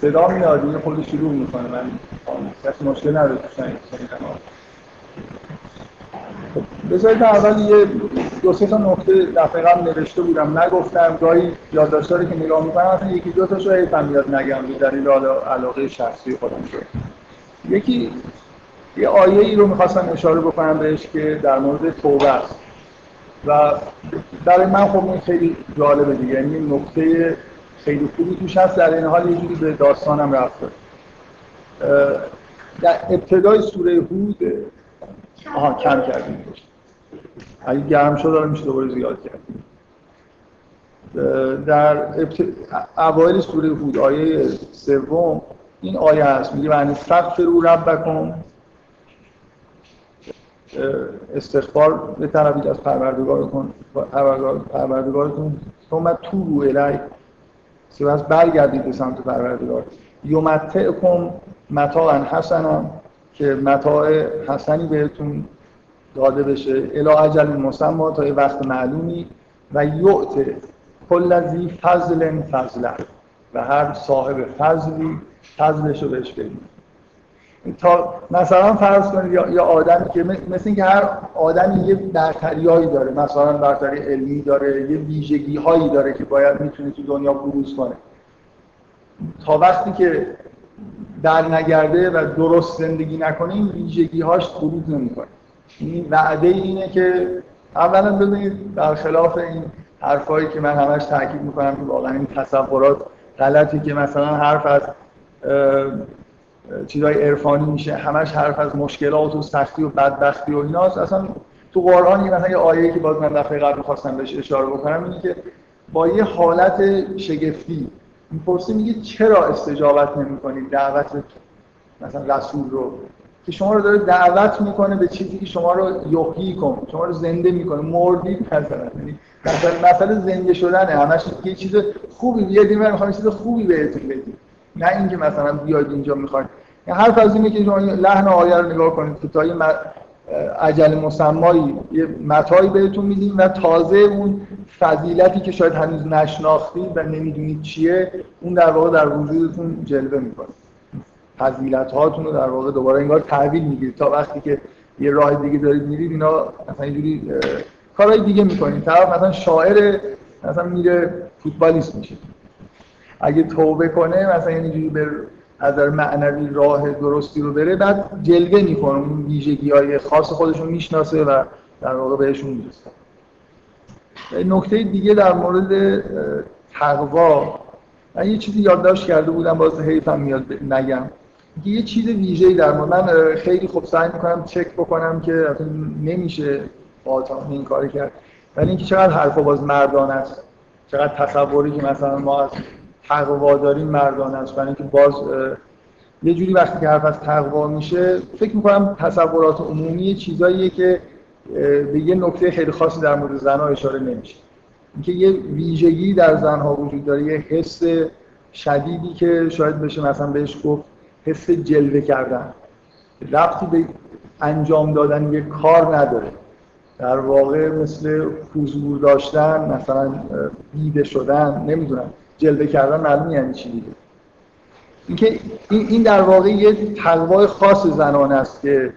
صدا میاد یه خود شروع می‌کنه. من کسی مشکل نداره تو خب، بذارید اول یه دو سه تا نکته دفعه قبل نوشته بودم. نگفتم گاهی یادداشتاری که نگاه می‌کنم یکی دو تا شاید میاد نگم به دلیل علاقه شخصی خودم شد. یکی یه آیه ای رو می‌خواستم اشاره بکنم بهش که در مورد توبه است. و برای من خب این خیلی جالبه دیگه. یعنی نکته خیلی خوبی توش هست در این حال یه جوری به داستانم رفته در ابتدای سوره هود آها کم کردیم. اگه گرم شد داره میشه دوباره زیاد کردیم. در ابت... اوایل سوره هود آیه سوم این آیه هست. میگه من رو ربکم. استغفار به طرفید از پروردگارتون پروردگارتون. ثم تو رو الی سپس برگردید به سمت پروردگار. یومتعکم متاعا حسنا که متاع حسنی بهتون داده بشه. الی اجل مسمى تا یه وقت معلومی. و یعت کل ذی فضل فضله. و هر صاحب فضلی فضلش رو بهش بدید. تا مثلا فرض کنید یا آدمی که مثل اینکه هر آدمی یه برتریایی داره مثلا برتری علمی داره یه ویژگی هایی داره که باید می‌تونه تو دنیا بروز کنه. تا وقتی که در نگرده و درست زندگی نکنه این ویژگی هاش بروز نمی‌کنه. این وعده اینه که اولا ببینید در خلاف این حرفایی که من همش تاکید می‌کنم که واقعا این تصورات غلطی که مثلا حرف از چیزای عرفانی میشه همش حرف از مشکلات و سختی و بدبختی و ایناست. اصلا تو قرآن یه مثلا یه آیه که باز من دفعه قبل خواستم بهش اشاره بکنم اینه که با یه حالت شگفتی می‌پرسه میگه چرا استجابت نمی‌کنید دعوت مثلا رسول رو؟ که شما رو داره دعوت می‌کنه به چیزی که شما رو یحیی کن شما رو زنده می‌کنه مردید مثلا یعنی مثلا زنده شدنه همش یه چیز خوبی بیادیم من می‌خوام چیز خوبی بهتون بدیم. نه اینکه مثلا بیاد اینجا می‌خواید. حرف از اینه که شما لحن آیه رو نگاه کنید که تا یه عجل مسمایی یه متایی بهتون میدیم و تازه اون فضیلتی که شاید هنوز نشناختید و نمی‌دونید چیه اون در واقع در وجودتون جلوه می‌کنه. فضیلت هاتون رو در واقع دوباره انگار تحویل می‌گیرید. تا وقتی که یه راه دیگه دارید میرید اینا مثلا اینجوری کارهای دیگه می‌کنید. طرف مثلا شاعر مثلا میره فوتبالیست میشه. اگه توبه کنه مثلا اینجوری به از معنوی راه درستی رو بره بعد جلوه می‌کنه. اون ویژگی های خاص خودشون می‌شناسه و در واقع بهشون می‌رسه. نکته دیگه در مورد تقوا. من یه چیزی یادداشت کرده بودم باز حیفم میاد نگم. یه چیز ویژه‌ای در مورد من خیلی خوب سعی می‌کنم چک بکنم که نمیشه با این کار کرد. ولی اینکه چقدر حرفا باز مردان است. چقدر تصوری که مثلا ما از تقوا مردان است. برای اینکه باز یه جوری وقتی که حرف از تقوا میشه فکر می‌کنم تصورات عمومی چیزاییه که به یه نکته خیلی خاصی در مورد زنها اشاره نمیشه. اینکه یه ویژگی در زنها وجود داره یه حس شدیدی که شاید بشه مثلا بهش گفت حس جلوه کردن. ربطی به انجام دادن یه کار نداره. در واقع مثل حضور داشتن مثلا دیده شدن نمی‌دونم. جلوه کردن معلوم یعنی چی دیگه. اینکه این در واقع یه تقوای خاص زنانه است که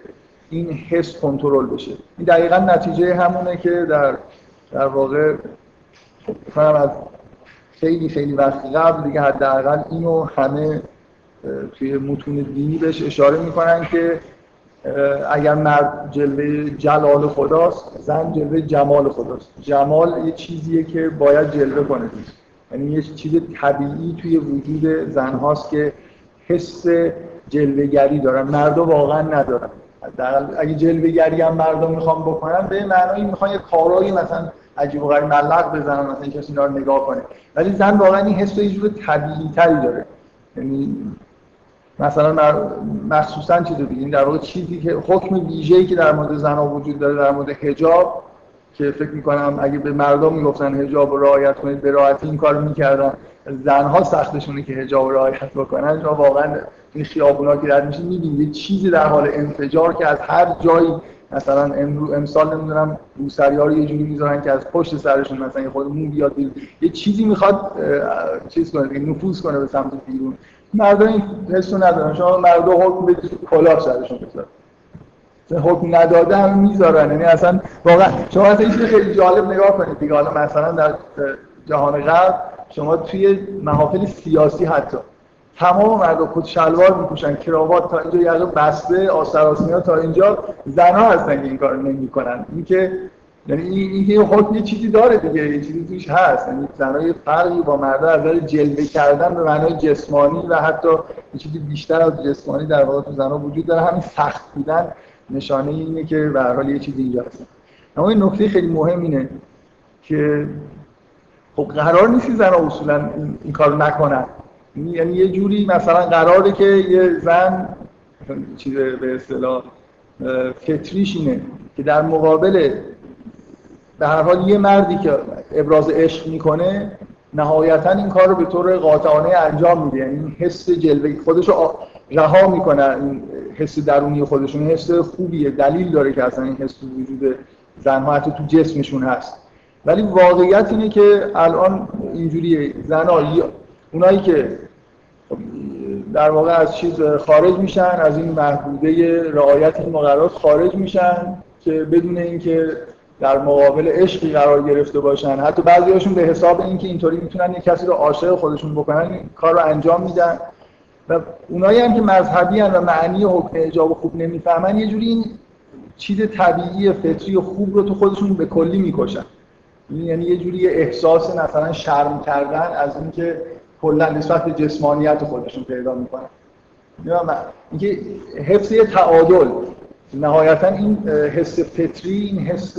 این حس کنترل بشه. این دقیقا نتیجه همونه که در در واقع کنم از خیلی خیلی وقت قبل دیگه حداقل اینو همه توی متون دینی بهش اشاره می‌کنن که اگر مرد جلوه جلال خداست زن جلوه جمال خداست. جمال یه چیزیه که باید جلوه کنه. یعنی یه چیز طبیعی توی وجود زن هاست که حس جلوگری دارن. مردا واقعا ندارن. اگه جلوگری هم مردم می‌خوام بکنن به معنای می‌خوان یه کارایی مثلا عجیب و غریب ملق بزنن مثلا کسی اینا رو نگاه کنه. ولی زن واقعا این حس یه جور طبیعی تری داره. یعنی مثلا مخصوصا چیز دیگه در واقع چیزی که حکم ویژه‌ای که در مورد زنها وجود داره در مورد حجاب که فکر می‌کنم اگه به مردم می‌گفتن حجاب رعایت کنید به راحتی این کار می‌کردن. زنها سختشونه که حجاب رعایت بکنن. شما واقعا این خیابونا که رد میشین می‌بینید یه چیزی در حال انفجار که از هر جایی مثلا امرو امسال نمی‌دونم روسری ها رو یه جوری می‌ذارن که از پشت سرشون مثلا خود مو بیاد بیرون. یه چیزی می‌خواد چیز کنه نفوذ کنه به سمت بیرون. مردم این حسو ندارن. شما مردم حکم بدید کلاه سرشون بذارن. حکم نداده هم می‌ذارن. یعنی اصلا واقعا شما اصلا چیز خیلی جالب نگاه کنید. دیگه حالا مثلا در جهان غرب شما توی محافل سیاسی حتی تمام مردم کت شلوار میپوشن کراوات تا اینجا یقه بسته آستراسمی ها تا اینجا زنها هستن که این کار نمی‌کنن. این که یعنی این این حکم یه چیزی داره دیگه یه چیزی توش هست. یعنی زنای فرقی با مردا از نظر جلوه کردن به معنای جسمانی و حتی یه چیزی بیشتر از جسمانی در واقع تو زنها وجود داره. همین سخت بودن نشانه اینه که به هر حال یه چیزی اینجا هست. اما این نکته خیلی مهم اینه که خب قرار نیست زنها اصولا این کارو نکنن. یعنی یه جوری مثلا قراره که یه زن چیز به اصطلاح فطریش اینه که در مقابل به هر حال یه مردی که ابراز عشق می‌کنه نهایتا این کار رو به طور قاطعانه انجام میده. یعنی این حس جلوه خودش رو رها می‌کنه. این حس درونی خودشون حس خوبیه دلیل داره که اصلا این حس وجود زنها حتی تو جسمشون هست. ولی واقعیت اینه که الان اینجوریه زنها اونایی که در واقع از چیز خارج میشن از این محدوده رعایت این مقررات خارج میشن که بدون اینکه در مقابل عشقی قرار گرفته باشن. حتی بعضیاشون به حساب اینکه اینطوری می‌تونن یک کسی رو عاشق خودشون بکنن این کار رو انجام میدن. و اونایی هم که مذهبی هن و معنی حکم اجاب خوب نمی‌فهمن یه جوری این چیز طبیعی فطری خوب رو تو خودشون به کلی می‌کشن. یعنی یه جوری احساس مثلا شرم کردن از اینکه کلا نسبت جسمانیت خودشون پیدا می‌کنن. اینکه حفظ یه تعادل. نهایتا این حس فطری این حس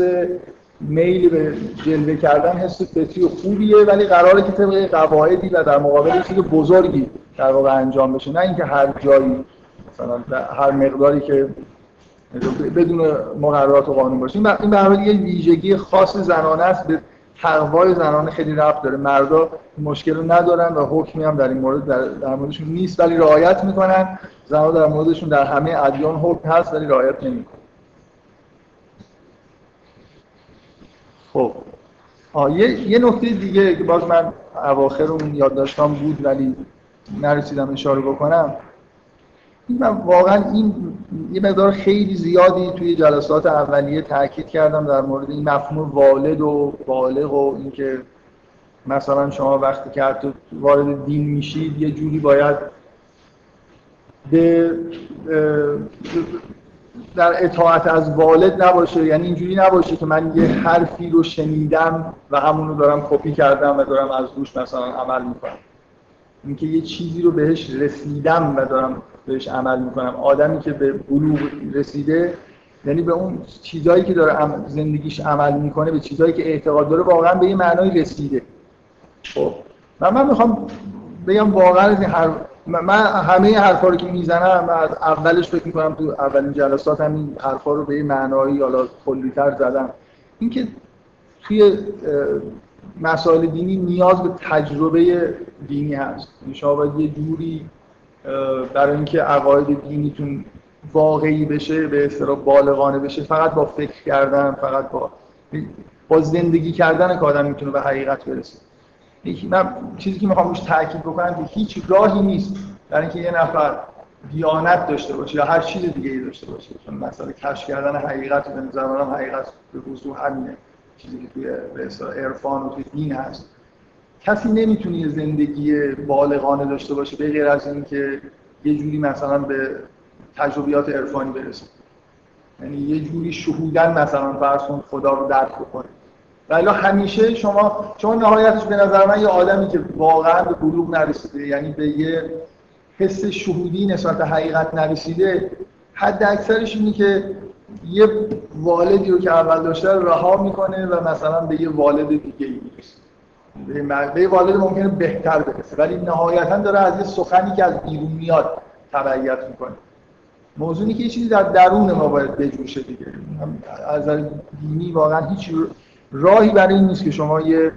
میل به جلوه کردن حس فطری خوبیه ولی قراره که طبق قواعدی و در مقابل چیز بزرگی در واقع انجام بشه. نه اینکه هر جایی مثلا هر مقداری که بدون مقررات و قانون باشه. این به یه ویژگی خاص زنانه است به تقوای زنانه خیلی رفت داره. مردا مشکل رو ندارن و حکمی هم در این مورد در, در موردشون نیست ولی رعایت می‌کنن. زنها در موردشون در همه ادیان حکم هست ولی رعایت نمی‌کنن. خب. یه, یه نکته دیگه که باز من اواخر اون یادداشتام بود ولی نرسیدم اشاره بکنم. این من واقعا این یه مقدار خیلی زیادی توی جلسات اولیه تاکید کردم در مورد این مفهوم والد و بالغ و اینکه مثلا شما وقتی که حتی وارد دین میشید یه جوری باید به در اطاعت از والد نباشه یعنی اینجوری نباشه که من یه حرفی رو شنیدم و همون دارم کپی کردم و دارم از روش مثلا عمل می‌کنم. اینکه یه چیزی رو بهش رسیدم و دارم بهش عمل می‌کنم. آدمی که به بلوغ رسیده یعنی به اون چیزایی که داره زندگیش عمل می‌کنه به چیزایی که اعتقاد داره واقعا به یه معنای رسیده. خب. من, من می‌خوام بگم واقعا این هر من همه حرفا رو که می‌زنم از اولش فکر می‌کنم تو اولین جلسات هم این حرفا رو به یه معنایی حالا کلیتر زدم. اینکه توی مسائل دینی نیاز به تجربه دینی هست. شما باید یه جوری برای اینکه عقاید دینیتون واقعی بشه به اصطلاح بالغانه بشه فقط با فکر کردن فقط با با زندگی کردن که آدم می‌تونه به حقیقت برسه. من چیزی که می‌خوام روش تاکید بکنم که هیچ راهی نیست در اینکه یه نفر دیانت داشته باشه یا هر چیز دیگه ای داشته باشه. چون مثلا کشف کردن حقیقت به نظر من حقیقت به وضوح همینه. چیزی که توی به عرفان و توی دین هست. کسی نمی‌تونه یه زندگی بالغانه داشته باشه به غیر از اینکه یه جوری مثلا به تجربیات عرفانی برسه. یعنی یه جوری شهودن مثلا فرض خدا رو درک بکنه. ولی همیشه شما شما نهایتش به نظر من یه آدمی که واقعا به بلوغ نرسیده یعنی به یه حس شهودی نسبت حقیقت نرسیده حد اکثرش اینه که یه والدی رو که اول داشته رها می‌کنه و مثلا به یه والد دیگه ای می‌رسه. به یه والد ممکنه بهتر برسه ولی نهایتا داره از یه سخنی که از بیرون میاد تبعیت می‌کنه. موضوعی که یه چیزی در درون ما باید بجوشه دیگه. از دینی واقعا هیچ راهی برای این نیست که شما یه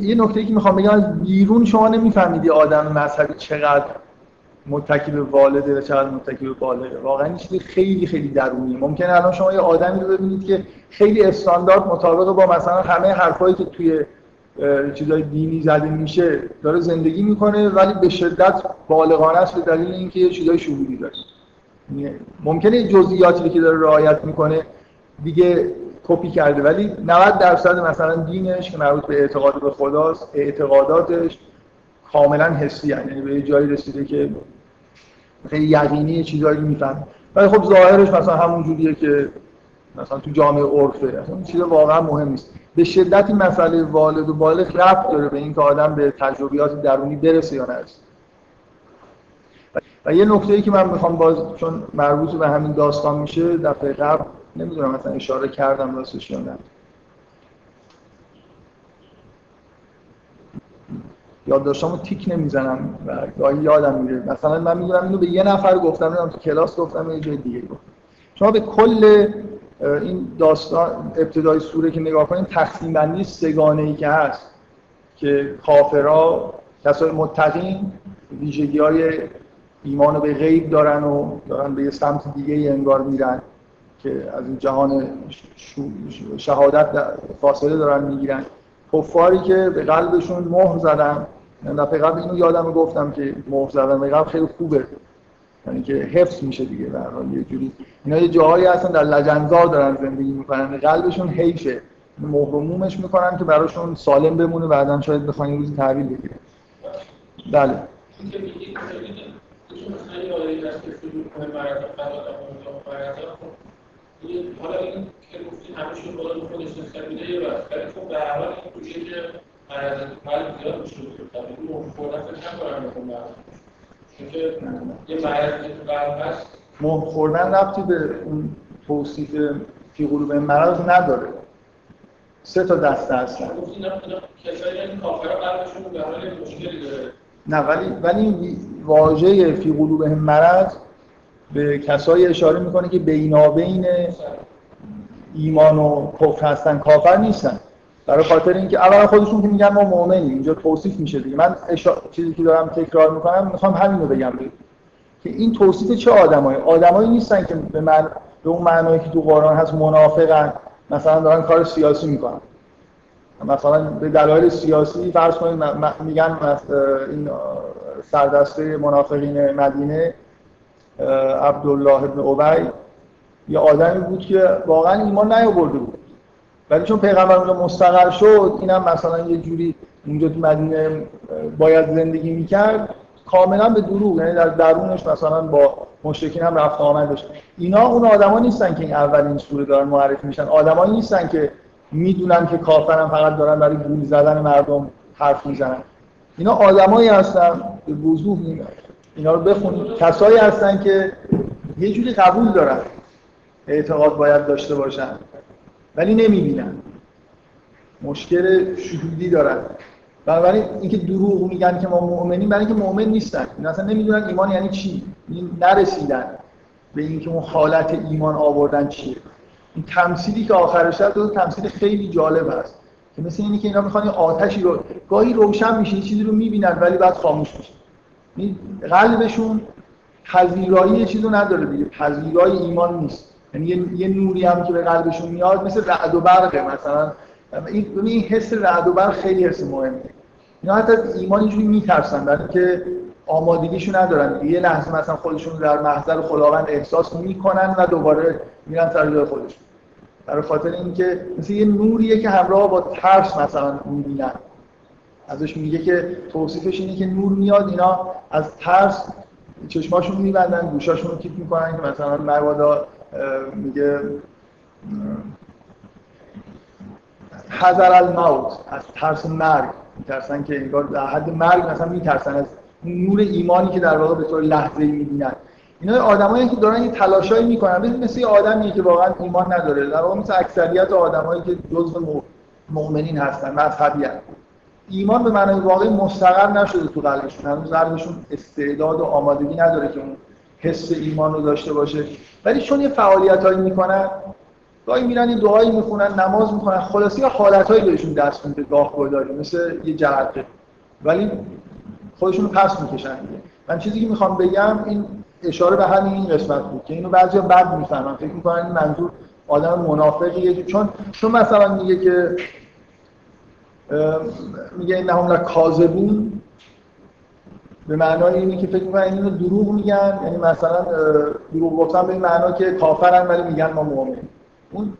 یه نکته که می‌خوام بگم بیرون شما نمی‌فهمید آدم مذهبی چقدر متکی به والده و چقدر متکی به بالغه. واقعا چیزی خیلی خیلی درونی ممکنه الان شما یه آدمی رو ببینید که خیلی استاندارد مطابق با مثلا همه حرفایی که توی چیزای دینی زده میشه داره زندگی می‌کنه ولی به شدت بالغانه است به دلیل اینکه یه چیزای شهودی داره. یعنی ممکنه جزئیاتی که داره رعایت می‌کنه دیگه کپی کرده. ولی 90 درصد مثلا دینش که مربوط به اعتقاد به خداست اعتقاداتش کاملا حسی یعنی به جایی رسیده که خیلی یقینی چیزایی میفهم ولی خب ظاهرش مثلا همون جوریه که مثلا تو جامعه عرفه. اصلا چیز واقعا مهم نیست. به شدت این مسئله والد و بالغ رفت داره به اینکه آدم به تجربیات درونی برسه یا نرسه. و یه نکته ای که من می‌خوام باز چون مربوط به همین داستان میشه دفعه قبل نمی‌دونم مثلا اشاره کردم راستش یا نه. یادداشتامو تیک نمی‌زنم و گاهی یادم میره. مثلا من می‌دونم اینو به یه نفر گفتم نمی‌دونم تو کلاس گفتم یه جای دیگه گفتم. شما به کل این داستان ابتدای سوره که نگاه کنید تقسیم بندی سگانه ای که هست که کافرا کسای متقین ویژگی های ایمان به غیب دارن و دارن به یه سمت دیگه ای انگار میرن. که از این جهان شهادت فاصله دارن می‌گیرن کفاری که به قلبشون مهر زدن دفعه قبل اینو یادم گفتم که مهر زدن به قلب خیلی خوبه یعنی که حفظ میشه دیگه حال یه جوری اینا یه جاهایی هستن در لجنزار دارن زندگی می‌کنن قلبشون حیفه مومش می‌کنن که براشون سالم بمونه بعدا شاید بخوان روزی تحویل بگیره بله حالا این که گفتین همشون بالا خودش نسبت یه بس ولی خب به حال این که مرض قلب زیاد میشه این مفهوم فکر نکنم می‌خوام چون یه که تو هست مهر خوردن ربطی به اون توصیف فی قلوب مرض نداره. سه تا دسته هستن. کسایی این کافرها به حال مشکلی داره نه ولی ولی واژه فی قلوب مرض به کسایی اشاره می‌کنه که بینابین ایمان و کفر هستن کافر نیستن. برای خاطر اینکه اولا خودشون که میگن ما مؤمنیم اینجا توصیف میشه دیگه. من چیزی که دارم تکرار می‌کنم می‌خوام همین رو بگم. که این توصیف چه آدمایی؟ آدمایی نیستن که به من به اون معنایی که تو قرآن هست منافقن. مثلا دارن کار سیاسی می‌کنن. مثلا به دلایل سیاسی فرض کنید میگن این سردسته منافقین مدینه عبدالله ابن عبی یه آدمی بود که واقعا ایمان نیاورده بود. ولی چون پیغمبر اونجا مستقر شد اینم مثلا یه جوری اونجا تو مدینه باید زندگی می‌کرد کاملا به دروغ یعنی در درونش مثلا با مشرکین هم رفت آمد داشت اینا اون آدما نیستن که این اولین سوره دارن معرفی میشن. آدمایی نیستن که می‌دونن که کافرن فقط دارن برای گول زدن مردم حرف می‌زنن. اینا آدمایی هستن به وضوح اینا رو بخونید کسایی هستن که یه جوری قبول دارن. اعتقاد باید داشته باشن. ولی نمی‌بینن. مشکل شهودی دارن. بنابراین اینکه دروغ میگن که ما مؤمنیم برای اینکه مؤمن نیستن. این اصلا نمی‌دونن ایمان یعنی چی. این نرسیدن به اینکه اون حالت ایمان آوردن چیه. این تمثیلی که آخرش هست تمثیل خیلی جالب هست. که مثل اینی که اینا می‌خوان آتشی رو گاهی روشن میشه چیزی رو می‌بینن ولی بعد خاموش میشه. قلبشون پذیرایی چیزی رو نداره دیگه. پذیرایی ایمان نیست. یعنی یه نوری هم که به قلبشون میاد مثل رعد و برقه مثلا. این این حس رعد و برق خیلی حس مهمه. اینا حتی ایمان اینجوری میترسن برای اینکه آمادگیشو ندارن. یه لحظه مثلا خودشون در محضر خداوند احساس می‌کنن و دوباره میرن سر جای خودشون. برای خاطر اینکه مثل یه نوریه که همراه با ترس مثلا می‌بینن. ازش میگه که توصیفش اینه که نور میاد اینا از ترس چشماشون میبندن گوشاشون رو کیپ می‌کنن که مثلا مبادا میگه حذر الموت از ترس مرگ میترسن که انگار در حد مرگ مثلا میترسن از نور ایمانی که در واقع به طور لحظه ای می‌بینن. اینا آدمایی که دارن یه تلاشایی می‌کنن. مثل یه آدمی که واقعا ایمان نداره. در واقع مثل اکثریت آدمایی که جزء مؤمنین هستن مذهبی هستن ایمان به معنای واقعی مستقر نشده تو قلبشون. هنوز قلبشون استعداد و آمادگی نداره که اون حس ایمان رو داشته باشه. ولی چون یه فعالیت هایی می‌کنن گاهی میرن یه دعایی می‌خونن نماز می‌کنن خلاصی یا حالتهایی بهشون دست میده گاه گداری مثل یه جرقه. ولی خودشون رو پس می‌کشن. من چیزی که می‌خوام بگم این اشاره به همین این قسمت بود که اینو بعضیا بد می‌فهمن. فکر می‌کنن این منظور آدم منافقیه چون چون مثلا میگه که میگه این نهم کاذبون. به معنای اینه که فکر می‌کنن اینو دروغ میگن یعنی مثلا دروغ گفتن به این معنا که کافرن ولی میگن ما مؤمن اون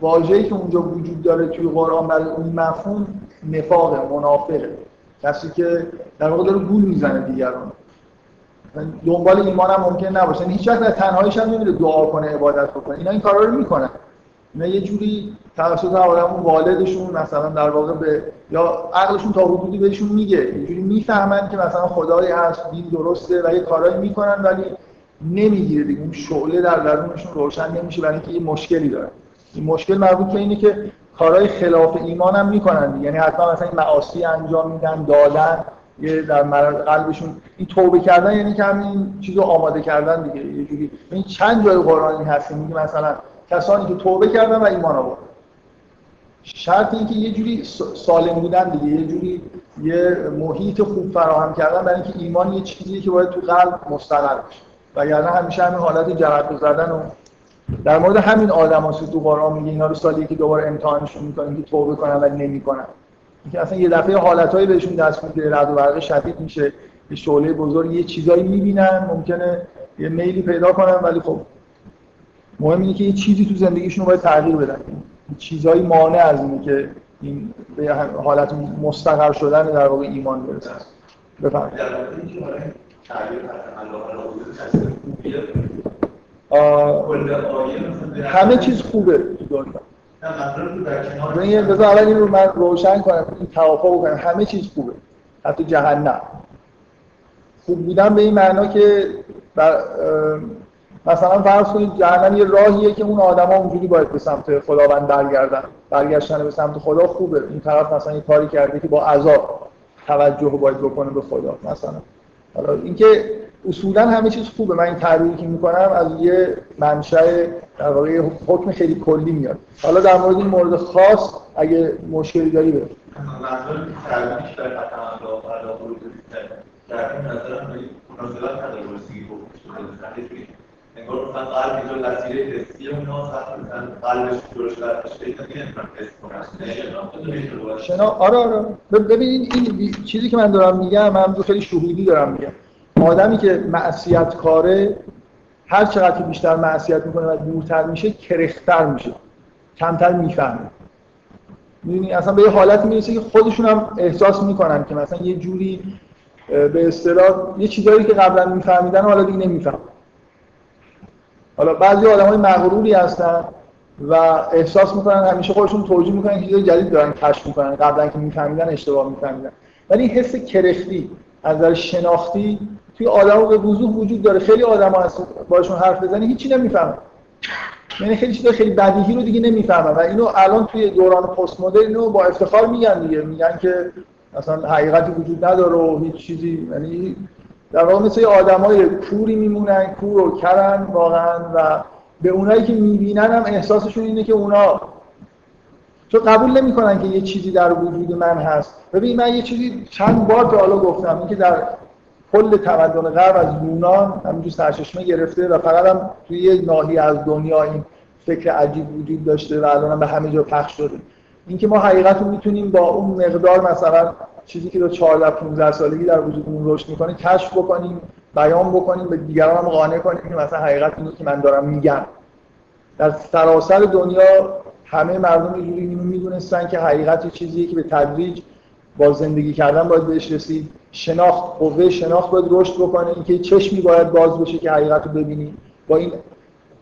واژه‌ای که اونجا وجود داره توی قرآن برای اون مفهوم نفاق منافقه. کسی که در واقع داره گول می‌زنه دیگران. دنبال ایمان هم ممکن نباشه. یعنی هیچ وقت در تنهاییش هم نمیره دعا کنه عبادت بکنه. اینا این کارا رو می‌کنن. اینا یه جوری توسط آدم والدشون مثلا در واقع به یا عقلشون تا حدودی بهشون میگه. یه جوری می‌فهمن که مثلا خدایی هست دین درسته و یه کارایی می‌کنن ولی نمی‌گیره دیگه. اون شعله در درونشون روشن نمیشه برای اینکه یه مشکلی داره. این مشکل مربوط به اینه که کارهای خلاف ایمان هم می‌کنن یعنی حتما مثلا معاصی انجام میدن دادن یه در قلبشون این توبه کردن یعنی که همین چیزو آماده کردن دیگه. یه جوری این چند جای قرآنی هست میگه مثلا کسانی که توبه کردن و ایمان آوردن. شرط اینکه یه جوری سالم بودن دیگه یه جوری یه محیط خوب فراهم کردن برای اینکه ایمان یه چیزیه که باید تو قلب مستقر بشه و یعنی همیشه همین حالت جرقه زدن و در مورد همین آدم ها تو قرآن میگه اینا رو سالی که دوباره امتحانشون می‌کنن که توبه کنن و نمی‌کنن. اینکه اصلا یه دفعه حالتهایی بهشون دست می‌گیره رد و برق شدید میشه یه شعله بزرگ یه چیزایی می‌بینن ممکنه یه میلی پیدا کنن ولی خب مهم اینه که یه چیزی تو زندگیشون باید تغییر بدن. چیزایی مانع از اینه که این به حالت مستقر شدن در واقع ایمان برسن بفرمایید. همه چیز خوبه تو دنیا. بذار اول این رو من روشن کنم این توافق کنم. همه چیز خوبه. حتی جهنم. خوب بودن به این معنا که بر مثلا فرض کنید جهنم یه راهیه که اون آدما اونجوری باید به سمت خداوند برگردن. برگشتن به سمت خدا خوبه. این طرف مثلا یه کاری کرده که با عذاب توجه باید بکنه به خدا مثلا. حالا اینکه اصولا همه چیز خوبه. من این تعریفی که می‌کنم از یه منشأ در واقع حکم خیلی کلی میاد. حالا در مورد این مورد خاص اگه مشکلی داری بگو. در انگار مثلا قلب اینجا لسیره حسی اونا قلبش درست شنا آره آره. ببینید این چیزی که من دارم میگم من خیلی شهودی دارم میگم. آدمی که معصیت کاره هر چقدر بیشتر معصیت می‌کنه و دورتر میشه کرختر میشه. کمتر می‌فهمه. می‌دونی؟ اصلا به یه حالتی می‌رسه که خودشون هم احساس می‌کنن که مثلا یه جوری به اصطلاح یه چیزایی که قبلا میفهمیدن حالا دیگه نمی‌فهمن. حالا بعضی آدمای مغروری هستن و احساس می‌کنن همیشه خودشون توجیه می‌کنن که جدید دارن کشف می‌کنن. قبلا که میفهمیدن اشتباه میفهمیدن. ولی این حس کرختی از نظر شناختی توی آدمو به وضوح وجود داره. خیلی آدما هست باشون حرف بزنی هیچی نمی‌فهمن. یعنی خیلی چیزا خیلی بدیهی رو دیگه نمی‌فهمن و اینو الان توی دوران پست مدرن با افتخار میگن دیگه. میگن که اصلا حقیقتی وجود نداره و هیچ چیزی یعنی در واقع مثل آدمای کوری میمونن کور و کرن واقعا و به اونایی که می‌بینن هم احساسشون اینه که اونا چون قبول نمی‌کنن که یه چیزی در وجود من هست. ببین من یه چیزی چند بار تا حالا گفتم اینکه در کل تمدن غرب از یونان همینجور سرچشمه گرفته و فقط هم توی یه ناحیه از دنیا این فکر عجیب وجود داشته و الان به همه جا پخش شده. اینکه ما حقیقت رو می‌تونیم با اون مقدار مثلا چیزی که تا 14 15 سالگی در وجودمون رشد می‌کنه کشف بکنیم بیان بکنیم به دیگران هم قانع کنیم. که مثلا حقیقت اینه که من دارم میگم. در سراسر دنیا همه مردم اینجوری می‌دونستن که حقیقت چیزیه که به تدریج با زندگی کردن باید بهش رسید. شناخت قوه شناخت باید رشد بکنه. اینکه چشمی باید باز بشه که حقیقت رو ببینیم. با این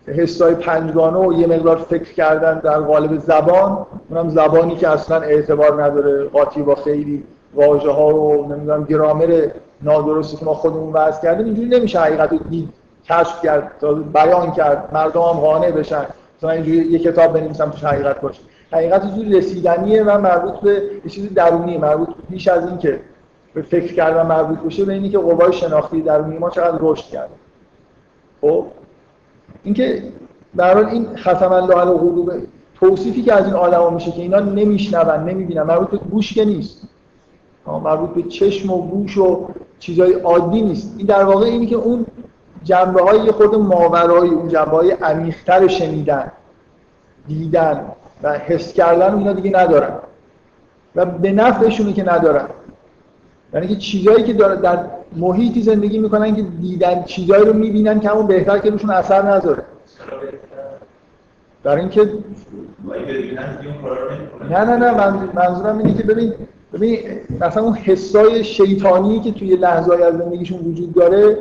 حسای پنجگانه و یه مقدار فکر کردن در قالب زبان اونم زبانی که اصلا اعتبار نداره قاطی با خیلی واژه ها و نمی‌دونم گرامر نادرستی که ما خودمون وضع کردیم اینجوری نمیشه حقیقت رو دید کشف کرد بیان کرد مردم هم قانع بشن مثلا اینجوری یه کتاب بنویسم توش حقیقت باشه. حقیقت اینجوری رسیدنیه و مربوط به یه چیز درونی مربوط بیش از این که به فکر کردن مربوط بشه به اینی که قوای شناختی درونی ما چقدر رشد کرده. خب؟ اینکه در این ختم الله علی توصیفی که از این آدما میشه که اینا نمیشنون نمی‌بینن مربوط به گوش که نیست. مربوط به چشم و گوش و چیزای عادی نیست. این در واقع اینی که اون جنبه های خود ماورایی اون جنبه های عمیق‌تر شنیدن دیدن و حس کردن اینا دیگه ندارن. و به نفعشونه که ندارن. یعنی که چیزایی که در محیطی زندگی می‌کنن که دیدن چیزایی رو می‌بینن که همون بهتر که روشون اثر نذاره در اینکه نه نه نه منظورم اینه که ببین ببین مثلا اون حسای شیطانی که توی لحظه از زندگیشون وجود داره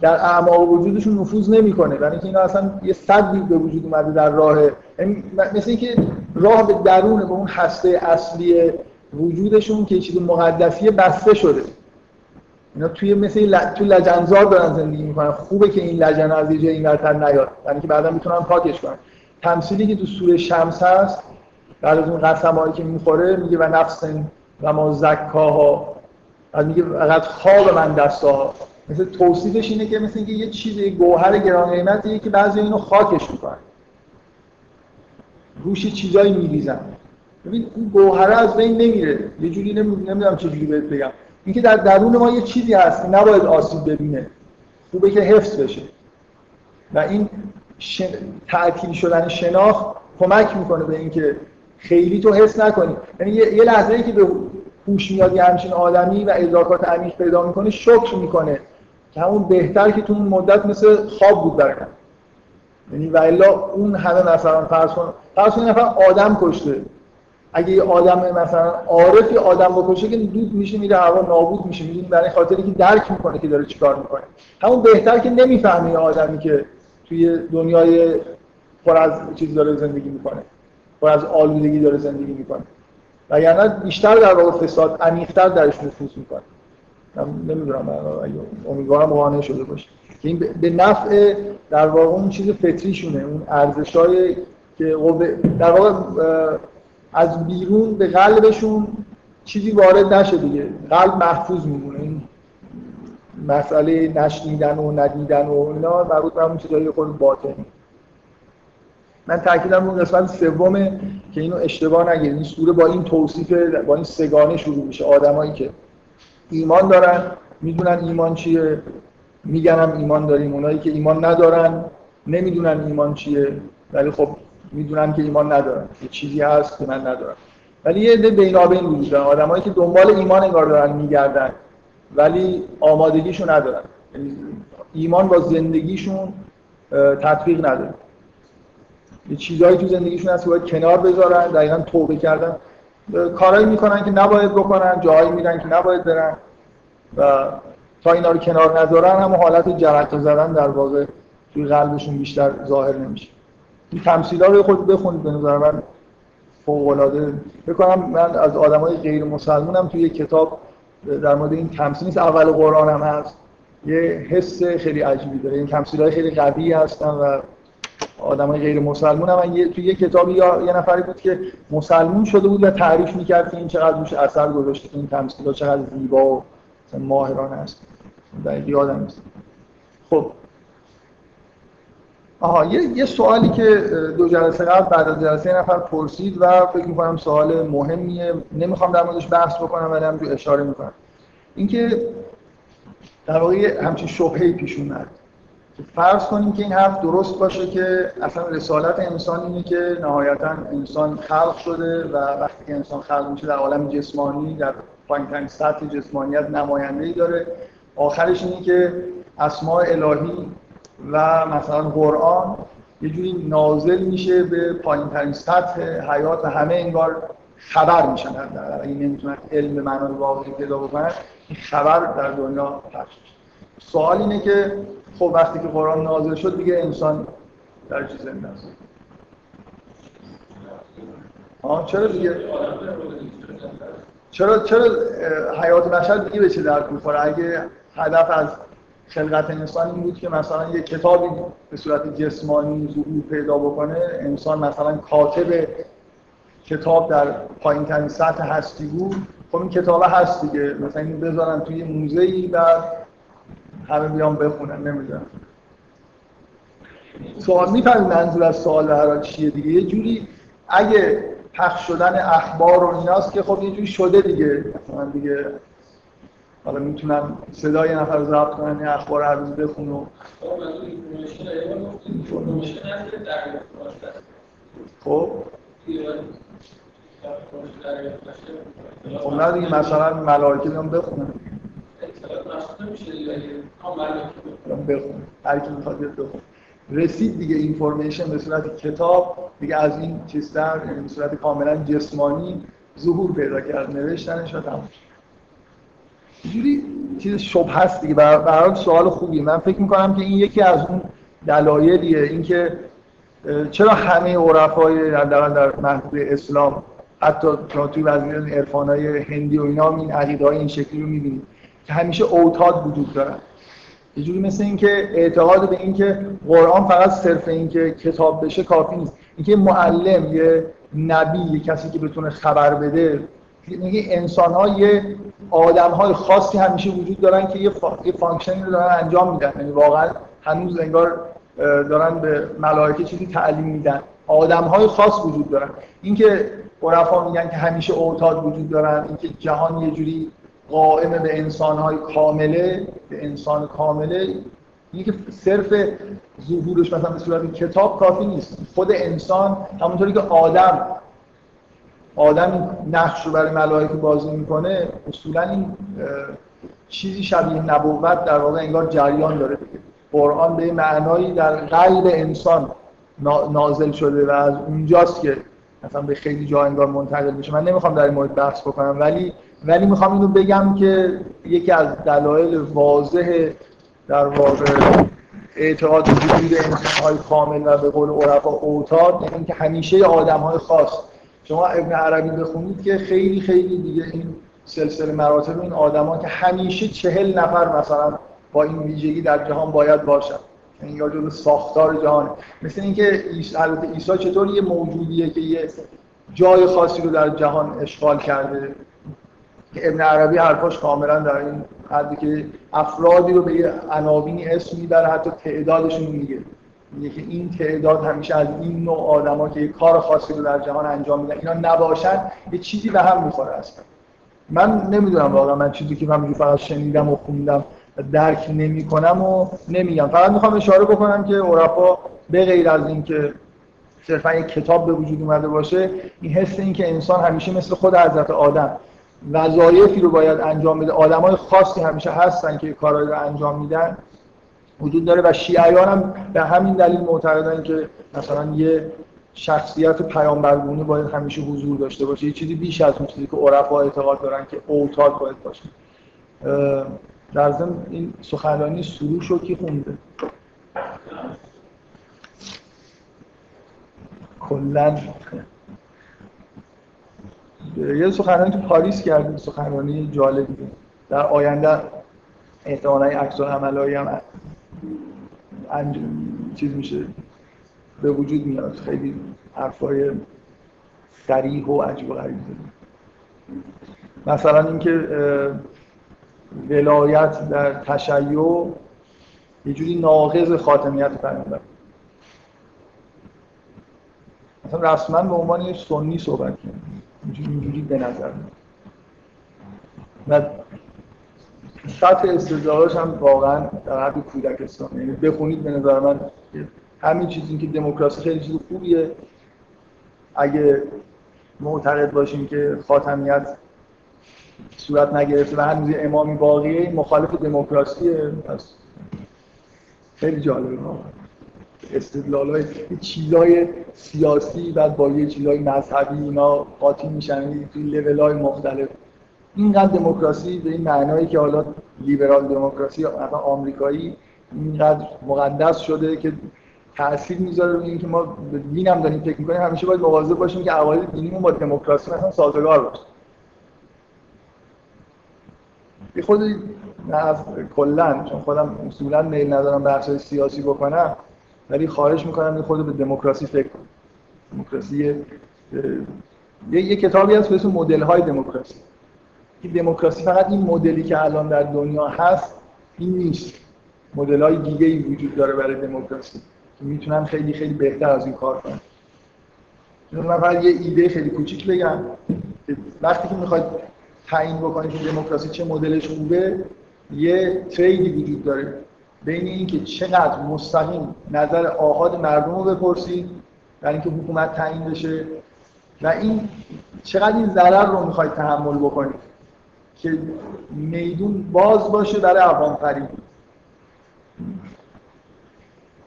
در اعماق وجودشون نفوذ نمی‌کنه. برای اینکه اینا اصلا یه صدی به وجود اومده در راه. یعنی مثل اینکه راه به درون به اون هسته اصلی وجودشون که چیز مقدسی بسته شده. اینا توی مثل ل... توی لجنزار دارن زندگی می‌کنن. خوبه که این لجن از یه اینورتر نیاد. یعنی که بعدا می‌تونن پاکش کنن. تمثیلی که تو سوره شمس هست بعد از اون قسمایی که می‌خوره میگه و نفس و ما زکاها. بعد میگه فقط خواب من دستا مثل توصیفش اینه که مثل اینکه یه چیز گوهر گران قیمتیه که بعضی اینو خاکش می‌کنن روش چیزایی میریزن. ببین اون گوهره از بین نمیره. یه جوری نمی‌دونم چه جوری بهت بگم. اینکه در درون ما یه چیزی هست نباید آسیب ببینه. خوبه که حفظ بشه. و این شن... تعطیل شدن شناخت کمک می‌کنه به اینکه خیلی تو حس نکنی. یعنی یه لحظه ای که به هوش میاد یه همچین آدمی و ادراکات عمیق پیدا می‌کنه شکر می‌کنه. که همون بهتر که تو اون مدت مثل خواب بود برای یعنی و الا اون همه مثلا فرض کن فرض کن نفر آدم کشته. اگه یه آدم مثلا عارفی آدم بکشه که دود میشه میره هوا نابود میشه. می‌دونی برای خاطری که درک می‌کنه که داره چیکار می‌کنه. همون بهتر که نمی‌فهمه آدمی که توی دنیای پر از چیز داره زندگی می‌کنه. پر از آلودگی داره زندگی می‌کنه. و یعنی بیشتر در واقع فساد عمیق‌تر درش نفوذ می‌کنه. من نمی‌دونم امیدوارم قانع شده باشه. که این به نفع در واقع اون چیز فطریشونه اون ارزشای که در واقع از بیرون به قلبشون چیزی وارد نشه دیگه. قلب محفوظ میمونه. این مسئله نشنیدن و ندیدن و اینا مربوط به اون چیزای خود باطنی. من تاکیدم اون قسمت سومه که اینو اشتباه نگیرید. این سوره با این توصیف با این سگانه شروع میشه. آدمایی که ایمان دارن می‌دونن ایمان چیه. میگنم ایمان داریم. اونایی که ایمان ندارن نمی‌دونن ایمان چیه. ولی خب می‌دونن که ایمان ندارن. یه چیزی هست که من ندارم. ولی یه عده بینابین وجود دارن. آدمایی که دنبال ایمان انگار دارن میگردن. ولی آمادگیشو ندارن. یعنی ایمان با زندگیشون تطبیق نداره. یه چیزهایی تو زندگیشون هست که باید کنار بذارن دقیقا توبه کردن. کارهایی می‌کنن که نباید بکنن جایی میرن که نباید برن و تا اینا رو کنار نذارن هم حالت جرقه زدن در واقع توی قلبشون بیشتر ظاهر نمیشه. این تمثیل ها رو خود بخونید به نظر من فوق العاده بکنم من از آدمای غیر مسلمونم توی کتاب در مورد این تمثیل نیست اول قرآن هم هست. یه حس خیلی عجیبی داره. این تمثیل های خیلی قوی هستن و آدمای غیر مسلمون هم. یه توی یه کتابی یا یه نفری بود که مسلمون شده بود و تعریف می‌کرد که این چقدر روش اثر گذاشته این تمثیل چقدر زیبا و ماهرانه هست در یادم نیست خب. آها یه, یه سوالی که دو جلسه قبل بعد از جلسه نفر پرسید و فکر می‌کنم سوال مهمیه. نمی‌خوام در موردش بحث بکنم ولی هم اشاره می‌کنم. اینکه در واقع همچین شبهه پیش اومد. فرض کنیم که این حرف درست باشه که اصلا رسالت انسان اینه که نهایتا انسان خلق شده و وقتی که انسان خلق میشه در عالم جسمانی در پایینترین سطح جسمانیت نماینده ای داره. آخرش اینه که اسماء الهی و مثلا قرآن یه جوری نازل میشه به پایین ترین سطح حیات و همه انگار خبر میشن. در اگه نمی‌تونن علم معنای واقعی پیدا بکنن این خبر در دنیا پخش سوال اینه که خب وقتی که قرآن نازل شد دیگه انسان در چیز زنده است. چرا دیگه؟ چرا چرا حیات بشر دیگه چه درد می‌خوره؟ اگه هدف از خلقت انسان این بود که مثلا یه کتابی به صورت جسمانی ظهور پیدا بکنه انسان مثلا کاتب کتاب در پایین ترین سطح هستی بود خب این کتاب هست دیگه. مثلا این بذارن توی موزه ای و همه بیان بخونن نمی‌دونم. سوال می‌فهمید منظور از سوال هر چیه دیگه؟ یه جوری اگه پخش شدن اخبار و ایناست که خب یه جوری شده دیگه. مثلا دیگه حالا می‌تونم صدای نفر ضبط کنن این اخبار هر روز بخون و خب. خب نه دیگه مثلا ملائکه بیان بخون هر کی می‌خواد رسید دیگه اینفورمیشن به صورت کتاب دیگه از این چیزتر یعنی به صورت کاملا جسمانی ظهور پیدا کرد نوشتنش و تموم جوری چیز شبه هست دیگه. برای سوال خوبی من فکر می‌کنم که این یکی از اون دلایلیه. اینکه چرا همه عرفای در در محدود اسلام حتی توی وزیر های هندی و اینا این عقیده های این شکلی رو می‌بینید که همیشه اوتاد وجود دارن. یه جوری مثل اینکه اعتقاد به اینکه قرآن فقط صرف اینکه کتاب بشه کافی نیست. اینکه معلم یه نبی یه کسی که بتونه خبر بده میگه انسان ها یه آدم های خاصی همیشه وجود دارن که یه. یه function ی رو دارن انجام میدن. یعنی واقعا هنوز انگار دارن به ملائکه چیزی تعلیم میدن. آدم های خاص وجود دارن. اینکه عرفا میگن که همیشه اوتاد وجود دارن اینکه جهان یه جوری قائم به انسان های کامله به انسان کامله. اینکه صرف ظهورش مثلا به صورت کتاب کافی نیست. خود انسان همونطوری که آدم آدم نقش رو برای ملائکه بازی می‌کنه اصولا این چیزی شبیه نبوت در واقع انگار جریان داره دیگه. قرآن به معنایی در قلب انسان نازل شده و از اونجاست که مثلا به خیلی جا انگار منتقل میشه من نمی‌خوام در این مورد بحث بکنم ولی ولی می‌خوام اینو بگم که یکی از دلایل واضح در واقع اعتقاد وجود انسان های کامل و به قول عرفا اوتاد یعنی که همیشه آدم های خاص. شما ابن عربی بخونید که خیلی خیلی دیگه این سلسله مراتب این آدما که همیشه چهل نفر مثلا با این ویژگی در جهان باید باشن. یعنی یا جزو ساختار جهان. مثل اینکه البته عیسی چطور یه موجودیه که یه جای خاصی رو در جهان اشغال کرده؟ که ابن عربی حرفاش کاملا در این حدی که افرادی رو به یه عناوینی اسم می‌بره حتی تعدادشون میگه. میگه که این تعداد همیشه از این نوع آدما که یه کار خاصی رو در جهان انجام میدن اینا نباشن یه چیزی به هم می‌خوره اصلا. من نمی‌دونم واقعا من چیزی که من فقط شنیدم و خوندم درک نمی کنم و نمیگم. فقط می‌خوام اشاره بکنم که عرفا به غیر از اینکه صرفا یک کتاب به وجود اومده باشه این حس این که انسان همیشه مثل خود حضرت آدم وظایفی رو باید انجام بده. آدمای خاصی همیشه هستن که کارهایی رو انجام میدن. وجود داره و شیعیان هم به همین دلیل معتقدن که مثلا یه شخصیت پیامبرگونه باید همیشه حضور داشته باشه. یه چیزی بیش از اون چیزی که عرفا اعتقاد دارن که اوتاد باید باشه. در ضمن این سخنرانی سروش رو کی خونده. کلا. یه سخنرانی تو پاریس کردیم سخنرانی جالبی. در آینده احتمالا عکس عملایی هم چیز میشه به وجود میاد. خیلی حرفای سریح و عجیب و غریب. مثلا اینکه ولایت در تشیع یه جوری ناقض خاتمیت پیامبر مثلا رسما به عنوان یه سنی صحبت کنیم اینجوری به نظر و سطح استدلالش هم واقعا در حد کودکستان یعنی بخونید به نظر من همین چیزی که دموکراسی خیلی چیز خوبیه. اگه معتقد باشیم که خاتمیت صورت نگرفته و هنوز امامی باقیه مخالف دموکراسیه پس خیلی جالبه. استدلال های چیزای سیاسی بعد با یه چیزای مذهبی اینا قاطی میشن توی لیول های مختلف. اینقدر دموکراسی به این معنایی که حالا لیبرال دموکراسی یا آمریکایی اینقدر مقدس شده که تاثیر می‌ذاره روی اینکه ما به دین هم داریم فکر می‌کنیم همیشه باید مواظب باشیم که عقاید دینیمون با دموکراسی مثلا سازگار باشه. یه خود کلا چون خودم اصولا میل ندارم بحث سیاسی بکنم ولی خواهش می‌کنم خود به دموکراسی فکر کنم. دموکراسی یه, یه کتابی هست به اسم مدل های دموکراسی. این دموکراسی فقط این مدلی که الان در دنیا هست این نیست. مدل های دیگه ای وجود داره برای دموکراسی که می‌تونن خیلی خیلی بهتر از این کار کنن. من فقط یه ایده خیلی کوچیک بگم وقتی که می‌خواید تعیین بکنید که دموکراسی چه مدلش خوبه یه تریدی وجود داره بین اینکه چقدر مستقیم نظر آهاد مردم رو بپرسید برای اینکه حکومت تعیین بشه و این چقدر این ضرر رو می‌خواید تحمل بکنید که میدون باز باشه برای عوام فریب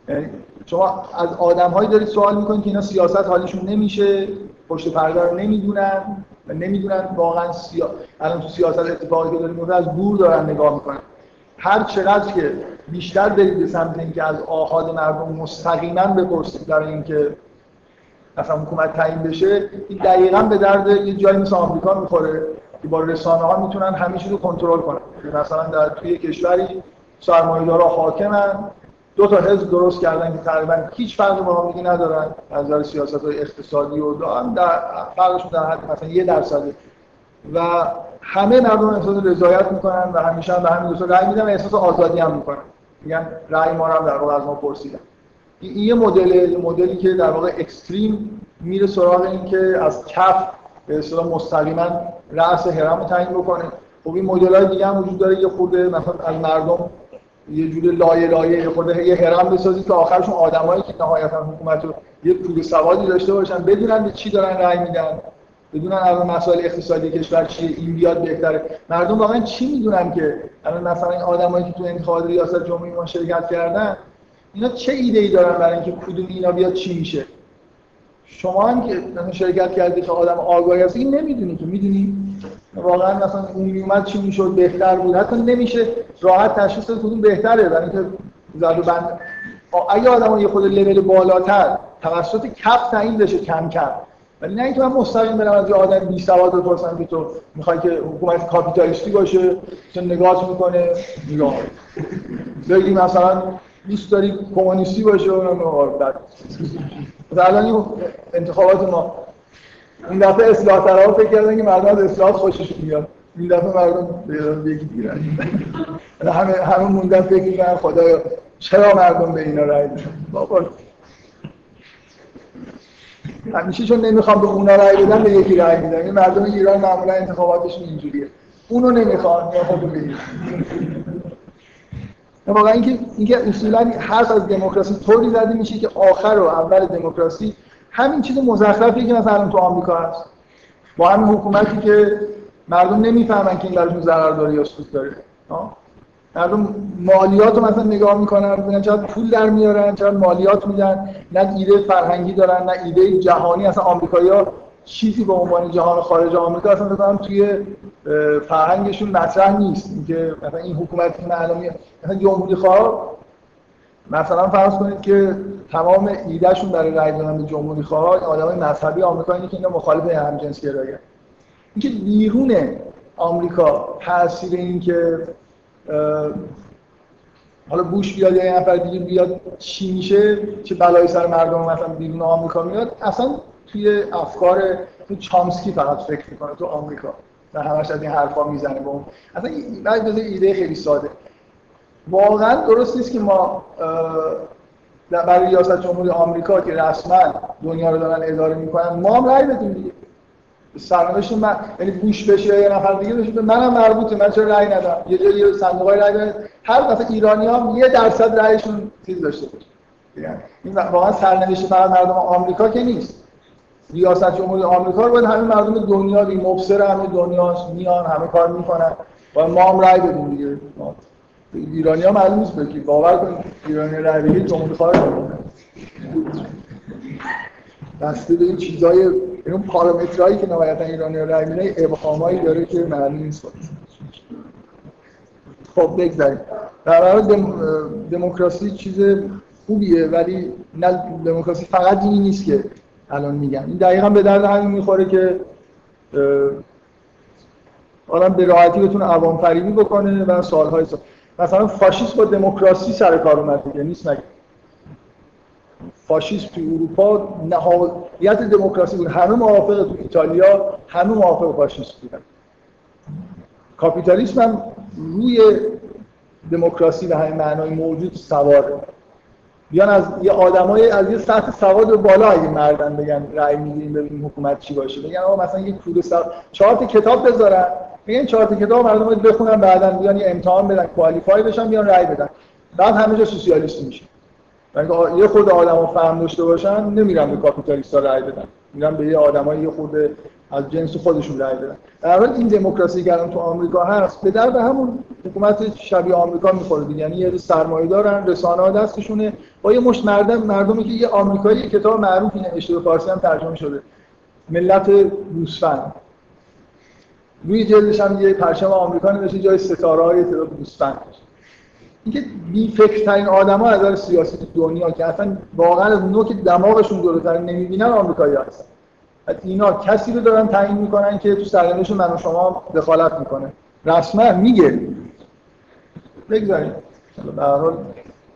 یعنی شما از آدم هایی دارید سوال می‌کنید که اینا سیاست حالشون نمیشه پشت پرده رو نمی‌دونن و نمی‌دونن واقعا سیا... الان تو سیاست اتفاقی که داریم از دور دارن نگاه می‌کنن. هر چقدر که بیشتر برید به سمت اینکه از آهاد مردم مستقیما بپرسید برای اینکه مثلا حکومت تعیین بشه این دقیقا به درد یه جایی مثل آمریکا می‌خوره که با رسانه ها می‌تونن همه چیز رو کنترل کنن. مثلا در توی کشوری سرمایه‌دارا حاکمن دو تا حزب درست کردن که تقریبا هیچ فرقی با هم ندارن. از نظر سیاست های اقتصادی و دارن در فرقشون در حد مثلا یه درصده. و همه مردم احساس رضایت می‌کنن و همیشه هم به همین دوستا رأی میدن و احساس آزادی هم می‌کنن. میگن رأی ما رو در واقع از ما پرسیدن. این یه مدل مدلی که در واقع اکستریم میره سراغ این که از کف به اصطلاح مستقیما رأس هرم رو تعیین بکنه. خب این مدل های دیگه هم وجود داره یه خورده مثلا از مردم یه جور لایه لایه یه خورده یه هرم بسازید که آخرشون آدمایی که نهایتا حکومت رو یه پول سوادی داشته باشن بدونن به چی دارن رأی میدن. بدونن الان مسائل اقتصادی کشور چیه این بیاد بهتره. مردم واقعا چی می‌دونن که الان مثلا این آدمایی که تو انتخابات ریاست جمهوری ما شرکت کردن اینا چه ایده ای دارن برای اینکه کدوم اینا بیاد چی میشه؟ شما هم که مثلا شرکت کردی که آدم آگاهی هست این نمی‌دونی که می‌دونی؟ واقعا مثلا اون میومد چی می‌شد بهتر بود. حتی نمیشه راحت تشخیص داد کدوم بهتره برای اینکه زاد بند اگه آدم یه خود لول بالاتر توسط کف تعیین بشه کم کم. ولی نه اینکه من مستقیم برم از یه آدم بی سواد بپرسم که تو می‌خوای که حکومت کاپیتالیستی باشه تو نگاه می‌کنه. نگاه. بگی مثلا دوست داری کمونیستی باشه و الان انتخابات ما. این دفعه اصلاح طلبها فکر کردن که مردم از اصلاحات خوشش میاد. این دفعه مردم یکی دیگرن. همه همه موندن فکر می‌کنن خدایا چرا مردم به اینا رای میدن بابا. همیشه چون نمی‌خوام به اونا رای بدن به یکی رای میدن این مردم ایران معمولا انتخاباتشون اینجوریه. اونو نمی‌خوان یا بگیر واقعا اینکه اینکه اصولا حرف از دموکراسی طوری زده میشه که آخر و اول دموکراسی همین چیز مزخرفی که مثلا تو آمریکا هست. با همین حکومتی که مردم نمی‌فهمن که این براشون ضرر داره یا سود داره. مردم مالیات رو مثلا نگاه می‌کنن ببینن چقدر پول در میارن چقدر مالیات میدن. نه ایده فرهنگی دارن نه ایده جهانی. اصلا آمریکایی‌ها چیزی به عنوان جهان خارج آمریکا اصلا بکنم توی فرهنگشون مطرح نیست. اینکه مثلا این حکومت که الان مثلا جمهوری خواه مثلا فرض کنید که تمام ایدهشون برای رای دادن به جمهوری خواه آدمای مذهبی آمریکا اینه که اینا مخالف همجنس گرایی اینکه بیرون آمریکا تاثیر این که حالا بوش بیاد یا یه نفر دیگه بیاد چی میشه چه بلایی سر مردم مثلا بیرون آمریکا میاد اصلا توی افکار تو چامسکی فقط فکر می‌کنه تو آمریکا. و همش از این حرفا می‌زنه با اون اصلا بعد ایده خیلی ساده. واقعا درست نیست که ما برای ریاست جمهوری آمریکا که رسما دنیا رو دارن اداره می‌کنن ما هم رأی بدیم دیگه. سرنوشت من یعنی بوش بشه یه نفر دیگه بشه منم مربوطه من چرا رأی ندم؟ یه جایی صندوقای رأی بدن هر دفعه ایرانی یه درصد رأیشون چیز داشته باشه. این واقعا سرنوشت فقط مردم آمریکا که نیست. ریاست جمهوری آمریکا رو باید همه مردم دنیا بی مبصر همه دنیا میان همه کار می‌کنن. و ما هم رأی بدیم دیگه. ایرانی ها معلوم نیست باور کنید ایرانی رأی جمهوری خواه بسته به این چیزای این پارامترهایی که نهایتا ایرانی رأی میدن ابهامایی داره که معلوم نیست. خب بگذاریم. در واقع دم... دموکراسی چیز خوبیه ولی نه دموکراسی فقط اینی نیست که الان میگن. این دقیقا به درد همین می‌خوره که آدم به راحتی بتونه عوام فریبی بکنه و سالهای سال مثلا فاشیسم با دموکراسی سر کار اومد دیگه نیست مگه؟ فاشیسم تو اروپا نهایت دموکراسی بود. همه موافق تو ایتالیا همه موافق فاشیسم بودن. کاپیتالیسم هم روی دموکراسی به همین معنای موجود سواره بیان از یه آدمای از یه سطح سواد بالا اگه مردن بگن رأی میدیم ببینیم حکومت چی باشه. بگن آقا مثلا یه کود سواد چهار تا کتاب بذارن. بگن چهار تا کتاب مردم بخونن بعدا بیان یه امتحان بدن کوالیفای بشن بیان رأی بدن. بعد همه جا سوسیالیستی میشه یعنی یه خود آدمو فهم داشته باشن نمیرن به کاپیتالیستا رأی بدن. میرن به یه آدمایی یه خود از جنس خودشون رأی بدن. در این دموکراسی که تو آمریکا هست به درد همون حکومت شبیه آمریکا می‌خوره دیگه. یعنی یه سرمایه دارن رسانه ها دستشونه. با یه مشت مردم مردمی که یه آمریکایی کتاب معروفی نوشته به فارسی هم ترجمه شده. ملت گوسفند. روی جلدش هم یه پرچم آمریکا نوشته جای ستاره های تعداد اینکه بی فکر ترین آدما از نظر سیاسی دنیا که اصلا واقعا از نوک دماغشون جلوتر نمی‌بینن آمریکایی هستن. اینا کسی رو دارن تعیین می‌کنن که تو سرنوشت من و شما دخالت می‌کنه. رسما میگه. بگذاریم.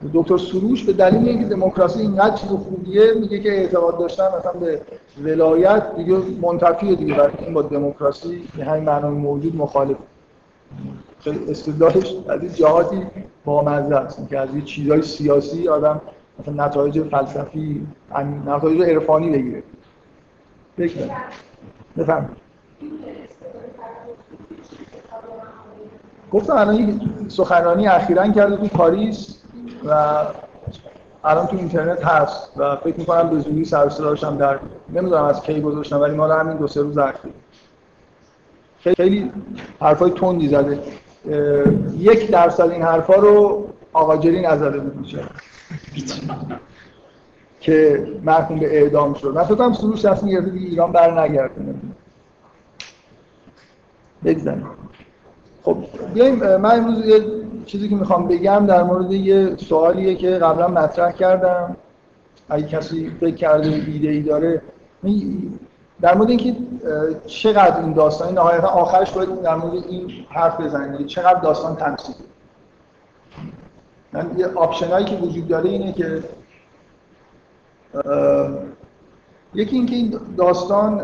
به دکتر سروش به دلیل اینکه دموکراسی اینقدر چیز خوبیه میگه که اعتقاد داشتن مثلا به ولایت دیگه منتفیه دیگه. برای این با دموکراسی به همین معنای موجود مخالف. خیلی استدلالش از این جهاتی با مزه است که از این چیزهای سیاسی آدم مثلا نتایج فلسفی نتایج عرفانی بگیره. بگذاریم بفهم گفتم الان یک سخنرانی اخیرا کرده تو پاریس و الان تو اینترنت هست و فکر می‌کنم به زودی سر داشتم در نمی‌دونم از کی گذاشتم ولی مال همین دو سه روز اخیر. خیلی حرفای تندی زده. یک درصد این حرفا رو آقا جرین نزده بود میشه. که محکوم به اعدام شد. من فکر سروش دست میگرده دیگه ایران بر نگرده. بگذاریم. خب بیایم من امروز یه چیزی که می‌خوام بگم در مورد یه سوالیه که قبلا مطرح کردم. اگه کسی فکر کرده ایده ای داره در مورد اینکه چقدر این داستان نهایتا آخرش باید در مورد این حرف بزنید چقدر داستان تمثیل؟ من یه آپشنایی که وجود داره اینه که یکی اینکه این داستان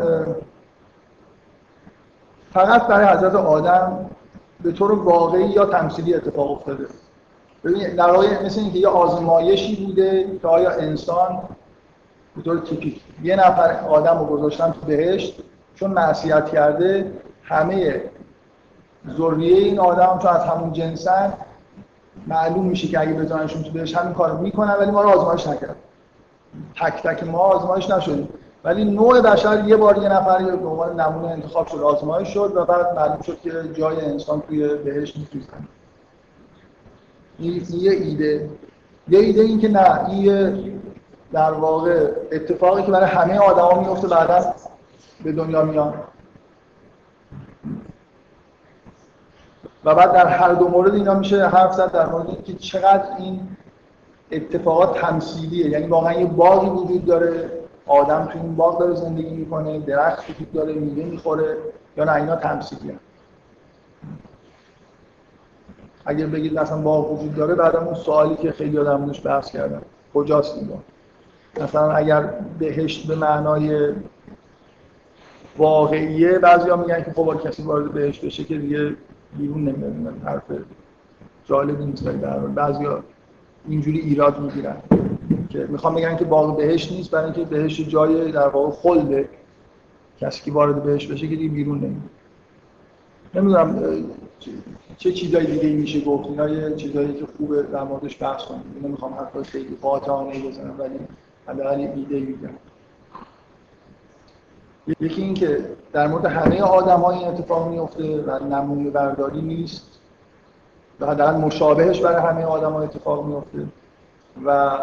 فقط برای حضرت آدم به طور واقعی یا تمثیلی اتفاق افتاده. ببینید در واقع مثل اینکه یه آزمایشی بوده که آیا انسان به طور تیپیک یه نفر آدم رو گذاشتن تو بهشت چون معصیت کرده همه ذریه این آدم چون از همون جنسن معلوم میشه که اگه بذارنشون تو بهشت همین کارو می‌کنن ولی ما رو آزمایش نکرد تک تک ما آزمایش نشدیم. ولی نوع بشر یه بار یه نفر به عنوان نمونه انتخاب شد آزمایش شد و بعد معلوم شد که جای انسان توی بهش نیست این یه ایده. یه ایده این که نه این در واقع اتفاقی که برای همه آدما میفته بعدا به دنیا میان. و بعد در هر دو مورد اینا میشه حرف زد در مورد اینکه چقدر این اتفاقات تمثیلیه. یعنی واقعا یه باقی وجود داره آدم تو این باغ داره زندگی می‌کنه درخت وجود داره میوه می‌خوره یا نه اینا تمثیلی هم. اگر بگید مثلا باغ وجود داره بعد اون سوالی که خیلی آدم بحث کردن کجاست این مثلا اگر بهشت به معنای واقعیه بعضی میگن که خب کسی وارد بهشت بشه که دیگه بیرون نمیاد حرف جالبی نیست در بعضی اینجوری ایراد می‌گیرن که می‌خوام بگن که باغ بهش نیست برای اینکه بهش جای در واقع خلده. کسی که وارد بهش بشه که دیگه بیرون نمیاد نمی‌دونم چه چیزایی دیگه میشه گفت؟ اینا یه چیزایی که خوبه در موردش بحث کنیم. نمی‌خوام حرفای خیلی قاطعانه بزنم ولی حداقل ایده میگم. یکی این که در مورد همه آدم این اتفاق میفته و نمونه برداری نیست و حداقل مشابهش برای همه آدم ها اتفاق میفته و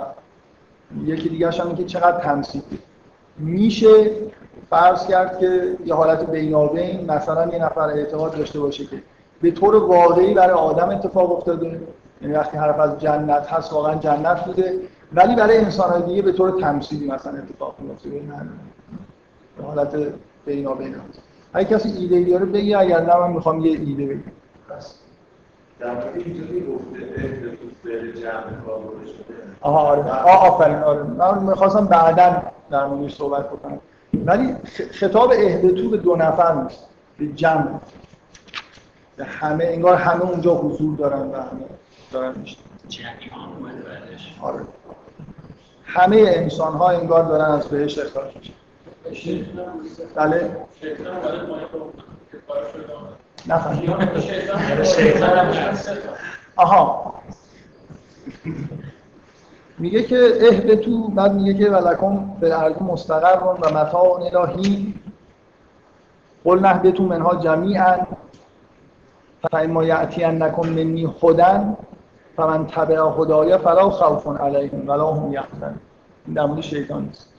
یکی دیگه هم که چقدر تمثیل میشه فرض کرد که یه حالت بینابین مثلا یه نفر اعتقاد داشته باشه که به طور واقعی برای آدم اتفاق افتاده یعنی وقتی حرف از جنت هست واقعا جنت بوده ولی برای انسان های دیگه به طور تمثیلی مثلا اتفاق میفته به حالت بینابین هست اگه کسی ایده ای داره بگی اگر نه من می‌خوام یه ایده بگم. در اینجوری گفته جمع آها آره. آفرین آره. من می‌خواستم بعدا در موردش صحبت بکنم. ولی خطاب اهدتو به دو نفر نیست به جمع. به همه انگار همه اونجا حضور دارن و همه دارن. میشن آره. همه انسان ها انگار دارن از بهش اخراج میشن بله آها میگه که تو بعد میگه که ولکم به الارض مستقر و متاع الهی قل تو منها جمیعا فاما نکن منی خودن فمن تبع خدایا فلا خوف علیهم ولا هم یحزنون. این در مورد شیطان نیست.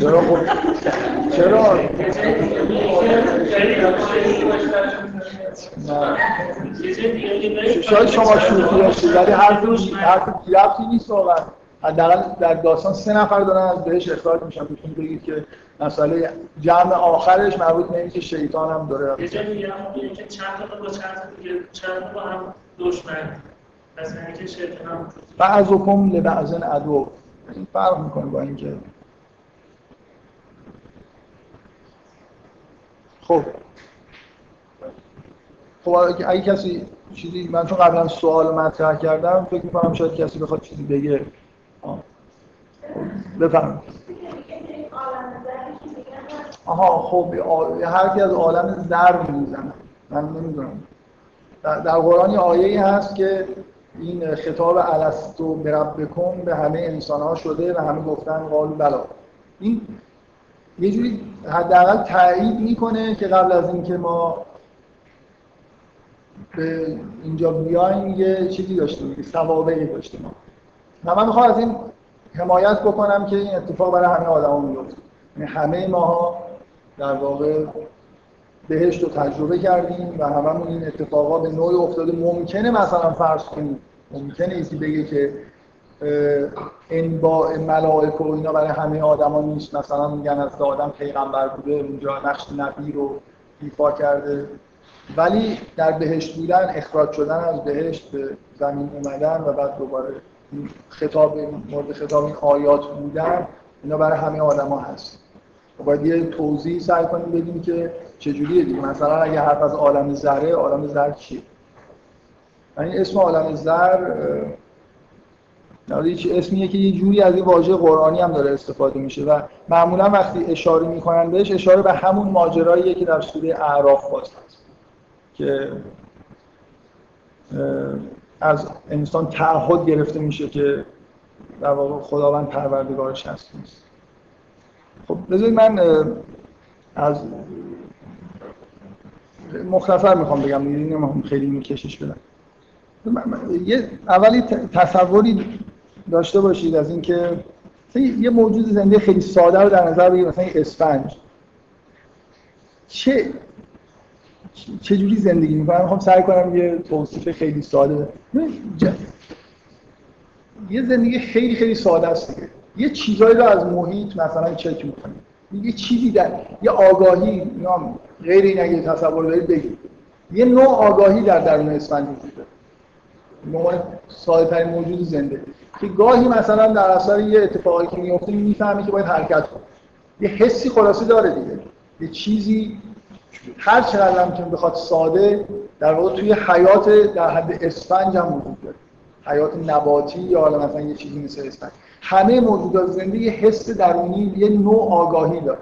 چرا خب؟ چرا؟ شاید شما شوخی داشتید ولی حرف حرف ربطی نیست واقعا. حداقل در داستان سه نفر دارن از بهش اخراج میشن. بتونید بگید که مسئله جمع آخرش مربوط به که شیطان هم داره. یه جا میگم که چند تا با چند چند با هم دشمن. از اینکه شیطان هم بعضکم لبعضن عدو. این فرق می‌کنه با اینکه. خب. خب اگه کسی چیزی من چون قبلا سوال مطرح کردم فکر می‌کنم شاید کسی بخواد چیزی بگه. بفرمایید. آها خب هر کی از عالم زر می‌زنه من نمی‌دونم. در, قرآن آیه ای هست که این خطاب الستو بربکم به همه انسان ها شده و همه گفتن قالو بلا. این یه جوری حداقل تایید می‌کنه که قبل از اینکه ما به اینجا بیایم یه چیزی داشتیم که سوابقی داشتیم. و من می‌خوام از این حمایت بکنم که این اتفاق برای همه آدما میفته همه ماها در واقع بهشت رو تجربه کردیم و هممون این اتفاقا به نوعی افتاده. ممکنه مثلا فرض کنیم ممکنه ایسی بگه که این با ملائک و اینا برای همه آدما نیست. مثلا میگن از آدم پیغمبر بوده اونجا نقش نبی رو ایفا کرده. ولی در بهشت بودن اخراج شدن از بهشت به زمین اومدن و بعد دوباره خطاب مورد خطاب این آیات بودن اینا برای همه آدما هست. باید یه توضیح سعی کنیم بدیم که چجوریه دیگه. مثلا اگه حرف از عالم ذره عالم ذر چیه؟ یعنی اسم عالم ذر هیچ اسمیه که یه جوری از این واژه قرآنی هم داره استفاده میشه و معمولا وقتی اشاره می‌کنن بهش اشاره به همون ماجراییه که در سوره اعراف باز هست که از انسان تعهد گرفته میشه که در واقع خداوند پروردگارش هست. نیست خب بذارید من از مختصر می‌خوام بگم نمی‌خوام خیلی میکشش بدم. یه اولی تصوری داشته باشید از اینکه یه موجود زنده خیلی ساده رو در نظر بگیرید مثلا اسفنج. چه چجوری زندگی می‌کنم؟ می‌خوام سعی کنم یه توصیف خیلی ساده. یه زندگی خیلی خیلی ساده است دیگه. یه چیزایی رو از محیط مثلا چک می‌کنه یه چیزی در یه آگاهی نام غیر این اگه تصور دارید بگید. یه نوع آگاهی در درون اسفنج وجود داره. ساده ترین موجود زنده. که گاهی مثلا در اثر یه اتفاقی که میفته می‌فهمه که باید حرکت کنه یه حسی خلاصی داره دیگه. یه چیزی هر چقدر هم که بخواد ساده در واقع توی حیات در حد اسفنج هم داره. حیات نباتی یا حالا مثلا یه چیزی مثل اسفنج همه موجودات زنده یه حس درونی یه نوع آگاهی داره.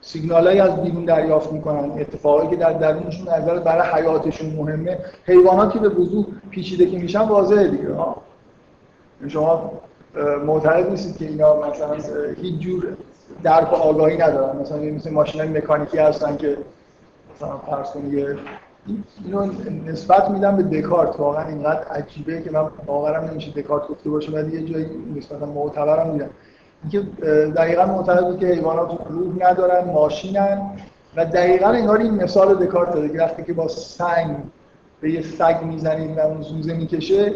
سیگنالایی از بیرون دریافت می‌کنن اتفاقی که در درونشون نظر برای حیاتشون مهمه. حیواناتی به وضوح پیچیده که میشن واضحه دیگه ها شما معتقد نیستید که اینا مثلا هیچ جور درک آگاهی ندارن. مثلا مثل ماشین مکانیکی هستن که مثلا فرض کنید اینو نسبت میدم به دکارت. واقعا اینقدر عجیبه که من باورم نمیشه دکارت گفته باشه ولی یه جایی نسبتا معتبرم میدم اینکه دقیقا معتقد بود که حیوانات روح ندارن ماشینن و دقیقا انگار این مثال دکارت داده که وقتی که با سنگ به یه سگ می‌زنید و اون زوزه می‌کشه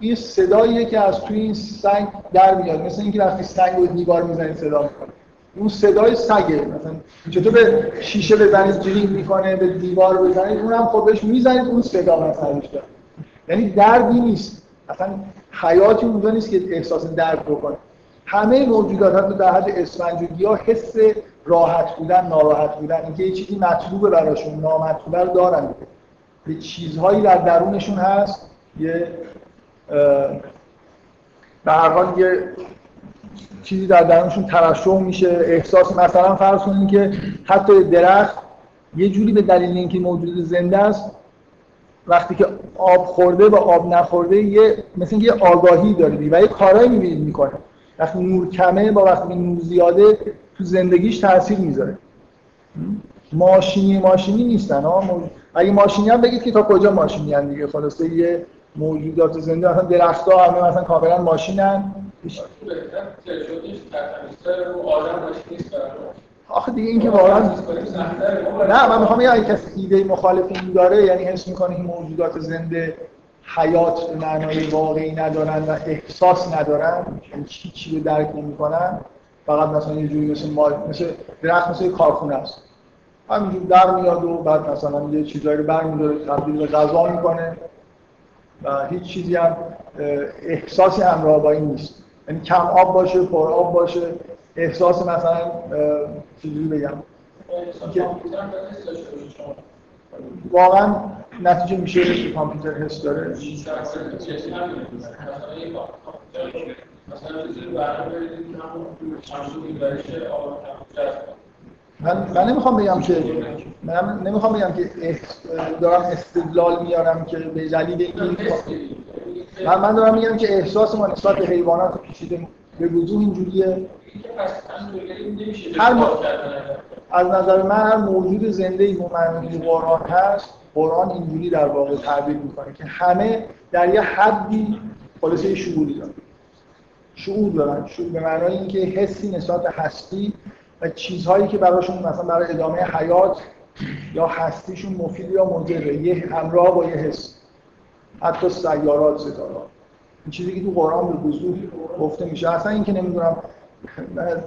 این صداییه که از توی این سنگ در میاد. مثل اینکه وقتی سنگ رو دیوار می‌زنید صدا می‌کنه. اون صدای سگه مثلا چطور به شیشه بزنید جرینگ می‌کنه به دیوار بزنید اونم خب بهش می‌زنید اون صدا مثلا یعنی دردی نیست. اصلا حیاتی اونجا نیست که احساس درد بکنه. همه موجودات حتی در حد اسفنج و حس راحت بودن ناراحت بودن. اینکه یه چیزی مطلوبه براشون نامطلوبه رو دارن. یه چیزهایی در درونشون هست یه به هر حال یه چیزی در درونشون ترشح میشه. احساس مثلا فرض کنید که حتی درخت یه جوری به دلیل اینکه موجود زنده است وقتی که آب خورده و آب نخورده یه مثل یه آگاهی داره و یه کارایی می‌بینید می‌کنه. وقتی نور کمه با وقتی نور زیاده تو زندگیش تاثیر می‌ذاره. ماشینی ماشینی نیستن ها. اگه ماشینی هم بگید که تا کجا ماشینی هم دیگه؟ خلاصه یه موجودات زنده مثلا درخت‌ها همه مثلا کاملا ماشینن. آخه دیگه این که واقعا نه من می‌خوام بگم کسی ایده مخالف این داره یعنی حس می‌کنه این موجودات زنده حیات به معنای واقعی ندارن و احساس ندارن یعنی چی چی رو درک نمی‌کنن. فقط مثلا یه جوری مثل ما مثل درخت مثل کارخونه است. همینجور در میاد و بعد مثلا یه چیزایی رو برمیداره تبدیل به غذا می‌کنه و هیچ چیزی هم احساسی همراه با این نیست. یعنی کم آب باشه پر آب باشه. احساس مثلا چیزی بگم. واقعا نتیجه میشه که کامپیوتر حس داره. من, من نمی‌خوام بگم که من نمی‌خوام بگم که دارم استدلال میارم که به دلیل این من, من دارم میگم که احساس ما نسبت به حیوانات پیچیده به وجود اینجوریه. هر از نظر من هر موجود زنده ای معنی قرآن هست قرآن اینجوری در واقع تعبیر می‌کنه که همه در یه حدی خلاصه شعوری دارن. شعور دارن. شعور به معنای اینکه حسی نسبت هستی و چیزهایی که براشون مثلا برای ادامه حیات یا هستیشون مفید یا مضره. یه همراه با یه حس. حتی سیارات ستارات. این چیزی که تو قرآن به وضوح گفته میشه. اصلا این که نمی‌دونم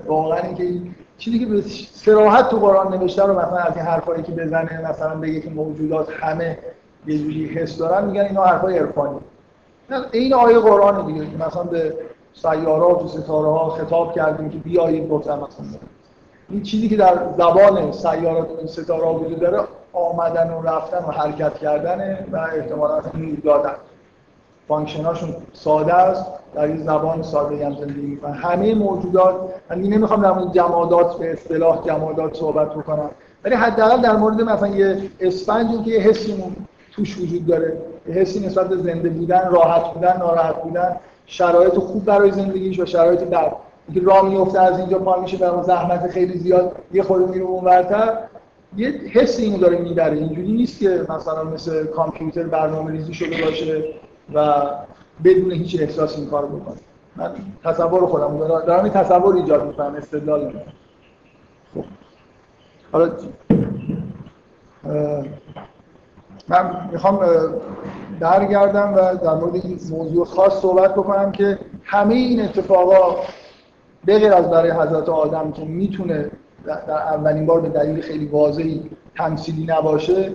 واقعا اینکه چیزی که به سراحت تو قرآن نوشته رو مثلا از این حرفایی که بزنه مثلا بگه که موجودات همه یه جوری حس دارن میگن اینا حرفای عرفانی. این آیه قرآن دیگه. مثلا به سیارات و ستاره ها خطاب کردیم که بیایید گفتم مثلا این چیزی که در زبان سیارات و ستاره وجود داره آمدن و رفتن و حرکت کردن و احتمالا نور دادن. فانکشناشون ساده است در این زبان ساده هم زندگی می‌کنن. همه موجودات من نمی‌خوام در مورد جمادات به اصطلاح جمادات صحبت بکنم ولی حداقل در مورد مثلا یه اسفنجی که یه حسی توش وجود داره. یه حسی نسبت به زنده بودن راحت بودن ناراحت بودن شرایط خوب برای زندگیش و شرایط بد. اینکه راه میفته از اینجا پا میشه به زحمت خیلی زیاد یه خورده میره اونورتر یه حس اینو داره می‌بره. اینجوری نیست که مثلا مثل کامپیوتر برنامه ریزی شده باشه و بدون هیچ احساسی این کارو بکنه. من تصور خودم دارم. این تصور ایجاد می‌کنم استدلال می‌کنم. خب. حالا من می‌خوام برگردم و در مورد این موضوع خاص صحبت بکنم که همه این اتفاقا به غیر از برای حضرت آدم که می‌تونه در اولین بار به دلیل خیلی واضحی تمثیلی نباشه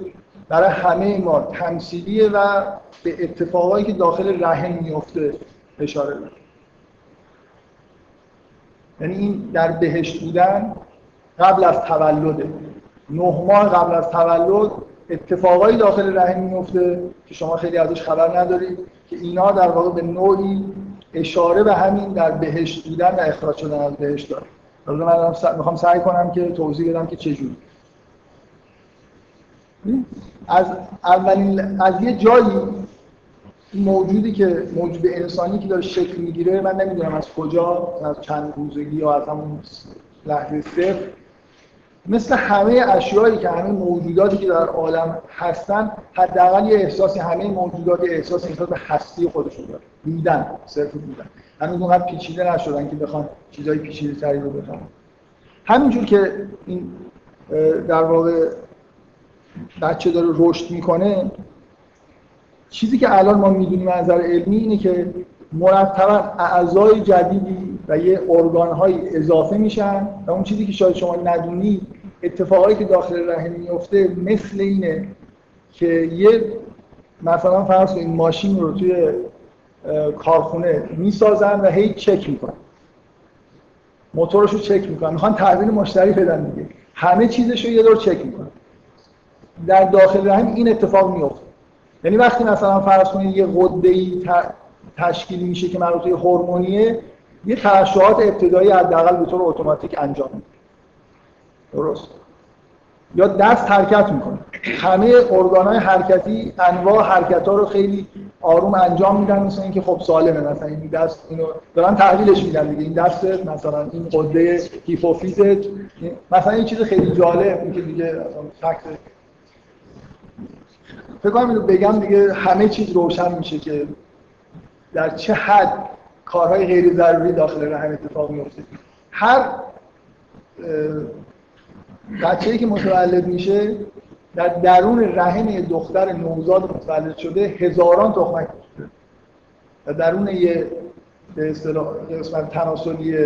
برای همه ما تمثیلیه و به اتفاقایی که داخل رحم میفته اشاره داره یعنی این در بهشت بودن قبل از تولده نه ماه قبل از تولد اتفاقایی داخل رحم میفته که شما خیلی ازش خبر ندارید که اینا در واقع به نوعی اشاره به همین در بهشت بودن و اخراج شدن از بهشت داره. من می‌خوام سعی کنم که توضیح بدم که چجوری از اولین از یه جایی موجودی که موجود انسانی که داره شکل می‌گیره من نمی‌دونم از کجا از چند روزگی یا از همون لحظه صفر مثل همه اشیایی که همه موجوداتی که در عالم هستن حداقل یه احساسی همه موجودات احساس احساس به هستی خودشون داره. بودن صرف بودن. هنوز اونقدر پیچیده نشدن که بخوان چیزای پیچیده تری رو بفهمن همینجور که این در واقع بچه داره رشد می‌کنه چیزی که الان ما می‌دونیم از نظر علمی اینه که مرتبا اعضای جدیدی و یه ارگان اضافه میشن و اون چیزی که شاید شما ندونی اتفاقایی که داخل رحم میفته مثل اینه که یه مثلا فرض این ماشین رو توی کارخونه می‌سازن و هی چک می‌کنن. موتورش رو چک می‌کنن. می‌خوان تحویل مشتری بدن دیگه. همه چیزش رو یه دور چک می‌کنن. در داخل رحم این اتفاق میفته یعنی وقتی مثلا فرض کنید یه غده ای تشکیل میشه که مربوط به هورمونیه یه ترشحات ابتدایی حداقل به طور اتوماتیک انجام میده. درست. یا دست حرکت می‌کنه. همه ارگانهای حرکتی انواع حرکت ها رو خیلی آروم انجام میدن مثل اینکه خب سالمه مثلا این دست اینو دارن تحلیلش میدن دیگه. این دست مثلا این قده هیپوفیز مثلا این چیز خیلی جالب این که دیگه فکر کنم بگم دیگه همه چیز روشن میشه که در چه حد کارهای غیر ضروری داخل رحم اتفاق میفته هر بچه‌ای که متولد میشه در درون رحم دختر نوزاد متولد شده هزاران تخمک در درون یه به اصطلاح قسمت تناسلی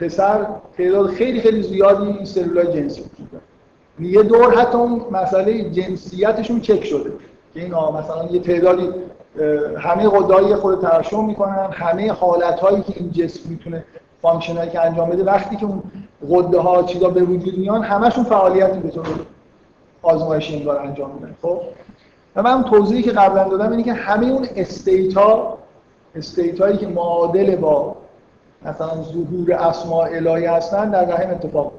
پسر تعداد خیلی خیلی زیادی سلولای جنسی وجود یه دور حتی اون مسئله جنسیتشون چک شده. که این مثلا یه تعدادی همه قدایی خود ترشح می‌کنن همه حالت هایی که این جسم می‌تونه function هایی که انجام بده وقتی که اون غده ها چیزا به وجود میان همشون فعالیتی به طور آزمایشی انگار انجام میدن. خب؟ و من توضیحی که قبلا دادم اینه که همه اون state ها state هایی که معادل با مثلا ظهور اسماء الهی هستن در رحم اتفاق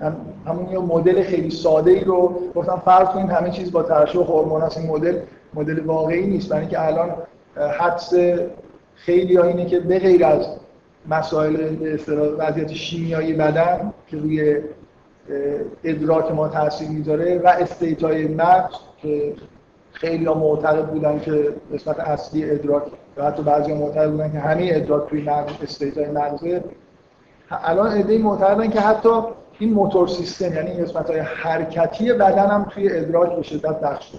هم همون یه مدل خیلی ساده ای رو گفتم فرض کنیم همه چیز با ترشح هورمون این مدل مدل واقعی نیست. برای اینکه الان حدس خیلی ها اینه که به غیر از مسائل وضعیت شیمیایی بدن که روی ادراک ما تاثیر می‌ذاره و state های مغز که خیلی ها معتقد بودن که قسمت اصلی ادراک و حتی بعضی معتقد بودن که همه ادراک توی مغز state های مغزه. الان ایده معتقدن که حتی این motor system یعنی این قسمت های حرکتی بدن هم توی ادراک به شدت نقش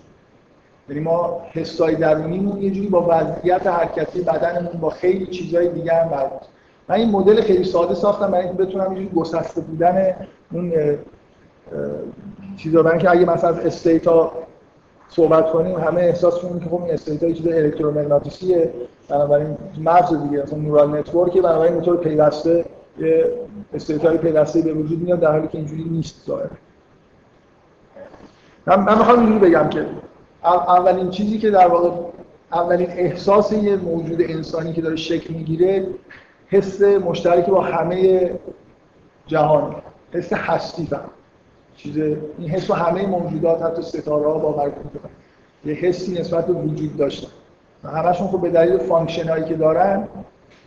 یعنی ما حسای درونیمون یه جوری با وضعیت حرکتی بدنمون با خیلی چیزهای دیگه هم مربوط من این مدل خیلی ساده ساختم برای اینکه بتونم یه گسسته بودن اون چیزا. برای اینکه اگه مثلا از state ا صحبت کنیم همه احساس کنیم که خب این state ا چیز الکترومغناطیسیه. بنابراین مغز دیگه مثلا neural network بنابراین اینطور پیوسته یه state ای پیوسته به وجود میاد در حالی که اینجوری نیست ظاهر من می‌خوام اینجوری بگم که اولین چیزی که در واقع اولین احساس یه موجود انسانی که داره شکل می‌گیره حس مشترک با همه جهان حس هستی فهم چیز این حس و همه موجودات حتی ستاره ها باور کنن یه حسی نسبت به وجود داشتن. و همشون خب به دلیل function هایی که دارن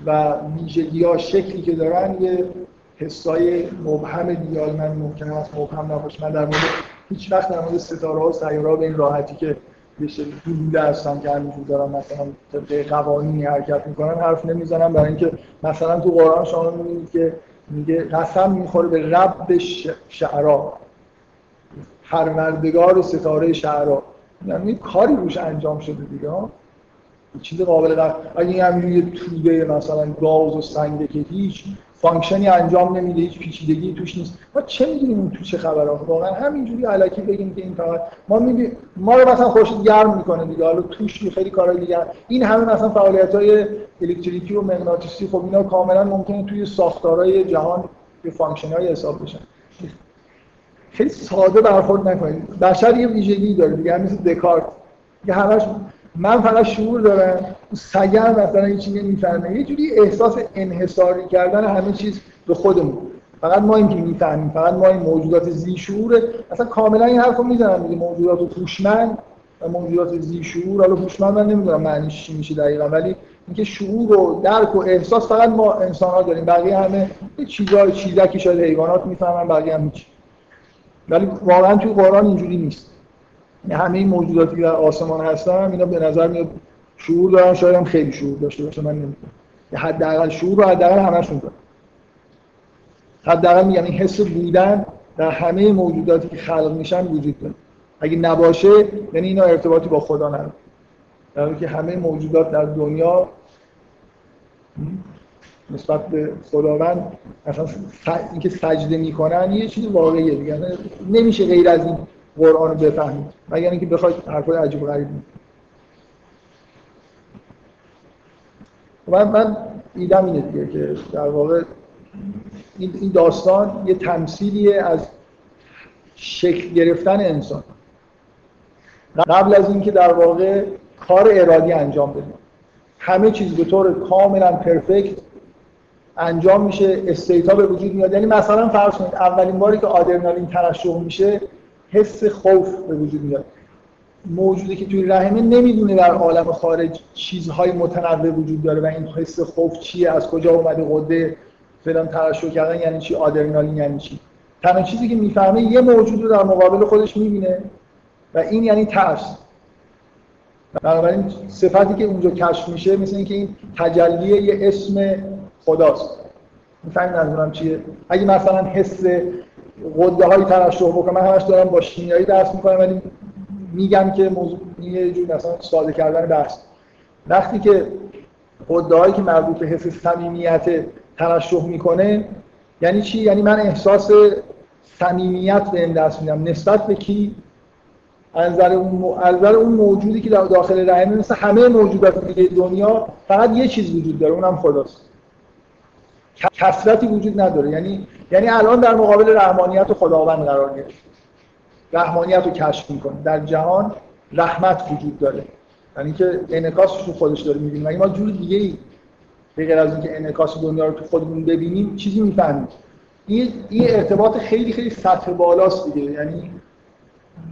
و ویژگی ها شکلی که دارن یه حسای مبهم دیگه من ممکن است مبهم نباشه. من در مورد هیچ وقت در مورد ستاره ها و سیاره ها به این راحتی که یه سری گلوله هستن که همینجور دارن مثلا طبق قوانینی حرکت می‌کنن حرف نمی‌زنم برای اینکه مثلا تو قرآن شما می‌بینید که میگه قسم می‌خوره به رب شعرا. پروردگار ستاره شعرا. یعنی کاری روش انجام شده دیگه چیز قابل قدر اگه همینجور یه توده مثلا گاز و سنگه که هیچ function ی انجام نمیده هیچ پیچیدگی توش نیست. ما چه می‌دونیم تو چه خبره؟ واقعا همینجوری الکی بگیم که این فقط ما میگیم ما رو مثلا خورشید گرم می‌کنه دیگه. حالا توش خیلی کارهای دیگه این همه مثلا فعالیت های الکتریکی و مغناطیسی خب اینا کاملا ممکنه توی ساختارهای جهان به function های حساب بشن خیلی ساده برخورد نکنید. بشر یه ویژگی داره دیگه. مثل دکارت. که همش من فقط شعور دارم سگم مثلا هیچی نمی‌فهمه. یه جوری احساس انحصاری کردن همه چیز به خودمون. فقط ما این که می‌فهمیم فقط ما این موجودات زی شعور اصلا کاملا این حرفو می‌زنم دیگه. موجودات هوشمند و موجودات زی شعور. حالا هوشمند من نمی‌دونم معنیش چی میشه دقیقا ولی اینکه شعور و درک و احساس فقط ما انسان ها داریم. بقیه همه چیزای چیزکی شاید حیوانات می‌فهمن بقیه هم هیچ. ولی واقعا توی قرآن اینجوری نیست. همه این موجوداتی که در آسمان هستن اینا به نظر میاد شعور دارن شاید هم خیلی شعور داشته باشه من نمی‌دونم. حداقل شعور رو حداقل همشون دارن. حداقل میگم این حس بودن در همه موجوداتی که خلق میشن وجود داره. اگه نباشه یعنی اینا ارتباطی با خدا نداره در که همه موجودات در دنیا نسبت به خداوند مثلا اینکه سجده می‌کنن یه چیز واقعیه دیگه. نمیشه غیر از این قرآن رو بفهمید. مگر اینکه بخواید حرفای عجیب و غریب من من ایدم اینه دیگه که در واقع این داستان یه تمثیلیه از شکل گرفتن انسان. قبل از اینکه در واقع کار ارادی انجام بده همه چیز به طور کاملا پرفکت انجام میشه استیتا به وجود میاد. یعنی مثلا فرض کنید اولین باری که آدرنالین ترشح میشه حس خوف به وجود میاد. موجودی که توی رحمه نمی‌دونه در عالم خارج چیزهای متنوع وجود داره و این حس خوف چیه از کجا اومده قده فلان ترشح کردن یعنی چی آدرنالین یعنی چی. تنها چیزی که می‌فهمه یه موجود رو در مقابل خودش می‌بینه و این یعنی ترس. بنابراین صفتی که اونجا کشف میشه مثل اینکه این تجلی یه اسم خداست. می‌فهمید منظورم چیه؟ اگه مثلا حس قده های ترشح بکنم من همش دارم با شیمیایی درس می‌کنم ولی میگم که موضوع یه جور مثلا ساده کردن بحث. وقتی که قده هایی که مربوط به حس صمیمیت ترشح می‌کنه یعنی چی؟ یعنی من احساس صمیمیت به دست میدم. نسبت به کی؟ از نظر اون, اون موجودی که در داخل رحم مثل همه موجودات دیگه دنیا فقط یه چیز وجود داره اونم خداست. کسرتی وجود نداره. یعنی یعنی الان در مقابل رحمانیت و خداوند قرار گرفت. رحمانیت رو کشف می‌کنه. در جهان رحمت وجود داره. یعنی که انعکاسش رو خودش داره می‌بینیم ما جور دیگه ای به از اینکه انعکاس دنیا رو تو خودمون ببینیم چیزی می‌فهمیم. این این ارتباط خیلی خیلی سطح بالاست دیگه. یعنی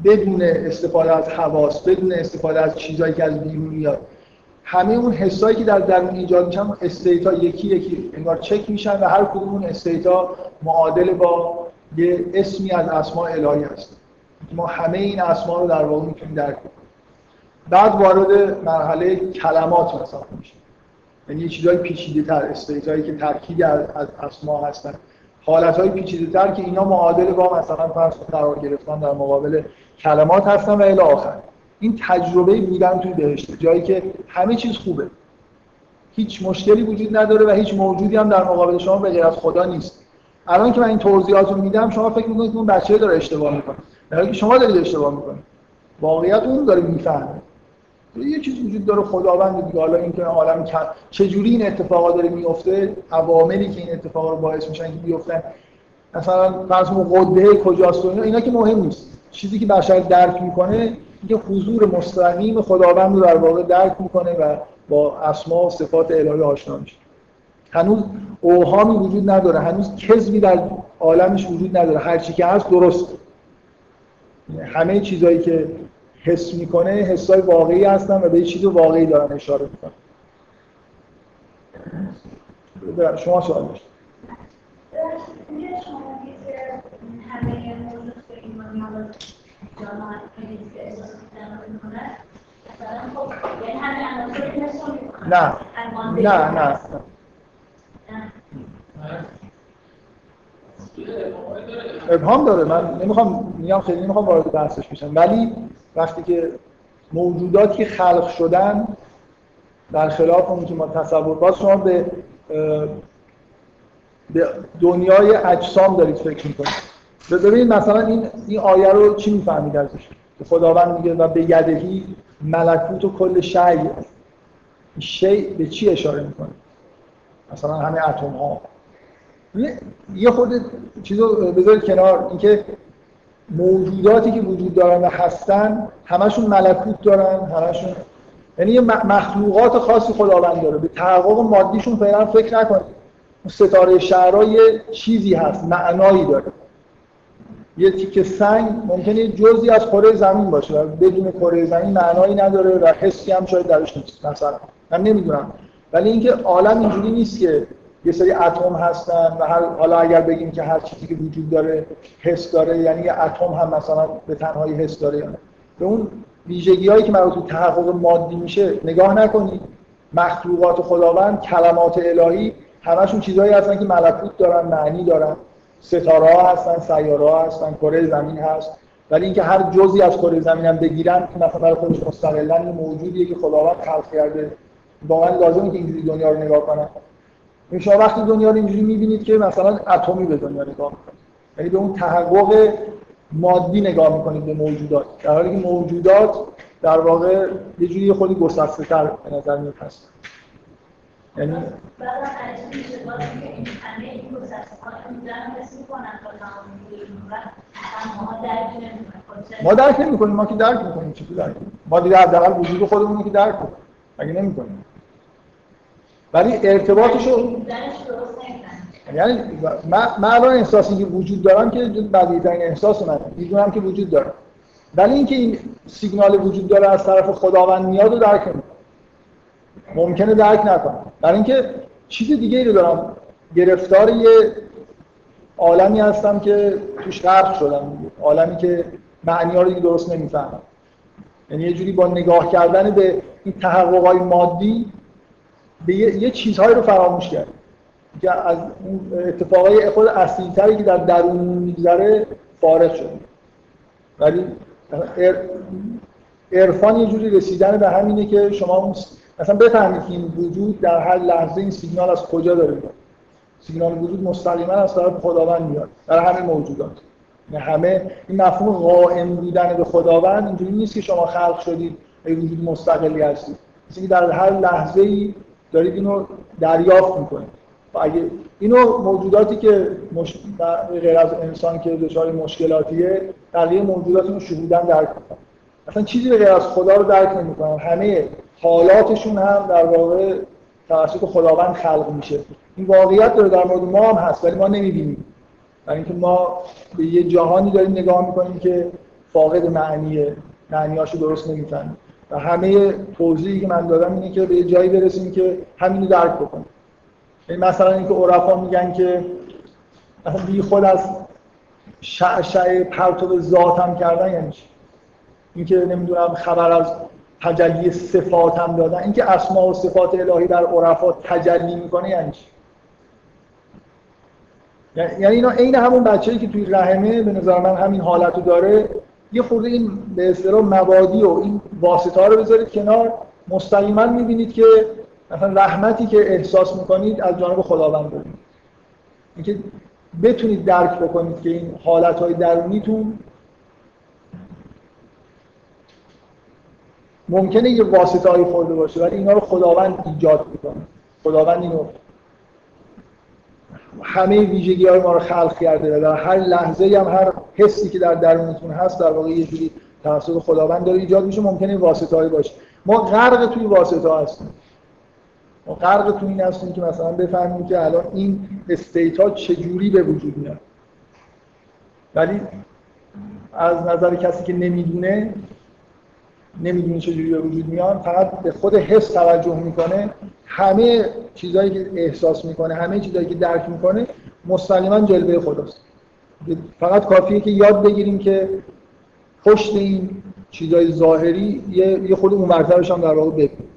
بدون استفاده از حواس بدون استفاده از چیزهایی که از بیرون میاد. همه اون حسایی که در درون ایجاد میشن استیتا یکی یکی انگار چک میشن و هر کدوم اون استیتا معادل با یه اسمی از اسماء الهی هست. ما همه این اسما رو در واقع می‌تونیم درک کنیم. بعد وارد مرحله کلمات مثلا میشه یعنی یه چیزای پیچیده تر استیتایی که ترکیب از اسما هستن. حالت های که اینا معادل با مثلا فرض قرار گرفتن در مقابل کلمات هستن و الی آخر. این تجربه بودن توی بهشت جایی که همه چیز خوبه. هیچ مشکلی وجود نداره و هیچ موجودی هم در مقابل شما به غیر از خدا نیست. الان که من این توضیحات رو میدم شما فکر می‌کنید که اون بچه داره اشتباه می‌کنه. در که شما دارید اشتباه می‌کنید. واقعیت اون داره می‌فهمه. یه چیز وجود داره خداوند دیگه. حالا اینکه عالم چجوری این اتفاقا داره میفته عواملی که این اتفاقا رو باعث میشن که بیفتن. مثلا فرض قده کجاست و اینا اینا که مهم نیست. چیزی که بشر درک می‌کنه اینکه حضور مستقیم خداوند رو در واقع درک می‌کنه و با اسما و صفات الهی آشنا میشه. هنوز اوهامی وجود نداره. هنوز کذبی در عالمش وجود نداره. هر چی که هست درست همه چیزهایی که حس می‌کنه حسای واقعی هستن و به چیز واقعی دارن اشاره می‌کنن. شما سوال داشت نه نه نه ابهام داره. من نمی‌خوام میگم خیلی نمی‌خوام وارد بحثش بشم. ولی وقتی که موجوداتی خلق شدن در خلاف اون که ما تصور باز شما به به دنیای اجسام دارید فکر می‌کنید. ببینید مثلا این این آیه رو چی می‌فهمید ازش؟ که خداوند میگه و به یدهی ملکوت و کل شی. شی به چی اشاره می‌کنه؟ مثلا همه اتم ها یه خود چیزو بذارید کنار. اینکه موجوداتی که وجود دارن و هستن همشون ملکوت دارن همشون یعنی یه مخلوقات خاصی خداوند داره. به تحقق مادیشون فعلا فکر نکنید. ستاره شهرها یه چیزی هست معنایی داره. یه تیکه سنگ ممکنه جزی از کره زمین باشه و بدون کره زمین معنایی نداره و حسی هم شاید درش نیست مثلا. من نمی‌دونم. ولی اینکه عالم اینجوری نیست که یه سری اتم هستن و هر حالا اگر بگیم که هر چیزی که وجود داره حس داره یعنی یه اتم هم مثلا به تنهایی حس داره یا به اون ویژگی هایی که مربوط به تحقق مادی میشه نگاه نکنید. مخلوقات خداوند کلمات الهی همشون چیزهایی هستن که ملکوت دارن معنی دارن. ستاره ها هستن سیاره ها هستن کره زمین هست. ولی اینکه هر جزی از کره زمین هم بگیرن مثلا برای خودش مستقلا موجودیه که خداوند خلق کرده. واقعا لازمه که اینجوری دنیا رو نگاه کنن. شما وقتی دنیا رو اینجوری می‌بینید که مثلا اتمی به دنیا نگاه می‌کنید یعنی به اون تحقق مادی نگاه می‌کنید به موجودات. در حالی که موجودات در واقع یه جوری خودی گسسته تر به نظر میاد یعنی ما درک نمی ما که درک می‌کنیم. چی درک؟ ما دیگه حداقل وجود خودمون که درک کنیم. اگه نمی کنیم ولی ارتباطش رو یعنی من, الان احساسی که وجود دارم که بدیترین احساس من. می‌دونم که وجود دارم. ولی اینکه این سیگنال وجود داره از طرف خداوند میاد و درک نمی‌کنم ممکنه درک نکنم. برای اینکه چیز دیگه ای رو دارم. گرفتار یه عالمی هستم که توش غرق شدم. عالمی که معنی ها رو درست نمی‌فهمم. یعنی یه جوری با نگاه کردن به این تحققات مادی به یه, یه چیزهایی رو فراموش کرد که از اتفاقای خود اصلیتری که در درونمون میگذره فارغ شد ولی عرفان یه جوری رسیدن به همینه که شما مثلا بفهمید که این وجود در هر لحظه این سیگنال از کجا داره میاد. سیگنال وجود مستقیما از طرف خداوند میاد. در همه موجودات. یعنی همه این مفهوم قائم بودن به خداوند اینجوری نیست که شما خلق شدید ای وجود مستقلی هستید. مثل در هر لحظه ای دارید اینو دریافت می‌کنید. و اگه اینو موجوداتی که مش... غیر از انسان که دچار مشکلاتیه بقیه موجودات رو شهودن درک می‌کنن. اصلا چیزی به غیر از خدا رو درک نمی‌کنن. همه حالاتشون هم در واقع توسط خداوند خلق میشه. این واقعیت داره در مورد ما هم هست ولی ما نمی‌بینیم. برای اینکه ما به یه جهانی داریم نگاه می‌کنیم که فاقد معنیه. معنیاشو درست نمی‌فهمیم. و همه توضیحی که من دادم اینه که به یه جایی برسیم که همینو درک بکنیم. یعنی مثلا اینکه عرفا میگن که بی خود از شعشع پرتو ذاتم کردن یعنی اینکه نمی‌دونم خبر از تجلی صفات هم دادن. اینکه اسما و صفات الهی در عرفا تجلی می‌کنه یعنی چی؟ یعنی اینا عین همون بچه‌ای که توی رحمه به نظر من همین حالتو داره یه خورده این به اصطلاح مبادی و این واسطه ها رو بذارید کنار. مستقیما می‌بینید که مثلا رحمتی که احساس می‌کنید از جانب خداوند دارید اینکه بتونید درک بکنید که این حالت های درونیتون ممکنه یه واسطه های خورده باشه ولی اینا رو خداوند ایجاد می‌کنه. خداوند اینو همه ویژگی های ما رو خلق کرده و در هر لحظه هم هر حسی که در درونتون هست در واقع یه جوری توسط خداوند داره ایجاد میشه ممکنه واسطه هایی باشه. ما غرق توی واسطه ها هستیم. ما غرق توی این هستیم که مثلا بفهمیم که الان این استیت ها چجوری به وجود میاد. ولی از نظر کسی که نمی‌دونه نمی‌دونه چجوری به وجود میان فقط به خود حس توجه می‌کنه. همه چیزهایی که احساس می‌کنه همه چیزهایی که درک می‌کنه مستقیما جلوه خداست. فقط کافیه که یاد بگیریم که پشت این چیزهای ظاهری یه خود اون مرتبش هم در واقع ببینیم.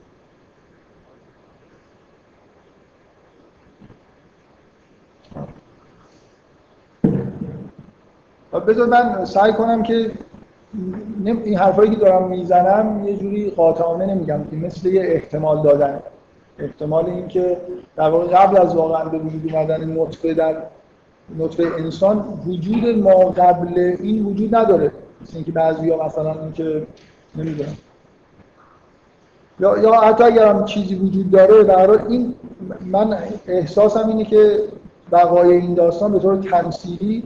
بذار من سعی کنم که این حرفایی که دارم می‌زنم یه جوری قاطعانه نمیگم که مثل یه احتمال دادن. احتمال این که در واقع قبل از واقعا به وجود اومدن نطفه در نطفه انسان وجود ما قبل این وجود نداره. مثل اینکه بعضی ها مثلا اینکه نمی‌دونم. یا یا حتی اگر هم چیزی وجود داره در این من احساسم اینه که بقای این داستان به طور تمثیلی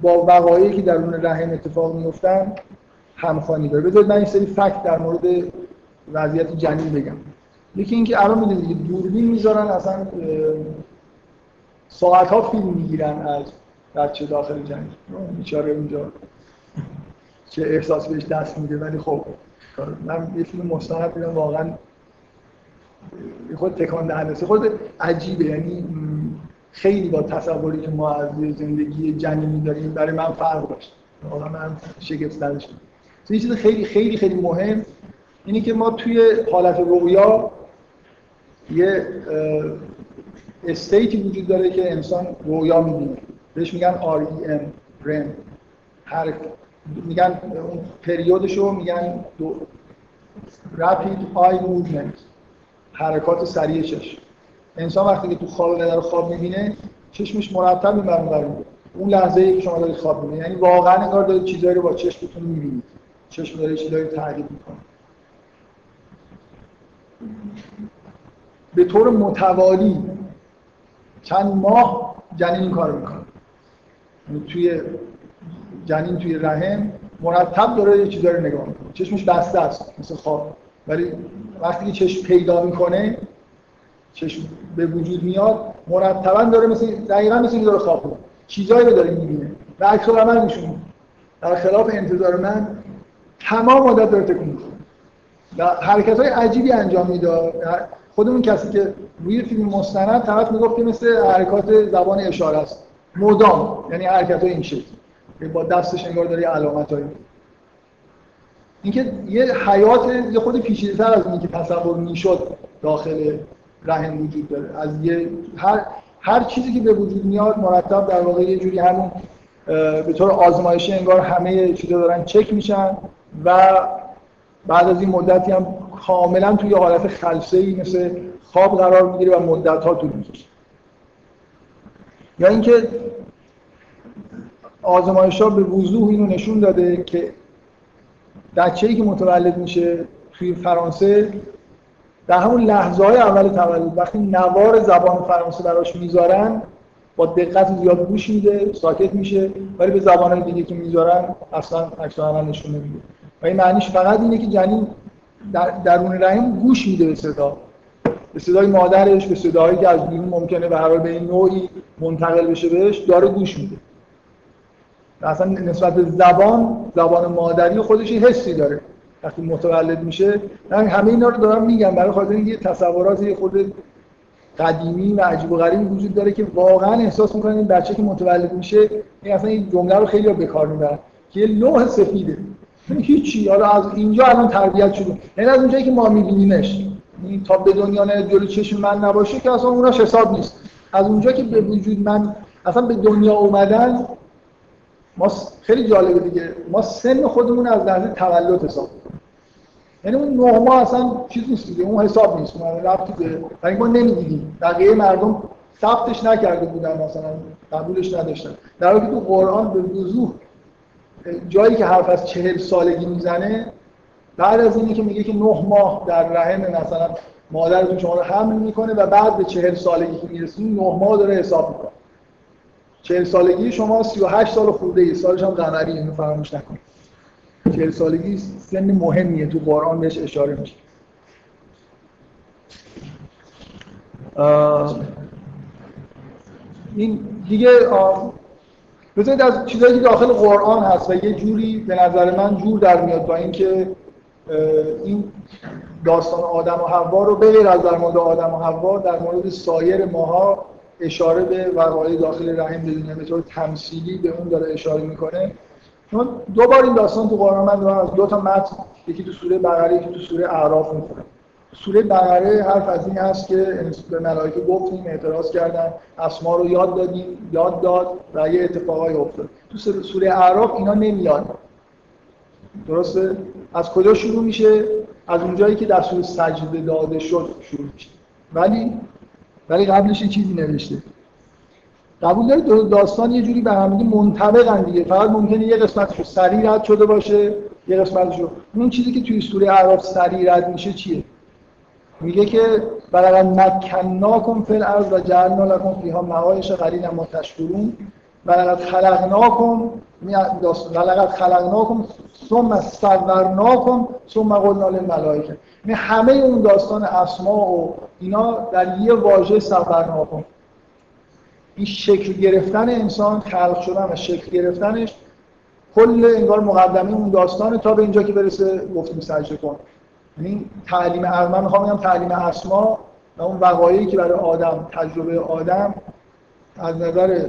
با وقایعی که در اون رحم اتفاق میفتن همخوانی داره بذارید من این سری فکت در مورد وضعیت جنین بگم. یکی اینکه الان می‌دونید که دوربین می‌ذارن اصلا ساعت ها فیلم می‌گیرن از بچه داخل جنین. بیچاره اونجا چه احساس بهش دست میده ولی خب من یه فیلم مستند دیدم واقعا خود تکان دهنده. خود عجیبه. یعنی خیلی با تصوری که ما از زندگی جنینی داریم برای من فرق داشت. واقعا من شگفت زده شدم. یه چیز خیلی خیلی خیلی مهم اینه که ما توی حالت رویا یه استیتی وجود داره که انسان رویا می‌بینه. بهش میگن REM REM هر میگن اون پریودشو میگن Rapid Eye Movement حرکات سریع چشم. انسان وقتی که تو خواب در خواب می‌بینه چشمش مرتب این برون اون لحظه ای که شما دارید خواب می‌بینید. یعنی واقعا انگار دارید چیزایی رو با چشمتون می‌بینید. چشم داره چیزایی تعریف می‌کنه. به طور متوالی چند ماه جنین این کار می‌کنه. یعنی توی جنین توی رحم مرتب داره یه چیزایی رو نگاه می‌کنه. چشمش بسته است مثل خواب. ولی وقتی که چشم پیدا می‌کنه چشم به وجود میاد مرتبا داره مثل دقیقا مثل داره خواب چیزایی رو داره می‌بینه. و عکس عمل میشونه در خلاف انتظار من تمام مدت داره تکون می‌خوره. و حرکت عجیبی انجام می‌داد خودمون کسی که روی فیلم مستند طرف می‌گفت که مثل حرکات زبان اشاره است. مدام. یعنی حرکت های این شکل. با دستش انگار داره علامت هایی اینکه یه حیات یه خود پیچیده‌تر از اینکه تصور می‌شد داخل رحم وجود داره. از یه هر هر چیزی که به وجود میاد مرتب در واقع یه جوری همون به طور آزمایشی انگار همه چیزا دارن چک میشن. و بعد از این مدتی هم کاملا توی حالت خلسه ای مثل خواب قرار می‌گیره و مدت ها طول می‌کشه. یا اینکه آزمایش ها به وضوح اینو نشون داده که بچه که متولد میشه توی فرانسه در همون لحظه های اول تولد وقتی نوار زبان فرانسه براش می‌ذارن با دقت زیاد گوش میده ساکت میشه ولی به زبان دیگه که می‌ذارن اصلا عکس نشون نمیده. و این معنیش فقط اینه که جنین در درون رحم گوش میده به صدا. به صدای مادرش به صداهایی که از بیرون ممکنه به هر به این نوعی منتقل بشه بهش داره گوش میده. اصلا نسبت به زبان زبان مادری خودش حسی داره. وقتی متولد میشه من همه اینا رو دارم میگم برای خاطر اینکه تصورات یه خود قدیمی و عجیب و غریبی وجود داره که واقعا احساس می‌کنه این بچه که متولد میشه این اصلا این جمله رو خیلی به کار که یه لوح سفیده. یعنی هیچی. حالا از اینجا الان تربیت شده یعنی از اونجایی که ما میبینیمش. یعنی تا به دنیا نه جلوی چشم من نباشه که اصلا اوناش حساب نیست. از اونجا که به وجود من اصلا به دنیا اومدن ما خیلی جالبه دیگه. ما سن خودمون از لحظه تولد حساب یعنی اون نه ماه اصلا چیز نیست دیگه. اون حساب نیست. اون رفتی به برای ما نمی‌دیدیم. بقیه مردم ثبتش نکرده بودن مثلا قبولش نداشتن. در حالی که تو قرآن به وضوح جایی که حرف از چهل سالگی می‌زنه بعد از اینی که میگه که نه ماه در رحم مثلا مادرتون شما رو حمل می‌کنه و بعد به چهل سالگی که می‌رسید نه ماه داره حساب می‌کنه. چهل سالگی شما 38 سال خورده ای سالش هم قمری اینو فراموش نکنید چهل سالگی سن مهمیه تو قرآن بهش اشاره میشه. این دیگه بذارید از چیزایی که داخل قرآن هست و یه جوری به نظر من جور در میاد با اینکه این داستان آدم و حوا رو بغیر از در مورد آدم و حوا در مورد سایر ماها اشاره به وقایع داخل رحم بدونه به طور تمثیلی به اون داره اشاره می‌کنه. چون دو بار این داستان تو قرآن من از دو تا متن یکی تو سوره بقره یکی تو سوره اعراف می‌خونم. سوره بقره حرف از این هست که به ملائکه گفتیم اعتراض کردن اسما رو یاد دادیم یاد داد و یه اتفاقایی افتاد. تو سوره اعراف اینا نمیاد. درسته؟ از کجا شروع میشه؟ از اونجایی که دستور سجده داده شد شروع میشه. ولی ولی قبلش چیزی نوشته. قبول دارید؟ داستان یه جوری به هم منطبقن دیگه. فقط ممکنه یه قسمتشو سریع رد شده باشه یه قسمتشو. اون چیزی که توی سوره اعراف سریع رد میشه چیه؟ میگه که بلغت مکناکم فی الارض و جعلنا لکم فیها معایش قلیلا ما تشکرون. بلغت خلقناکم بلغت خلقناکم ثم صورناکم ثم قلنا للملائکه. یعنی همه اون داستان اسما و اینا در یه واژه صورناکم این شکل گرفتن انسان خلق شدن و شکل گرفتنش کل انگار مقدمه اون داستان تا به اینجا که برسه گفتیم سجده کن. یعنی تعلیم من می‌خوام بگم تعلیم اسما و اون وقایعی که برای آدم تجربه آدم از نظر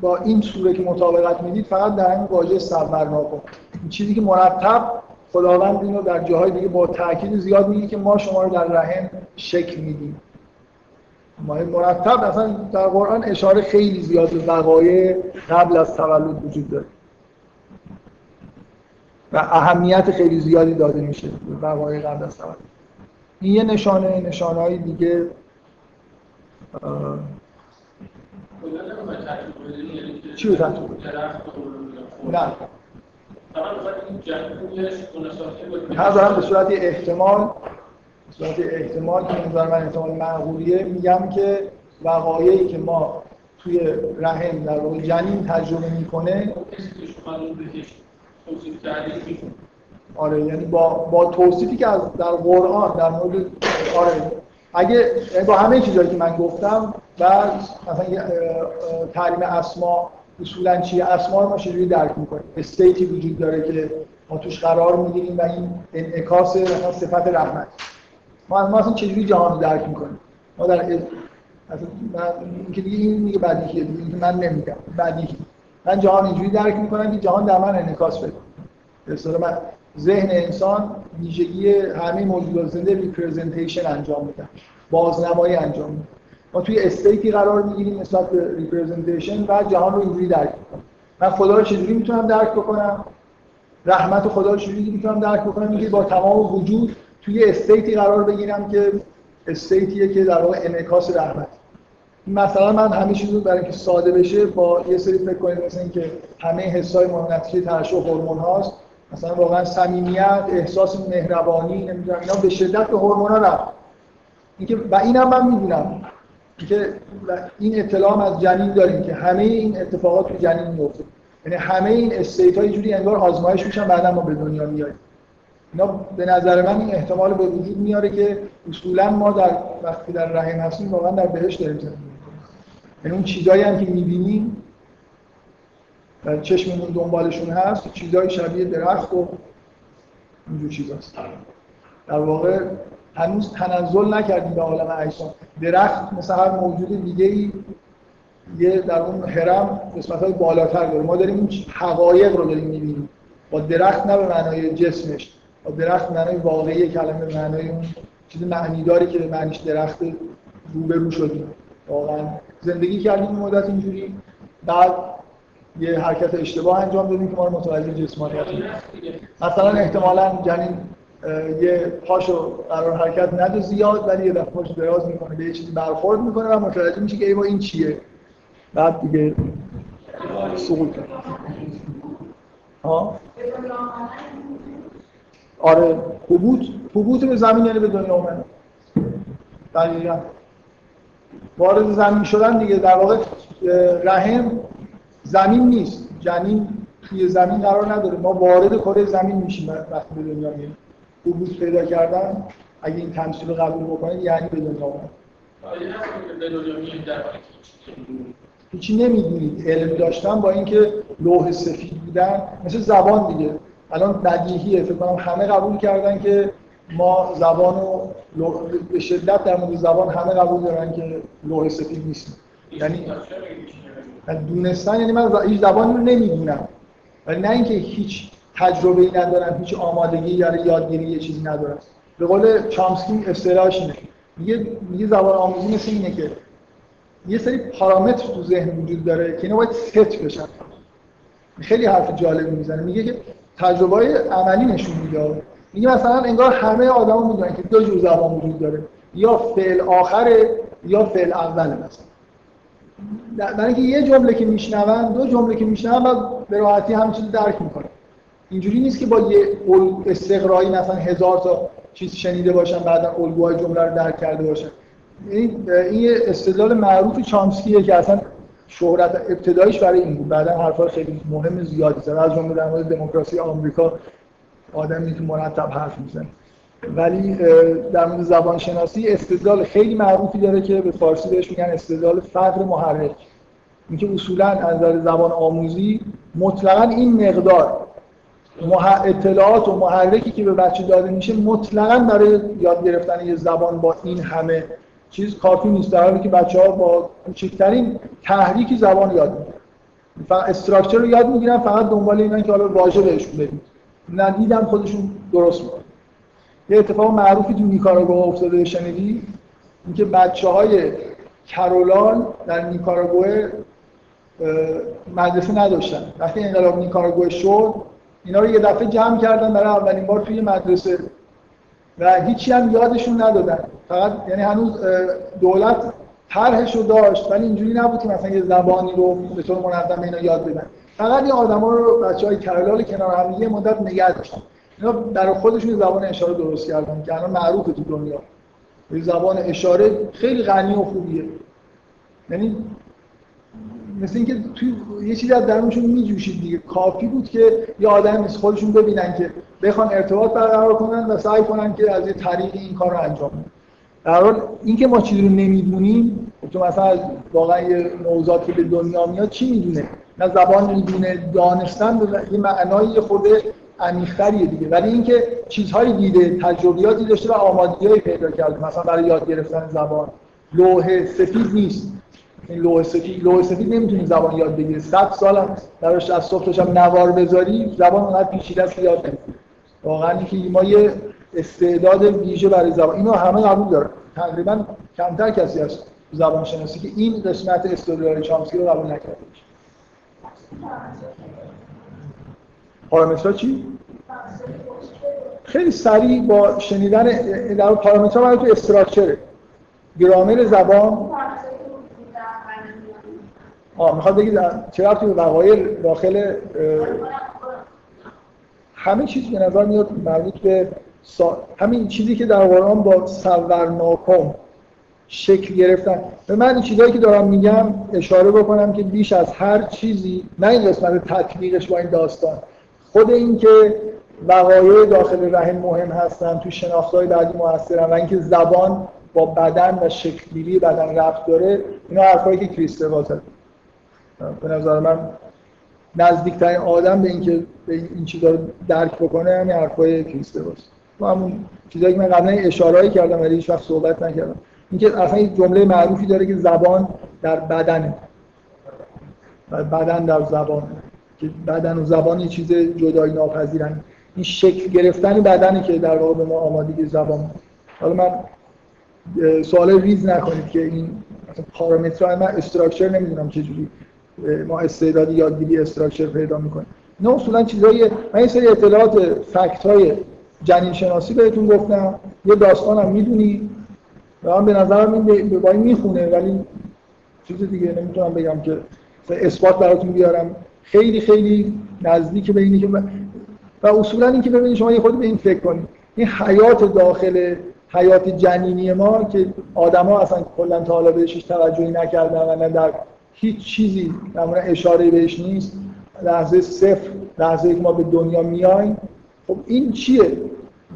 با این سوره که مطابقت می‌دید فقط در این واژه صبرنا کن. این چیزی که مرتب خداوند اینو در جاهای دیگه با تاکید زیاد میگه که ما شما رو در رحم شکل میدیم. ما مرتب اصلا در قرآن اشاره خیلی زیاد به وقایع قبل از تولد وجود داره. و اهمیت خیلی زیادی داده میشه به وقایع قبل از تولد. این یه نشانه نشانه های دیگه چی رو تحت نه. دارم به صورت احتمال به صورت احتمال که نظر من احتمال معقولیه میگم که وقایعی که ما توی رحم در واقع جنین تجربه می‌کنه آره یعنی با با توصیفی که از در قرآن در مورد آره اگه با همه چیزایی که من گفتم و مثلا تعلیم اسما اصولا چیه اسما رو ما چجوری درک می‌کنیم؟ استیتی وجود داره که ما توش قرار می‌گیریم و این انعکاس مثلا صفت رحمت. ما ما اصلا چجوری جهان رو درک می‌کنیم؟ ما در من اینکه دیگه این میگه بدیهیه دیگه من نمیگم بدیهی من جهان اینجوری درک می‌کنم که جهان در من انعکاس بده به من ذهن انسان ویژگی همه موجودات زنده representation انجام میدن بازنمایی انجام میدن ما توی state ی قرار می‌گیریم نسبت به representation و جهان رو اینجوری درک می‌کنم من خدا رو چجوری می‌تونم درک بکنم؟ رحمت خدا رو چجوری می‌تونم درک بکنم؟ اینکه با تمام وجود توی state ی قرار بگیرم که state یه که در واقع انعکاس رحمت. مثلا من همه چیز رو برای اینکه ساده بشه با یه سری فکر کنید مثلا اینکه همه حسای نتیجه ترشح هورمون هاست. مثلا واقعا صمیمیت احساس مهربانی نمی‌دونم اینا به شدت به هورمونا رفت. اینکه و اینم من می‌دونم. که این اطلاع از جنین داریم که همه این اتفاقات تو جنین میفته یعنی همه این استیت های جوری انگار آزمایش میشن بعدا ما به دنیا میاییم اینا به نظر من این احتمال به وجود میاره که اصولا ما در وقتی در رحم هستیم واقعا در بهش داریم یعنی اون چیزایی هم که می‌بینیم و چشممون دنبالشون هست چیزای شبیه درخت و اینجور چیزاست. در واقع هنوز تنزل نکردیم به عالم اجسام. درخت مثل هر موجود دیگه ای یه در اون هرم قسمت های بالاتر داره. ما داریم حقایق رو داریم می‌بینیم. با درخت نه به معنای جسمش با درخت معنای واقعی کلمه معنای اون چیز معنیداری که به معنیش درخت روبرو شدیم. واقعا زندگی کردیم مدت اینجوری. بعد یه حرکت اشتباه انجام دادیم که ما رو متوجه جسمانیت مثلا احتمالا جنین یه پاشو قرار حرکت نده زیاد ولی یه دفعه پاشو دراز می‌کنه به یه چیزی برخورد می‌کنه و متوجه میشه که ای با این چیه. بعد دیگه سقوط ها آره حبوط حبوط به زمین یعنی به دنیا اومدن دقیقا. وارد زمین شدن دیگه. در واقع رحم زمین نیست. جنین توی زمین قرار نداره. ما وارد کره زمین میشیم وقتی به دنیا میاییم حبوط پیدا کردن اگه این تمثیل رو قبول بکنید یعنی به دنیا اومدن هیچی نمی‌دونید. علم داشتن با اینکه لوح سفید بودن مثل زبان دیگه. الان بدیهیه. فکر کنم همه قبول کردن که ما زبان رو به شدت در مورد زبان همه قبول دارن که لوح سفید نیست. یعنی دونستن یعنی من هیچ زبانی رو نمی‌دونم. ولی نه اینکه هیچ تجربه ای ندارم هیچ آمادگی یا یادگیری یه چیزی ندارم. به قول چامسکی اصطلاحش اینه. میگه میگه زبان آموزی مثل اینه که یه سری پارامتر تو ذهن وجود داره که اینا باید ست بشن. خیلی حرف جالبی می‌زنه. میگه که تجربه عملی نشون میده. میگه مثلا انگار همه آدما می‌دونن که دو جور زبان وجود داره. یا فعل آخره یا فعل اوله مثلا. در اینکه یه جمله که میشنون دو جمله که میشنون بعد به راحتی همین چیز درک می‌کنه اینجوری نیست که با یه استقرایی مثلا هزار تا چیز شنیده باشن بعدا الگوهای جمله رو درک کرده باشن. این این استدلال معروف چامسکیه که اصلا شهرت ابتدایش برای این بود. بعدا حرفا خیلی مهم زیادی زد. از جمله در مورد دموکراسی آمریکا آدمی که مرتب حرف می‌زنه. ولی در مورد زبان شناسی استدلال خیلی معروفی داره که به فارسی بهش میگن استدلال فقر محرک. اینکه اصولا از نظر زبان آموزی مطلقا این مقدار اطلاعات و محرکی که به بچه داده میشه مطلقا برای یاد گرفتن یه زبان با این همه چیز کافی نیست. در حالی که بچه ها با کوچکترین تحریکی زبان یاد می‌گیرن. فقط استراکچر رو یاد می‌گیرن فقط دنبال اینن که حالا واژه بهشون بدید ندیدم خودشون درست می‌کنن. یه اتفاق معروفی تو نیکاراگوه افتاده شنیدی؟ اینکه بچه های کرولان در نیکاراگوه مدرسه نداشتن. وقتی انقلاب نیکاراگوه شد اینا رو یه دفعه جمع کردن برای اولین بار توی مدرسه. و هیچی هم یادشون ندادن. فقط یعنی هنوز دولت طرحش رو داشت ولی اینجوری نبود که مثلا یه زبانی رو به طور منظم اینا یاد بدن. فقط این آدما رو بچه های کرلال کنار هم یه مدت نگه داشتن. اینا در خودشون زبان اشاره درست کردن که الان معروفه تو دنیا. زبان اشاره خیلی غنی و خوبیه. یعنی مثل اینکه توی یه چیزی از درونشون میجوشید دیگه. کافی بود که یه آدم مثل خودشون ببینن که بخوان ارتباط برقرار کنن و سعی کنن که از یه طریق این کار رو انجام بدن. در اینکه ما چیزی رو نمی‌دونیم تو مثلا واقعا یه موضوعات که به دنیا میاد چی می‌دونه؟ نه زبان می‌دونه دانستن یه معنای خود عمیق‌تریه دیگه. ولی اینکه چیزهایی دیده تجربیاتی داشته و آمادگی‌هایی پیدا کرده مثلا برای یاد گرفتن زبان. لوح سفید نیست. این لوح سفید لوح سفید نمی‌تونی زبان یاد بگیری. 100 سال هم براش از صبح هم نوار بذاری زبان اونقدر پیچیده است یاد نمی‌گیری. واقعا اینکه ما یه استعداد ویژه برای زبان. اینو همه قبول دارن. تقریبا کمتر کسی هست زبان شناسی که این قسمت استودیوهای چامسکی رو قبول نکرده پارامترها چی؟ خیلی سریع با شنیدن در پارامترها برای تو استراکچره. گرامر زبان. آه می‌خواد بگید چه رفتی به داخل همه چیز به نظر میاد مربوط به سا... همین چیزی که در قرآن با سورناکم شکل گرفتن. به من این چیزهایی که دارم میگم اشاره بکنم که بیش از هر چیزی نه این قسمت تطبیقش با این داستان. خود این که وقایع داخل رحم مهم هستن تو شناختهای بعدی موثرن و اینکه زبان با بدن و شکلگیری بدن رفت داره اینا حرفایی که کریستوا زد به نظر من نزدیکترین آدم به اینکه این چیزا رو درک بکنه همین حرفای و همون چیزایی که من قبلا اشارهایی کردم ولی هیچ وقت صحبت نکردم. اینکه اصلا این جمله معروفی داره که زبان در بدنه. و بدن در زبان. که بدن و زبان یه چیز جدایی ناپذیرن. این شکل گرفتن بدنی که در واقع به ما آمادگی زبان. حالا من سوال ریز نکنید که این پارامترهای من استراکچر نمی‌دونم چجوری ما استعداد یادگیری استراکچر پیدا می‌کنیم. نه اصولا چیزایی من این سری اطلاعات فکت های جنین شناسی بهتون گفتم. یه داستانم می‌دونی. و من به نظرم این با این می‌خونه ولی چیز دیگه نمی‌تونم بگم که اثبات براتون بیارم. خیلی خیلی نزدیک به اینی که و اصولا اینکه ببینید شما یه خود به این فکر کنید. این حیات داخل حیات جنینی ما که آدما اصلا کلا تا حالا بهش توجهی نکردن و نه در هیچ چیزی در اشاره بهش نیست. لحظه صفر لحظه که ما به دنیا میایم. خب این چیه؟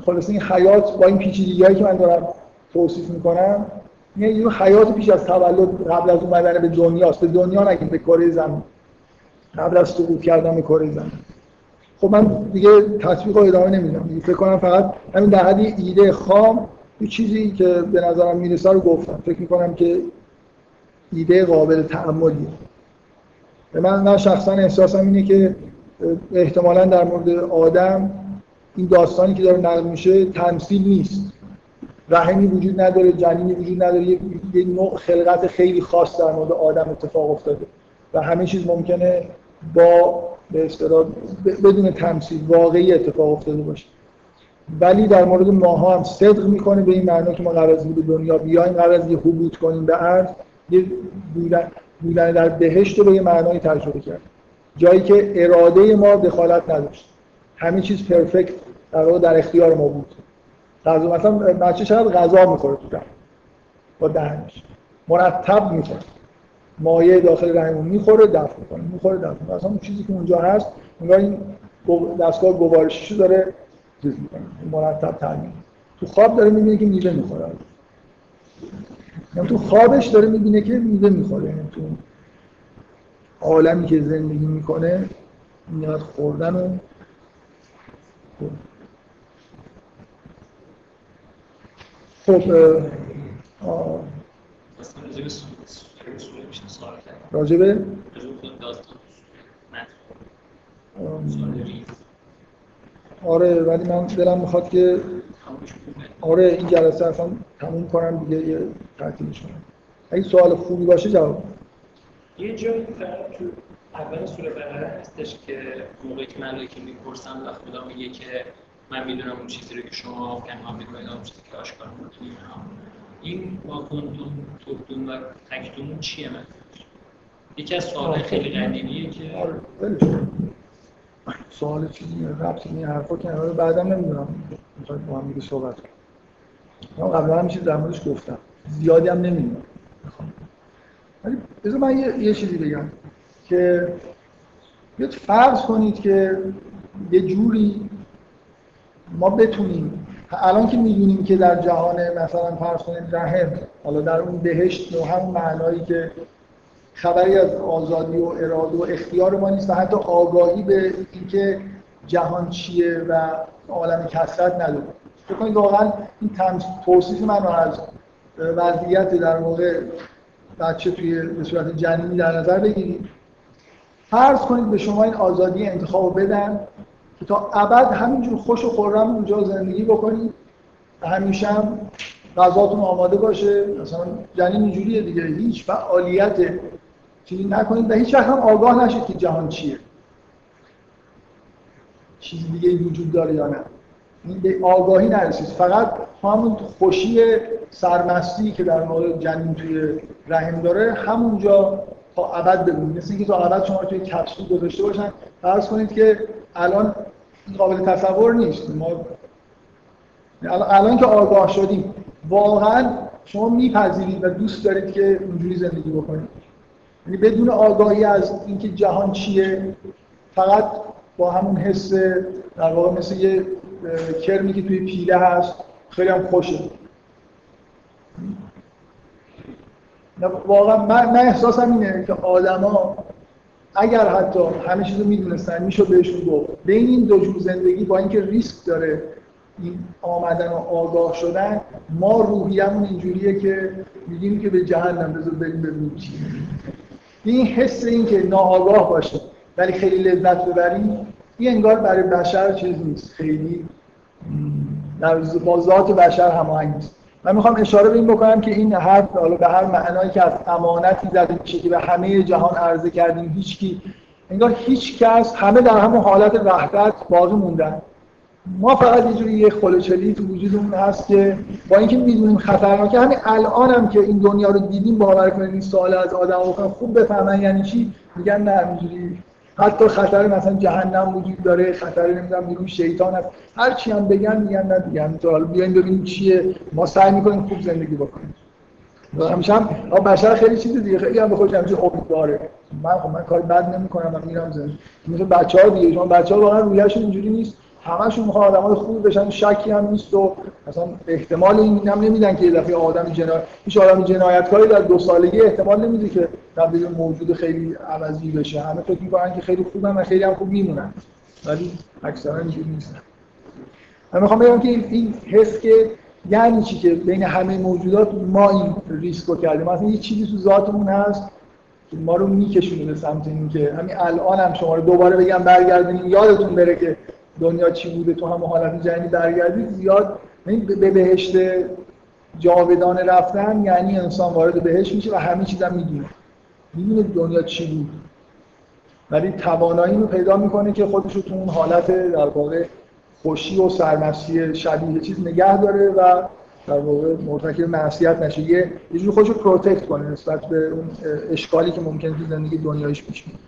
خلاص این حیات با این پیچیدگی‌هایی که من دارم توصیف می‌کنم یه حیات پیش از تولد قبل از اومدن به دنیاست. به دنیا نگیم به کره زمین. قبل از سقوط کردن به کره زمین. خب من دیگه تطبیق رو ادامه نمیدم. فکر کنم فقط همین در حد ایده خام یه چیزی که به نظرم می‌رسه رو گفتم. فکر می‌کنم که ایده قابل تعملیه من من شخصا احساسم اینه که احتمالا در مورد آدم این داستانی که داره نقل میشه تمثیل نیست. رحمی وجود نداره جنینی وجود نداره یه نوع خلقت خیلی خاص در مورد آدم اتفاق افتاده. و همه چیز ممکنه با به بدون تمثیل واقعی اتفاق افتاده باشه. ولی در مورد ماها هم صدق می‌کنه به این معنی که ما قرار از به دنیا بیایم قرار از یه حبوط کنیم به ارض یه بودن, بودن در بهشت رو به یه معنای تجربه کرد جایی که اراده ما دخالت نداشت. همه چیز پرفکت در در اختیار ما بود. غذا مثلا بچه چقدر غذا می‌خوره تو با دهنش. مرتب می‌خوره. مایه داخل رحم می‌خوره دفع می‌کنه می‌خوره دفع می‌کنه. اصلا اون چیزی که اونجا هست انگار این دستگاه گوارشیشو داره چیز می‌کنه مرتب تعمین تو خواب داره می‌بینه که میوه می‌خوره. یعنی تو خوابش داره می‌بینه که میوه می‌خوره. یعنی تو عالمی که زندگی می‌کنه میاد خوردن و خب. راجبه آره ولی من دلم می‌خواد که آره این جلسه اصلا تموم کنم دیگه یه تعطیلش کنم. اگه سوال خوبی باشه جواب. یه جایی تو اول سوره بقره هستش که موقعی که ملائکه می‌پرسم و خدا میگه که من می‌دونم اون چیزی رو که شما پنهان می‌کنید اون چیزی که آشکار می‌کنید این ما کنتون تبدون و تکتون چیه من یکی از سوال خیلی قدیمیه که آره سوال چیزی ربطی این حرفا که بعدا نمی‌دونم. می‌خواید با هم دیگه صحبت کنم من قبلا هم چیز در موردش گفتم. زیادی هم نمی‌دونم. ولی بذار من یه, یه چیزی بگم. که بیاد فرض کنید که یه جوری ما بتونیم الان که می‌دونیم که در جهان مثلا فرض کنید رحم حالا در اون بهشت و همون معنایی که خبری از آزادی و اراده و اختیار ما نیست و حتی آگاهی به اینکه جهان چیه و عالم کسرت نداره. فکر کنید واقعا این توصیف من رو از وضعیت در موقع بچه توی به صورت جنینی در نظر بگیرید. فرض کنید به شما این آزادی انتخاب بدن که تا ابد همینجور خوش و خورم اونجا زندگی بکنید همیشه هم غذاتون آماده باشه. مثلا جنین اینجوریه دیگه. هیچ فعالیت چیزی نکنید و هیچ وقت هم آگاه نشید که جهان چیه. چیز دیگه وجود داره یا نه. این به آگاهی نرسید. فقط همون خوشی سرمستی که در مورد جنین توی رحم داره همونجا تا ابد ببینید مثل اینکه تا ابد شما توی کپسول گذاشته باشن. فرض کنید که الان قابل تصور نیست. ما الان که آگاه شدیم واقعا شما میپذیرید و دوست دارید که اونجوری زندگی بکنید. یعنی بدون آگاهی از اینکه جهان چیه فقط با همون حس در واقع مثل یه کرمی که توی پیله هست خیلی هم خوشه. واقعا من, من احساسم اینه که آدما اگر حتی همه چیزو می‌دونستن میشه بهشون گفت. بین این دو جور زندگی با اینکه ریسک داره این آمدن و آگاه شدن ما روحیمون اینجوریه که میگیم که به جهنم بذار بریم ببینیم چی این حس این که ناآگاه باشه ولی خیلی لذت ببریم این انگار برای بشر چیز نیست. خیلی در با بشر هماهنگ نیست. من می‌خوام اشاره به این بکنم که این حرف حالا به هر معنایی که از امانتی زده میشه که به همه جهان عرضه کردیم هیچکی انگار هیچ کس همه در همون حالت وحدت باقی موندن. ما فقط یه جوری یه خلوچلی تو وجودمون هست که با اینکه می‌دونیم خطرناکه همین الان هم که این دنیا رو دیدیم باور کنید این سوال از آدم بکنم خوب بفهمن یعنی چی؟ میگن نه همینجوری حتی خطر مثلا جهنم وجود داره خطر نمی‌دونم بیرون شیطان هست. هر چی هم بگن میگن نه دیگه. حالا بیاین ببینیم چیه. ما سعی می‌کنیم خوب زندگی بکنیم. همیشه هم بشر خیلی چیز دیگه. خیلی هم به خودش همیشه امید داره من خب من کار بد نمی‌کنم من میرم زندگی. مثل بچه‌ها دیگه. شما بچه‌ها واقعا رویشون اینجوری نیست. همشون می‌خوان آدمای خوب بشن شکی هم نیست و مثلا احتمال این هم نمیدن که یه دفعه آدم جنایت هیچ آدم جنایتکاری در دو سالگی احتمال نمیده که تبدیل موجود خیلی عوضی بشه. همه فکر می‌کنن که خیلی خوبن و خیلی هم خوب میمونن. ولی اکثرا اینجوری نیستن. من می‌خوام بگم که این حس که یعنی چی که بین همه موجودات ما این ریسکو کردیم. مثلا یه چیزی تو ذاتمون هست که ما رو میکشونه به سمت اینکه همین الان هم شما رو دوباره بگم برگردونیم یادتون بره که دنیا چی بوده تو هم حالت جنگی برگردید زیاد به بهشت جاودانه رفتن یعنی انسان وارد بهشت میشه و همه چیزم می‌دونه. می‌دونه دنیا چی بود. ولی توانایی رو پیدا می‌کنه که خودش رو تو اون حالت در واقع خوشی و سرمستی شبیه چیز نگه داره و در واقع مرتکب معصیت نشه. یه جور خودش رو protect کنه نسبت به اون اشکالی که ممکنه تو زندگی دنیایش پیش بیاد.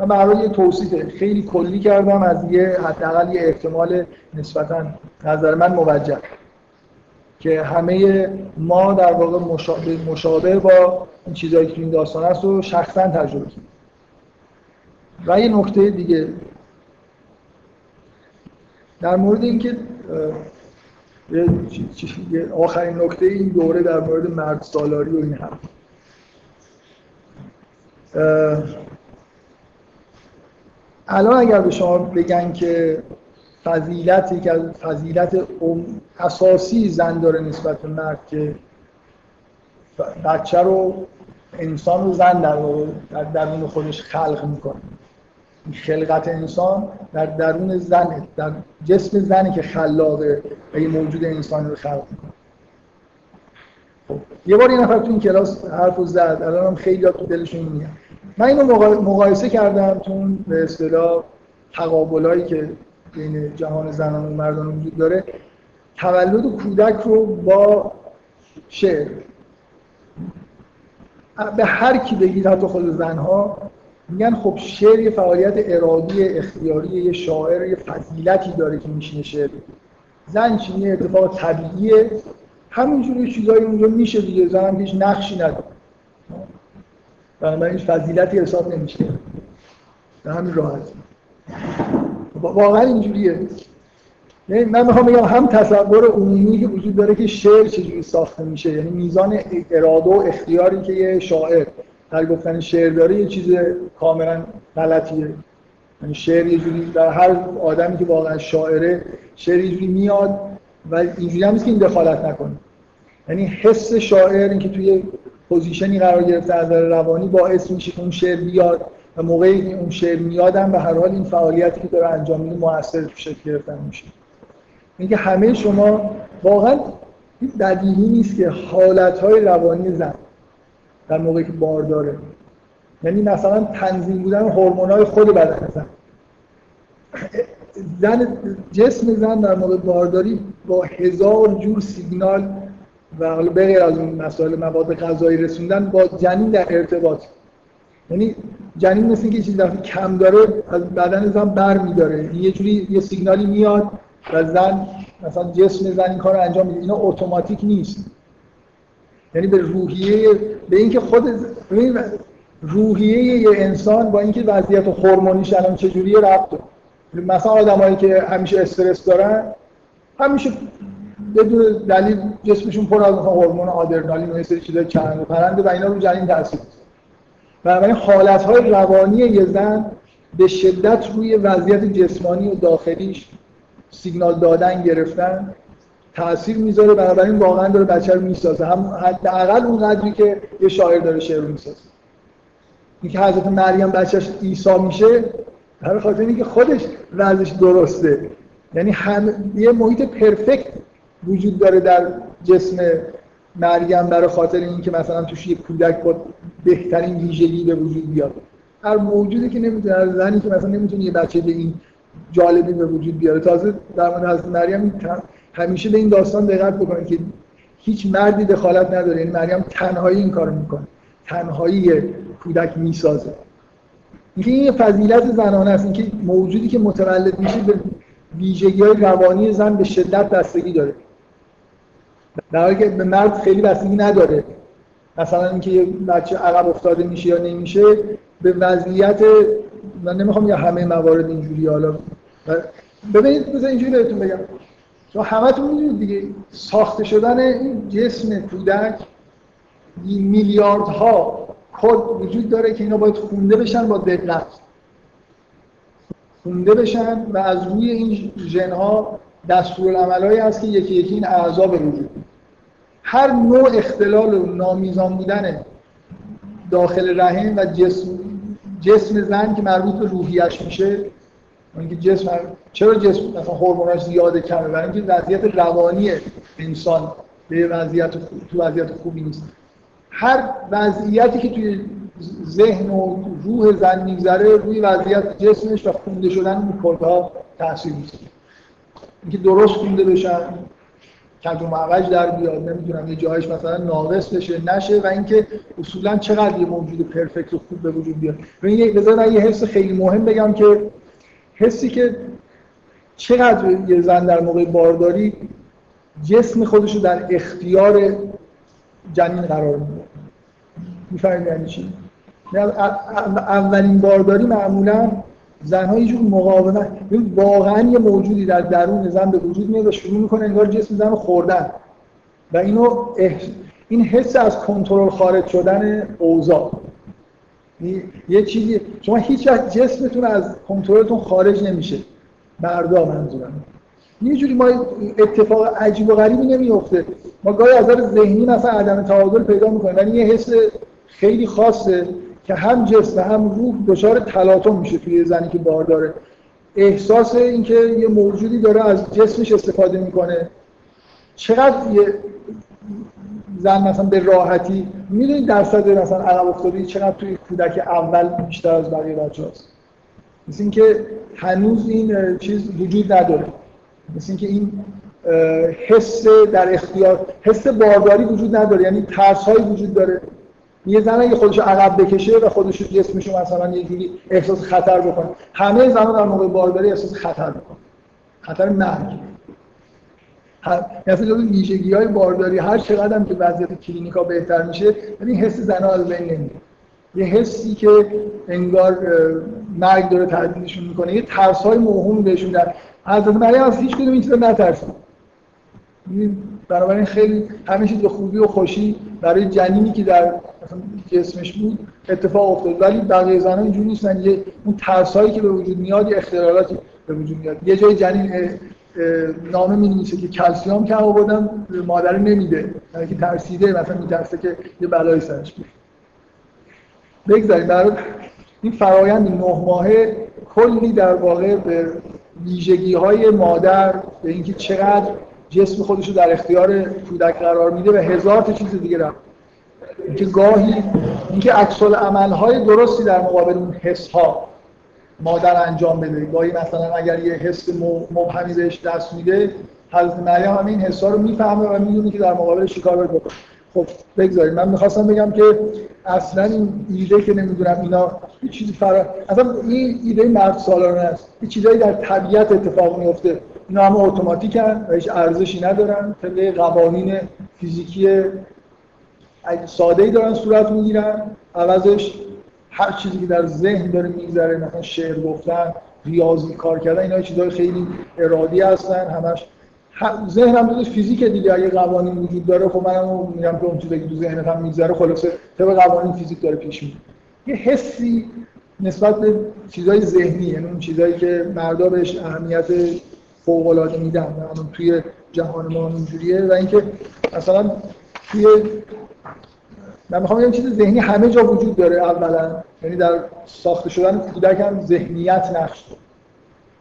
من برای یه توصیف خیلی کلی کردم از یه حداقل یه احتمال نسبتا نظر من موجه. که همه ما در واقع مشابه, مشابه با این چیزهایی که این داستان هست رو شخصا تجربه کنیم و یه نکته دیگه. در مورد اینکه آخرین نکته این دوره در مورد مرد سالاری و این هم الان اگر به شما بگن که فضیلتی که فضیلت اساسی زن داره نسبت به مرد که بچه رو انسان رو زن در در درون خودش خلق می‌کنه. خلقت انسان در درون زنه در جسم زنی که خلاقه و یه موجود انسانی رو خلق می‌کنه. خب یه بار یه نفر تو این کلاس حرف زد الان هم خیلی تو دلشون میاد. من اینو مقایسه کردم تو اون به اصطلاح تقابلایی که بین جهان زنان و مردان وجود داره. تولد کودک رو با شعر به هر کی بگید حتی خود زنها میگن خب شعر یه فعالیت ارادی اختیاری یه شاعر یه فضیلتی داره که میشینه شعر. زن چی یه اتفاق طبیعیه. همینجوری چیزایی اونجا میشه دیگه. زن هیچ نقشی نداره. بنابراین فضیلتی حساب نمیشه. به همین راحت. واقعا اینجوریه. یعنی من می‌خوام بگم هم تصور عمومی که وجود داره که شعر چجوری ساخته میشه. یعنی میزان اراده و اختیاری که یه شاعر هر گفتن شعر داره یه چیز کاملا غلطیه. یعنی شعر یه جوری در هر آدمی که واقعا شاعره شعر یه میاد و اینجوری هم که این دخالت نکنه. یعنی حس شاعر اینکه توی پوزیشنی قرار گرفته از روانی باعث میشه اون شعر بیاد و موقعی که اون شعر میادم به هر حال این فعالیتی که داره انجام میده موثر شکل گرفتن میشه. اینکه همه شما واقعا بدیهی نیست که حالتهای روانی زن در موقعی که بار داره. یعنی مثلا تنظیم بودن هورمونای خود بدن زن. زن جسم زن در موقع بارداری با هزار جور سیگنال و حالا بغیر از اون مسائل مواد غذایی رسوندن با جنین در ارتباط. یعنی جنین مثل اینکه چیزی وقتی کم داره از بدن زن بر میداره. یه جوری یه سیگنالی میاد و زن مثلا جسم زن این کار رو انجام میده. اینا اتوماتیک نیست. یعنی به روحیه به اینکه خود روحیه یه انسان با اینکه وضعیت هورمونیش الان چجوریه ربط مثلا آدمایی که همیشه استرس دارن همیشه بدون دلیل جسمشون پر از هورمون آدرنالین و این سری چیزای چرند پرنده و اینا رو جنین تاثیر بنابراین حالتهای روانی یه زن به شدت روی وضعیت جسمانی و داخلیش سیگنال دادن گرفتن تاثیر می‌ذاره. بنابراین واقعا داره بچه رو می‌سازه. هم حداقل اون قدری که یه شاعر داره شعر رو می‌سازه. اینکه حضرت مریم بچهش عیسی میشه برای خاطر اینکه خودش وضعش درسته. یعنی هم یه محیط پرفکت وجود داره در جسم مریم برای خاطر اینکه مثلا توش یه کودک با بهترین ویژگی به وجود بیاد. هر موجودی که نمی‌تونه زنی که مثلا نمی‌تونه یه بچه به این جالبی به وجود بیاره. تازه در مورد حضرت مریم همیشه به این داستان دقت بکنید که هیچ مردی دخالت نداره. یعنی مریم تنهایی این کارو می‌کنه. تنهایی کودک می‌سازه. اینکه این فضیلت زنانه است. اینکه موجودی که متولد میشه به ویژگی های روانی زن به شدت بستگی داره. در حالی که به مرد خیلی بستگی نداره. مثلا اینکه یه بچه عقب افتاده میشه یا نمیشه به وضعیت من نمی‌خوام یا همه موارد اینجوری حالا. ببینید بذار اینجوری بهتون بگم. شما همتون می‌دونید دیگه ساخته شدن این جسم کودک میلیاردها کد وجود داره که اینا باید خونده بشن با دقت. خونده بشن و از روی این ژن ها دستورالعملایی هست که یکی یکی این اعضا به وجود هر نوع اختلال و نامیزان بودن داخل رحم و جسم جسم زن که مربوط به روحیش میشه اینکه جسم چرا جسم مثلا هورموناش زیاده کمه؟ برای اینکه وضعیت روانی انسان به وضعیت تو وضعیت خوبی نیست. هر وضعیتی که توی ذهن و روح زن میگذره روی وضعیت جسمش و خونده شدن میکردها تاثیر می‌ذاره اینکه درست خونده بشن کج و معوج در بیاد. نمی‌دونم یه جایش مثلا ناقص بشه نشه و اینکه اصولا چقدر یه موجود پرفکت و خوب به وجود بیاد. ببین بذار یه حس خیلی مهم بگم که حسی که چقدر یه زن در موقع بارداری جسم خودش رو در اختیار جنین قرار میده. می‌فهمید یعنی چی؟ اولین بارداری معمولا زنها یه جور مقاومت واقعا یه موجودی در درون زن به وجود میاد و شروع می‌کنه انگار جسم زن خوردن. و اینو این حس از کنترل خارج شدن اوضاع. یه چیزی شما هیچ وقت جسمتون از کنترلتون خارج نمیشه. مردا منظورم. یه جوری ما اتفاق عجیب و غریبی نمیفته ما گاهی از ذهنی مثلا عدم تعادل پیدا می‌کنیم ولی یه حس خیلی خاصه. که هم جسم هم روح دچار تلاطم میشه توی زنی که بار داره. احساس اینکه یه موجودی داره از جسمش استفاده می‌کنه. چقدر یه زن مثلا به راحتی می‌دونید درصد مثلا عقب افتادی چقدر توی کودک اول بیشتر از بقیه بچه هست مثل اینکه هنوز این چیز وجود نداره. مثل اینکه این حس در اختیار حس بارداری وجود نداره. یعنی ترس وجود داره. یه زن اگه خودش عقب بکشه و خودش جسمشو مثلا یه جوری احساس خطر بکنه. همه زنان در موقع بارداری احساس خطر بکنه. خطر مرگ. مثلا ویژگی های بارداری هر چقدر هم که وضعیت کلینیکا بهتر میشه این حس زنها از بین نمیره. یه حسی که انگار مرگ داره تهدیدشون می‌کنه یه ترس های موهوم بهشون در حضرت مریم از هیچ کدوم این چیزا نترسید بنابراین خیلی همه چیز به خوبی و خوشی برای جنینی که در جسمش بود اتفاق افتاد. ولی بقیه زنان اینجوری نیستن. یه اون ترسایی که به وجود میاد اختلالاتی به وجود میاد. یه جای جنین نامه می که کلسیوم کم آوردن مادر نمیده. یعنی که ترسیده مثلا میترسه که یه بلایی سرش بیاد. بگذاریم. برای این فرایند نه ماهه کلی در واقع به ویژگی های مادر به اینکه چقدر جسم خودش رو در اختیار کودک قرار میده و هزار تا چیز دیگه رفت. اینکه گاهی اینکه عکس های درستی در مقابل اون حس ها مادر انجام بده. گاهی مثلا اگر یه حس مبهمی بهش دست میده حضرت مریم هم این حسا رو می‌فهمه و می‌دونه که در مقابل چیکار باید بکنه. خب بگذارید من می‌خواستم بگم که اصلا این ایده که نمی‌دونم اینا یه چیزی فرا اصلا این ایده مرد سالانه است. یه چیزایی در طبیعت اتفاق میفته اینا هم اتوماتیکن و هیچ ارزشی ندارن. طبق قوانین فیزیکی ساده ای دارن صورت می‌گیرن عوضش هر چیزی که در ذهن داره میگذره مثلا شعر گفتن ریاضی کار کردن اینا چیزای خیلی ارادی هستن همش ذهن هم فیزیک دیگه اگه قوانین وجود داره خب منم میگم که اون چیزی که تو ذهنت هم میگذره خلاصه طبق قوانین فیزیک داره پیش میره. یه حسی نسبت به چیزای ذهنی یعنی اون چیزایی که مردا بهش اهمیت فوق العاده میدن اما توی جهان ما اینجوریه. و اینکه مثلا توی من می‌خوام یه چیز ذهنی همه جا وجود داره اولا. یعنی در ساخته شدن کودک هم ذهنیت نقش داره.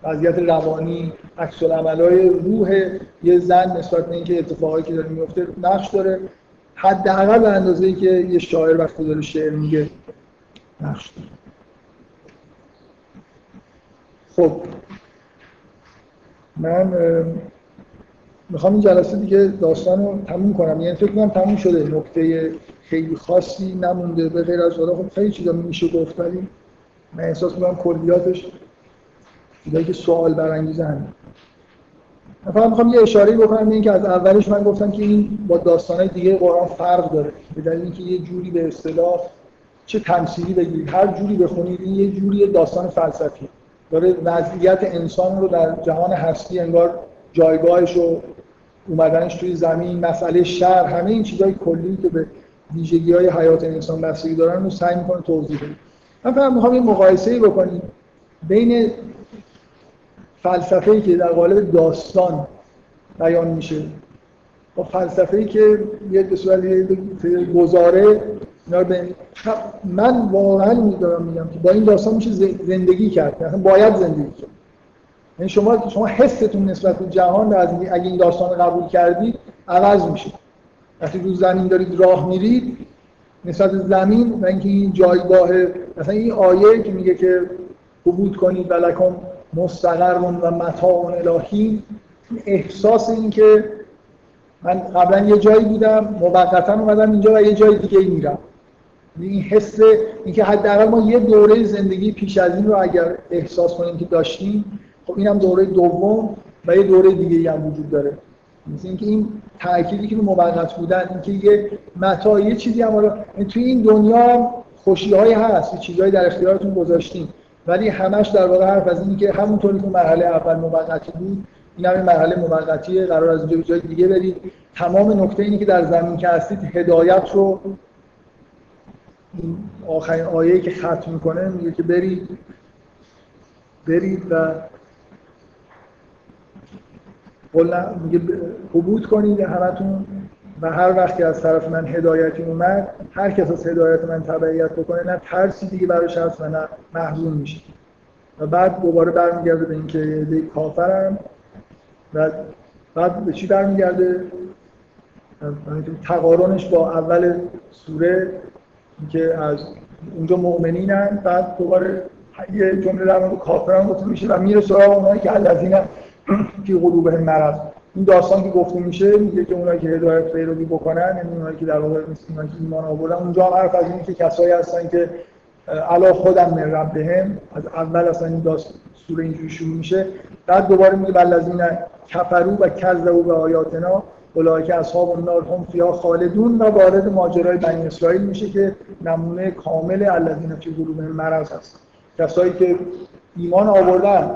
وضعیت روانی عکس های روح یه زن نسبت به اینکه اتفاقایی که داره میفته نقش داره. حداقل به اندازه ای که یه شاعر وقتی داره شعر میگه نقش داره. خب. من می‌خوام این جلسه دیگه داستان رو تموم کنم. یعنی فکر کنم تموم شده. نکته خیلی خاصی نمونده به غیر از خب خیلی چیزا میشه گفت ولی من احساس می‌کنم کلیاتش چیزایی که سوال برانگیزه همین. من فقط می‌خوام یه اشاره بکنم به اینکه از اولش من گفتم که این با داستانهای دیگه قرآن فرق داره. به دلیل اینکه یه جوری به اصطلاح چه تمثیلی بگیرید هر جوری بخونید این یه جوری داستان فلسفی داره وضعیت انسان رو در جهان هستی انگار جایگاهش و اومدنش توی زمین مسئله شهر همه این چیزهای کلی که به ویژگی های حیات انسان بستگی دارن رو سعی می‌کنه توضیح بده. من فقط می‌خوام یه مقایسه بکنیم بین فلسفه ای که در قالب داستان بیان میشه با فلسفه ای که یه به صورت گزاره من واقعا میدارم میگم که با این داستان میشه زندگی کرد. مثلا باید زندگی کرد. یعنی شما شما حستون نسبت به جهان از اگه این داستان قبول کردید عوض میشه. وقتی رو زمین دارید راه میرید نسبت زمین و اینکه این جایگاه مثلا این آیه که میگه که قبول کنید ولکم مستقر و متاع الهی. احساس این که من قبلا یه جایی بودم موقتا اومدم اینجا و یه جای دیگه میرم. یعنی این حس اینکه حداقل ما یه دوره زندگی پیش از این رو اگر احساس کنیم که داشتیم خب اینم دوره دوم و یه دوره دیگه هم وجود داره. مثل اینکه این تأکیدی که موقت بودن اینکه یه متاع یه چیزی هم یعنی توی این دنیا هم خوشی های هست چیزهایی در اختیارتون گذاشتیم ولی همش در واقع حرف از اینه که همونطوری که مرحله اول موقتی بود این همین مرحله موقتیه قرار از اینجا جای دیگه برید. تمام نکته اینه که در زمین که هستید هدایت رو آخرین آیه که ختم می‌کنه میگه که برید برید و میگه قبول کنید همتون. و هر وقتی از طرف من هدایتی اومد هر کس از هدایت من تبعیت بکنه نه ترسی دیگه براش هست و نه محزون میشه. و بعد دوباره برمیگرده به اینکه یه کافرم. و بعد به چی برمیگرده؟ تقارنش با اول سوره که از اونجا مؤمنینن بعد دوباره یه جمله در مورد کافران گفته میشه و میره سراغ اونایی که الذین فی قلوبهم مرض. این داستان که گفته میشه میگه که اونایی که هدایت پیروی بکنن یعنی اونایی که در واقع مثل که ایمان آوردن اونجا حرف از اینه که کسایی هستن که علا خودم من ربهم. از اول اصلا این داستان سوره اینجوری شروع میشه. بعد دوباره میگه بلذین کفرو و کذبوا به آیاتنا اولئک اصحاب النار هم فیها خالدون و وارد ماجرای بنی اسرائیل میشه که نمونه کامل الذین فی قلوبهم مرض هست. کسایی که ایمان آوردن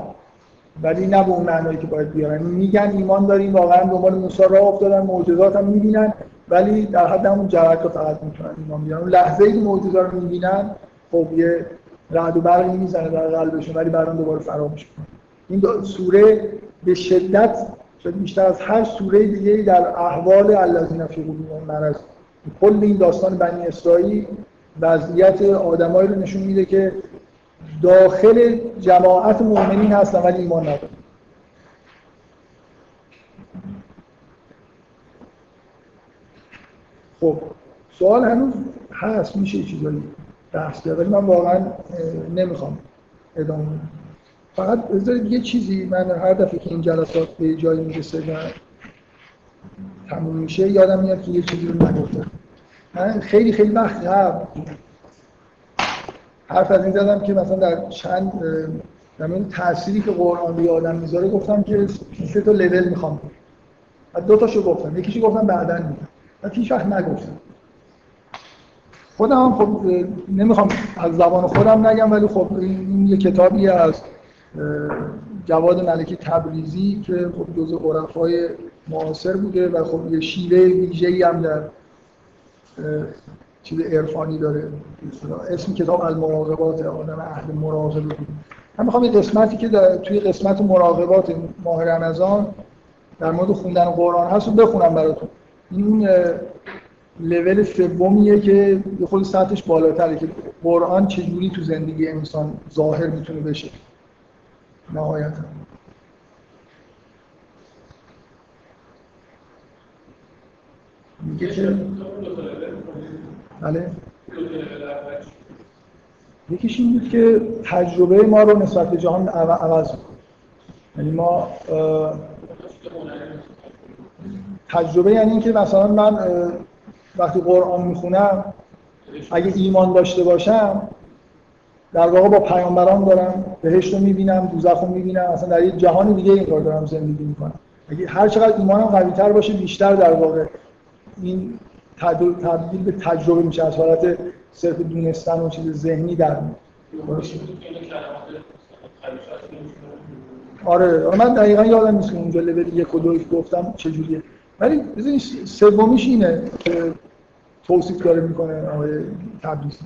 ولی نه به اون معنایی که باید بیارن. میگن ایمان داریم واقعا دنبال موسی راه افتادن معجزات هم می‌بینن ولی در حد همون جرقه فقط می‌تونن ایمان بیارن. معجزه ای که معجزه رو می‌بینن خب یه رعد و برقی می‌زنه در قلبشون ولی بعدا دوباره فراموش می‌کنن این سوره به شدت شاید بیشتر از هر سوره دیگه در احوال الذین فی قلوبهم مرض. کل این داستان بنی اسرائیل وضعیت آدمایی رو نشون میده که داخل جماعت مؤمنین هستن ولی ایمان ندارن. خب سوال هنوز هست میشه چیزایی بحث کرد ولی من واقعا نمی‌خوام ادامه فقط بذارید یه چیزی من هر دفعه که این جلسات به جایی می‌رسه و تموم میشه یادم میاد که یه چیزی رو نگفتم. من خیلی خیلی وقت قبل حرف از این زدم که مثلا در چند در این تأثیری که قرآن روی آدم می‌ذاره گفتم که سه تا لول می‌خوام. دو تاشو گفتم. یکیشو گفتم بعدا میگم. و هیچ وقت نگفتم. خودم هم خب نمی‌خوام از زبان خودم نگم ولی خب این یه کتابی از جواد ملکی تبریزی که خب جزء عرفای معاصر بوده و خب یه شیوه ویژه‌ای هم در چیز عرفانی داره. اسم کتاب المراقبات آدم اهل مراقبه. بود من می‌خوام یه قسمتی که توی قسمت مراقبات ماه رمضان در مورد خوندن قرآن هست رو بخونم براتون. این لول سومیه که یه خود سطحش بالاتره که قرآن چجوری تو زندگی انسان ظاهر می‌تونه بشه. نهایتا. میگه بله. یکیش این بود که تجربه ما رو نسبت به جهان عوض یعنی ما تجربه یعنی اینکه مثلا من وقتی قرآن می‌خونم اگه ایمان داشته باشم در واقع با پیامبران دارم بهشت رو می‌بینم دوزخ رو می‌بینم اصلا در یه جهان دیگه این کار دارم زندگی می‌کنم. اگه هر چقدر ایمانم قوی تر باشه بیشتر در واقع این تبدیل به تجربه میشه از حالت صرف دونستن و چیز ذهنی در آره من دقیقا یادم نیست که اونجا لول یک و دو گفتم چجوریه. ولی بزنید سومیش اینه که توصیف داره می‌کنه آقای تبریزی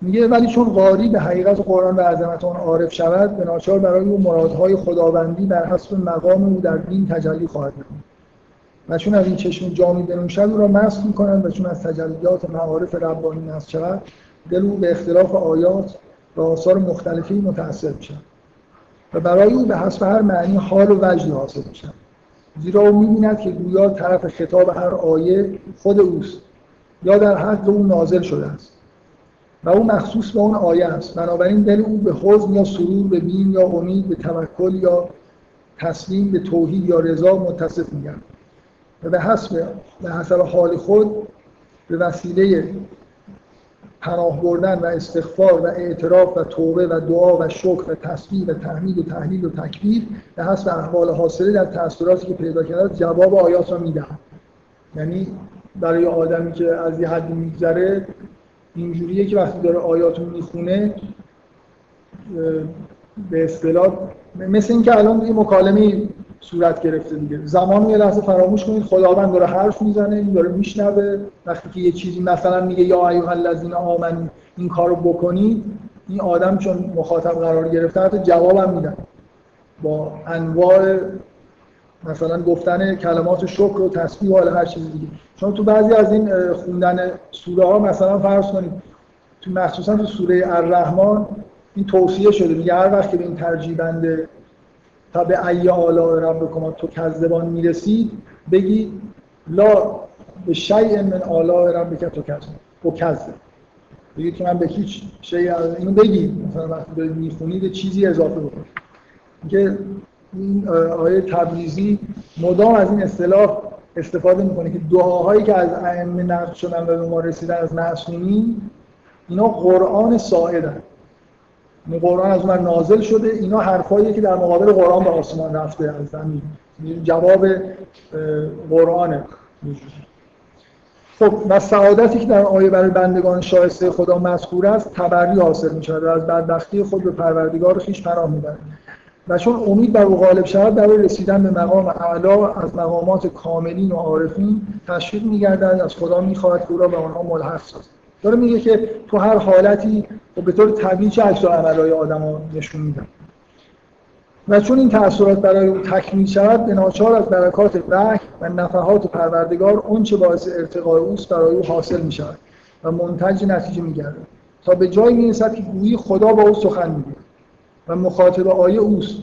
میگه ولی چون قاری به حقیقت قرآن و عظمت آن عارف شود به ناچار برای او مرادهای خداوندی بر حسب مقام او در دین تجلی خواهد نمود و چون از این چشم جامی بنوشد او را مست می‌کنند و چون از تجلیات معارف ربانی مست شود دل او به اختلاف آیات و آثار مختلفی متأثر میشن و برای او به حسب هر معنی حال و وجدی حاصل میشن زیرا او می‌بیند که گویا طرف خطاب هر آیه خود اوست یا در حد او نازل شده است. و او مخصوص به اون آیه است. بنابراین دل او به حزن یا سرور به بین یا امید به توکل یا تسلیم به توحید یا رضا متصف میگن و به حسب به حسب حال خود به وسیله پناه بردن و استغفار و اعتراف و توبه و دعا و شکر و تسبیح و تحمید و تحلیل و تکبیر به حسب احوال حاصله در تأثیراتی که پیدا کرده جواب آیات را می‌دهند یعنی برای آدمی که از یه حدی میگذره اینجوریه که وقتی داره آیات رو می‌خونه به اصطلاح مثل اینکه الان یه مکالمه صورت گرفته دیگه. زمان یه لحظه فراموش کنید خداوند داره حرف می‌زنه این داره میشنوه. وقتی که یه چیزی مثلا میگه یا ایها الذین آمنو این کارو بکنید این آدم چون مخاطب قرار گرفته حتی جوابم میدن. با انواع مثلا گفتن کلمات شکر و تسبیح و هر چیز دیگه. چون تو بعضی از این خوندن سوره ها مثلا فرض کنید. تو مخصوصا تو سوره الرحمن این توصیه شده. میگه هر وقت که به این ترجیبنده تا به ای آلاء ربکما تو کذبان می‌رسید بگید لا به شیء من آلاء ربک تو کذب و کذب. بگید که من به هیچ شیء اینو بگید مثلا وقتی دارید می‌خونید چیزی اضافه بکنید که این آیه تبریزی مدام از این اصطلاح استفاده می‌کنه که دعاهایی که از ائمه نقل شدن و به ما رسیدن از معصومین اینا قرآن ساعدن. این قرآن از اون نازل شده. اینا حرفایی که در مقابل قرآن به آسمان رفته از زمین جواب قرآنه خب و سعادتی که در آیه برای بندگان شایسته خدا مذکور است تبری حاصل می شود و از بدبختی خود به پروردگار خیش پناه می‌برند و چون امید بر او غالب شود برای رسیدن به مقام اعلا از مقامات کاملین و عارفین تشویق میگردد از خدا می‌خواهد که او را به آنها ملحق سازد. داره میگه که تو هر حالتی و به طور طبیعی چه عکس عملهای آدم ها نشون میدن و چون این تأثیرات برای او تکمیل شود به ناچار از برکات وحی و نفحات پروردگار اون چه باعث ارتقای اوست برای او حاصل می شود و منتج نتیجه می تا به جایی می که گویی خدا با او سخن می و مخاطب آیه اوست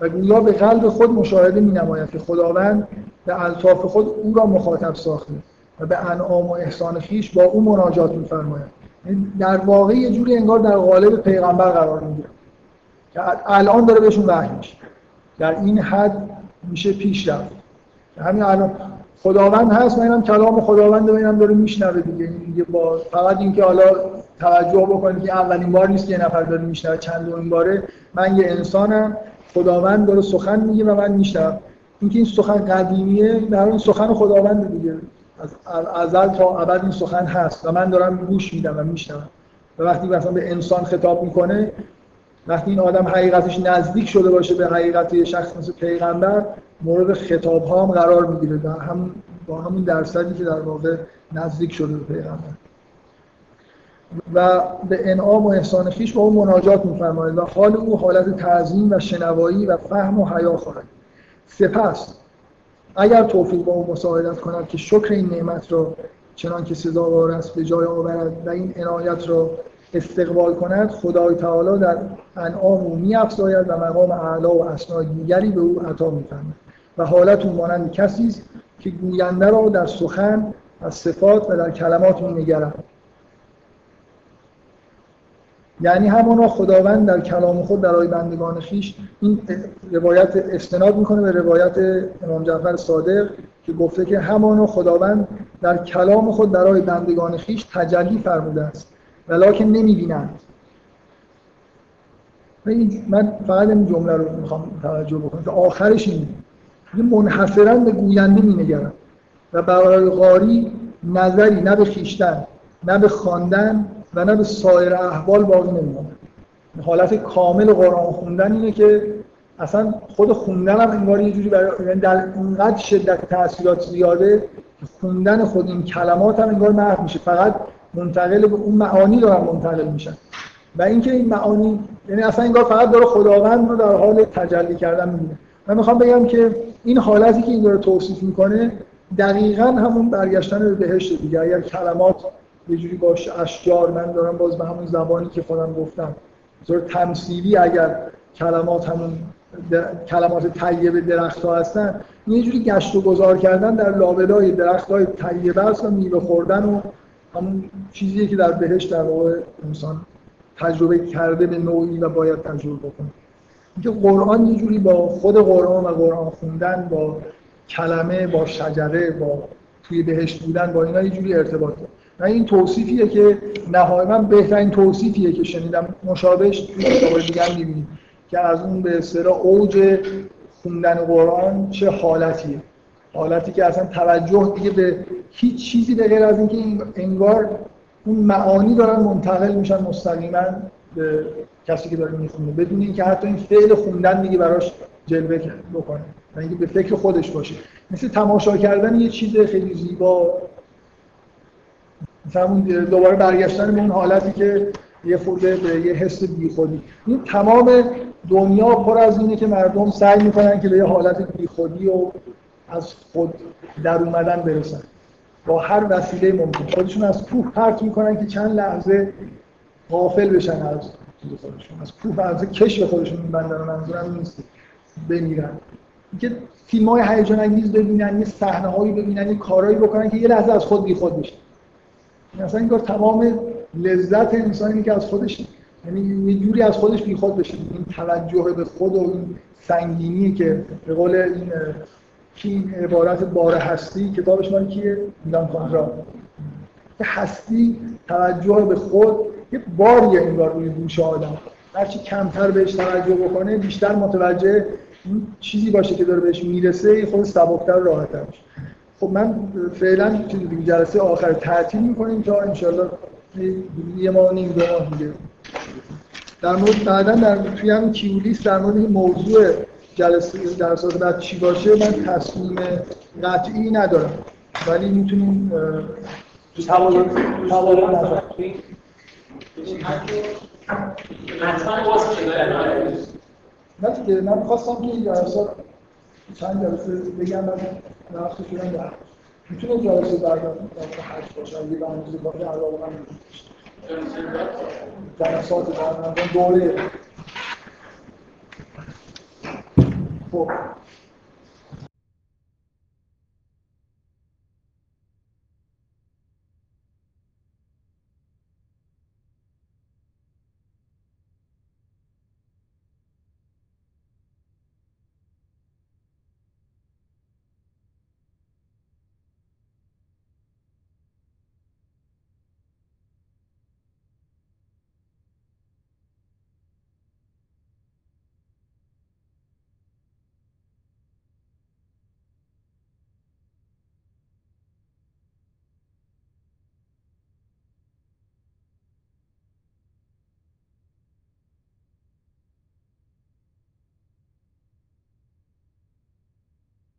و گویا به قلب خود مشاهده می نماید که خداوند به الطاف خود او را مخاطب ساخته. و به انعام و احسان خیش با او مناجات می فرماید یعنی در واقع یه جوری انگار در قالب پیغمبر قرار می‌گیره که الان داره بهشون وحی میشه. در این حد میشه پیش رفت. همین الان خداوند هست و اینم کلام خداوند و اینم داره میشنوه دیگه. دیگه با فقط اینکه حالا توجه بکنید که اولین بار نیست که یه نفر داره میشنوه چند این باره. من یه انسانم خداوند داره سخن میگه و من میشنوم. اینکه این سخن قدیمیه در اون سخن خداوند دیگه. از ازل تا ابد این سخن هست و من دارم گوش میدم و میشنوم. و وقتی مثلا به انسان خطاب می‌کنه وقتی این آدم حقیقتش نزدیک شده باشه به حقیقت یه شخص مثل پیغمبر مورد خطاب ها هم قرار می‌گیره در هم با همون درصدی که در واقع نزدیک شده به پیغمبر. و به انعام و احسان خیش با اون مناجات میفرماید و حال او حالت تعظیم و شنوایی و فهم و حیا خواهد. سپس اگر توفیق با او مساعدت کند که شکر این نعمت را چنان که سزاوار است به جای آورد و این عنایت را استقبال کند خدای تعالی در انعام او میافزاید و مقام اعلا و اسنای دیگری به او عطا میفرماید. و حالت او مانند کسی است که گوینده را در سخن از صفات و در کلمات مینگرد. یعنی همانا خداوند در کلام خود برای بندگان خیش این روایت استناد می‌کنه به روایت امام جعفر صادق که گفته که همانا خداوند در کلام خود برای بندگان خیش تجلی فرموده است. ولیکن نمی‌بینند. من فقط این جمله رو می‌خوام توجه بکنم که آخرش این منحصرا به گوینده مینگرند و برای قاری نظری نه به خیشتن نه به خواندن و نه به سایر احوال باقی نمیمونه حالت کامل قرآن خوندن اینه که اصلا خود خوندن هم انگار یه جوری برای یعنی در اینقدر شدت تاثیرات زیاده که خوندن خود این کلمات هم انگار محو میشه. فقط منتقل به اون معانی دارن منتقل میشن. و اینکه این معانی یعنی اصلا انگار فقط داره خداوند رو در حال تجلی کردن می‌بینه. من می‌خوام بگم که این حالتی که این داره توصیف می‌کنه دقیقا همون برگشتن به بهشت دیگه. اگر کلمات یه جوری باش اشجار من دارم باز به همون زبانی که خودم گفتم. طور تمثیلی اگر کلمات همون کلمات طیب درخت ها هستن یه جوری گشت و گذار کردن در لابلای درخت های طیبه هست و میوه خوردن و همون چیزیه که در بهشت در واقع انسان تجربه کرده به نوعی و باید تجربه بکنه. اینکه قرآن یه جوری با خود قرآن و قرآن خوندن با کلمه با شجره با توی بهشت بودن با اینا یه جوری ارتباط داره و این توصیفیه که نهایتا بهترین توصیفیه که شنیدم. مشابهش توی کتاب دیگه هم می‌بینید که از اون به اصطلاح اوج خوندن قرآن چه حالتیه. حالتی که اصلا توجه دیگه به هیچ چیزی به غیر از اینکه انگار اون معانی دارن منتقل میشن مستقیما به کسی که داره می‌خونه. بدون اینکه حتی این فعل خوندن دیگه براش جلوه بکنه. و اینکه به فکر خودش باشه. مثل تماشا کردن یه چیز خیلی زیبا مثلا دوباره برگشتن به اون حالتی که یه خورده به یه حس بیخودی. این تمام دنیا پر از اینه که مردم سعی می‌کنن که به یه حالت بیخودی و از خود در اومدن برسن. با هر وسیله ممکن. خودشون از کوه پرت می‌کنن که چند لحظه غافل بشن از خودشون. از کوه از کشف خودشون میبندن منظورم نیست بمیرن. اینکه فیلم های هیجان انگیز ببینن یه صحنه هایی ببینن یه کارهایی بکنن که یه لحظه از خود بیخود بشن. مثلا اینکار تمام لذت انسانی که از خودش یعنی یه جوری از خودش بیخود بشه. این توجه به خود و این سنگینی که به قول این کی عبارت بار هستی کتابش مال کیه؟ کانرا که هستی توجه به خود یه باریه انگار روی دوش آدم. هرچی کمتر بهش توجه بکنه بیشتر متوجه این چیزی باشه که داره بهش می‌رسه خود سبکتر راحتر میشه. خب من فعلا جلسه آخر تعطیل می‌کنیم تا انشالله یه ماه نیم دو ماه دیگه. در مورد بعدا در توی هم کیولیس در مورد موضوع جلسه جلسات بعد چی باشه من تصمیم قطعی ندارم. ولی می‌تونیم نه دیگه من خواستم که این جلسات چند جلسه بگم بعد نفس شدن در می‌تونه جلسه بعد در هشت باشه. اگه برنامه باشه علاوه من جلسات بعد دوره. خب.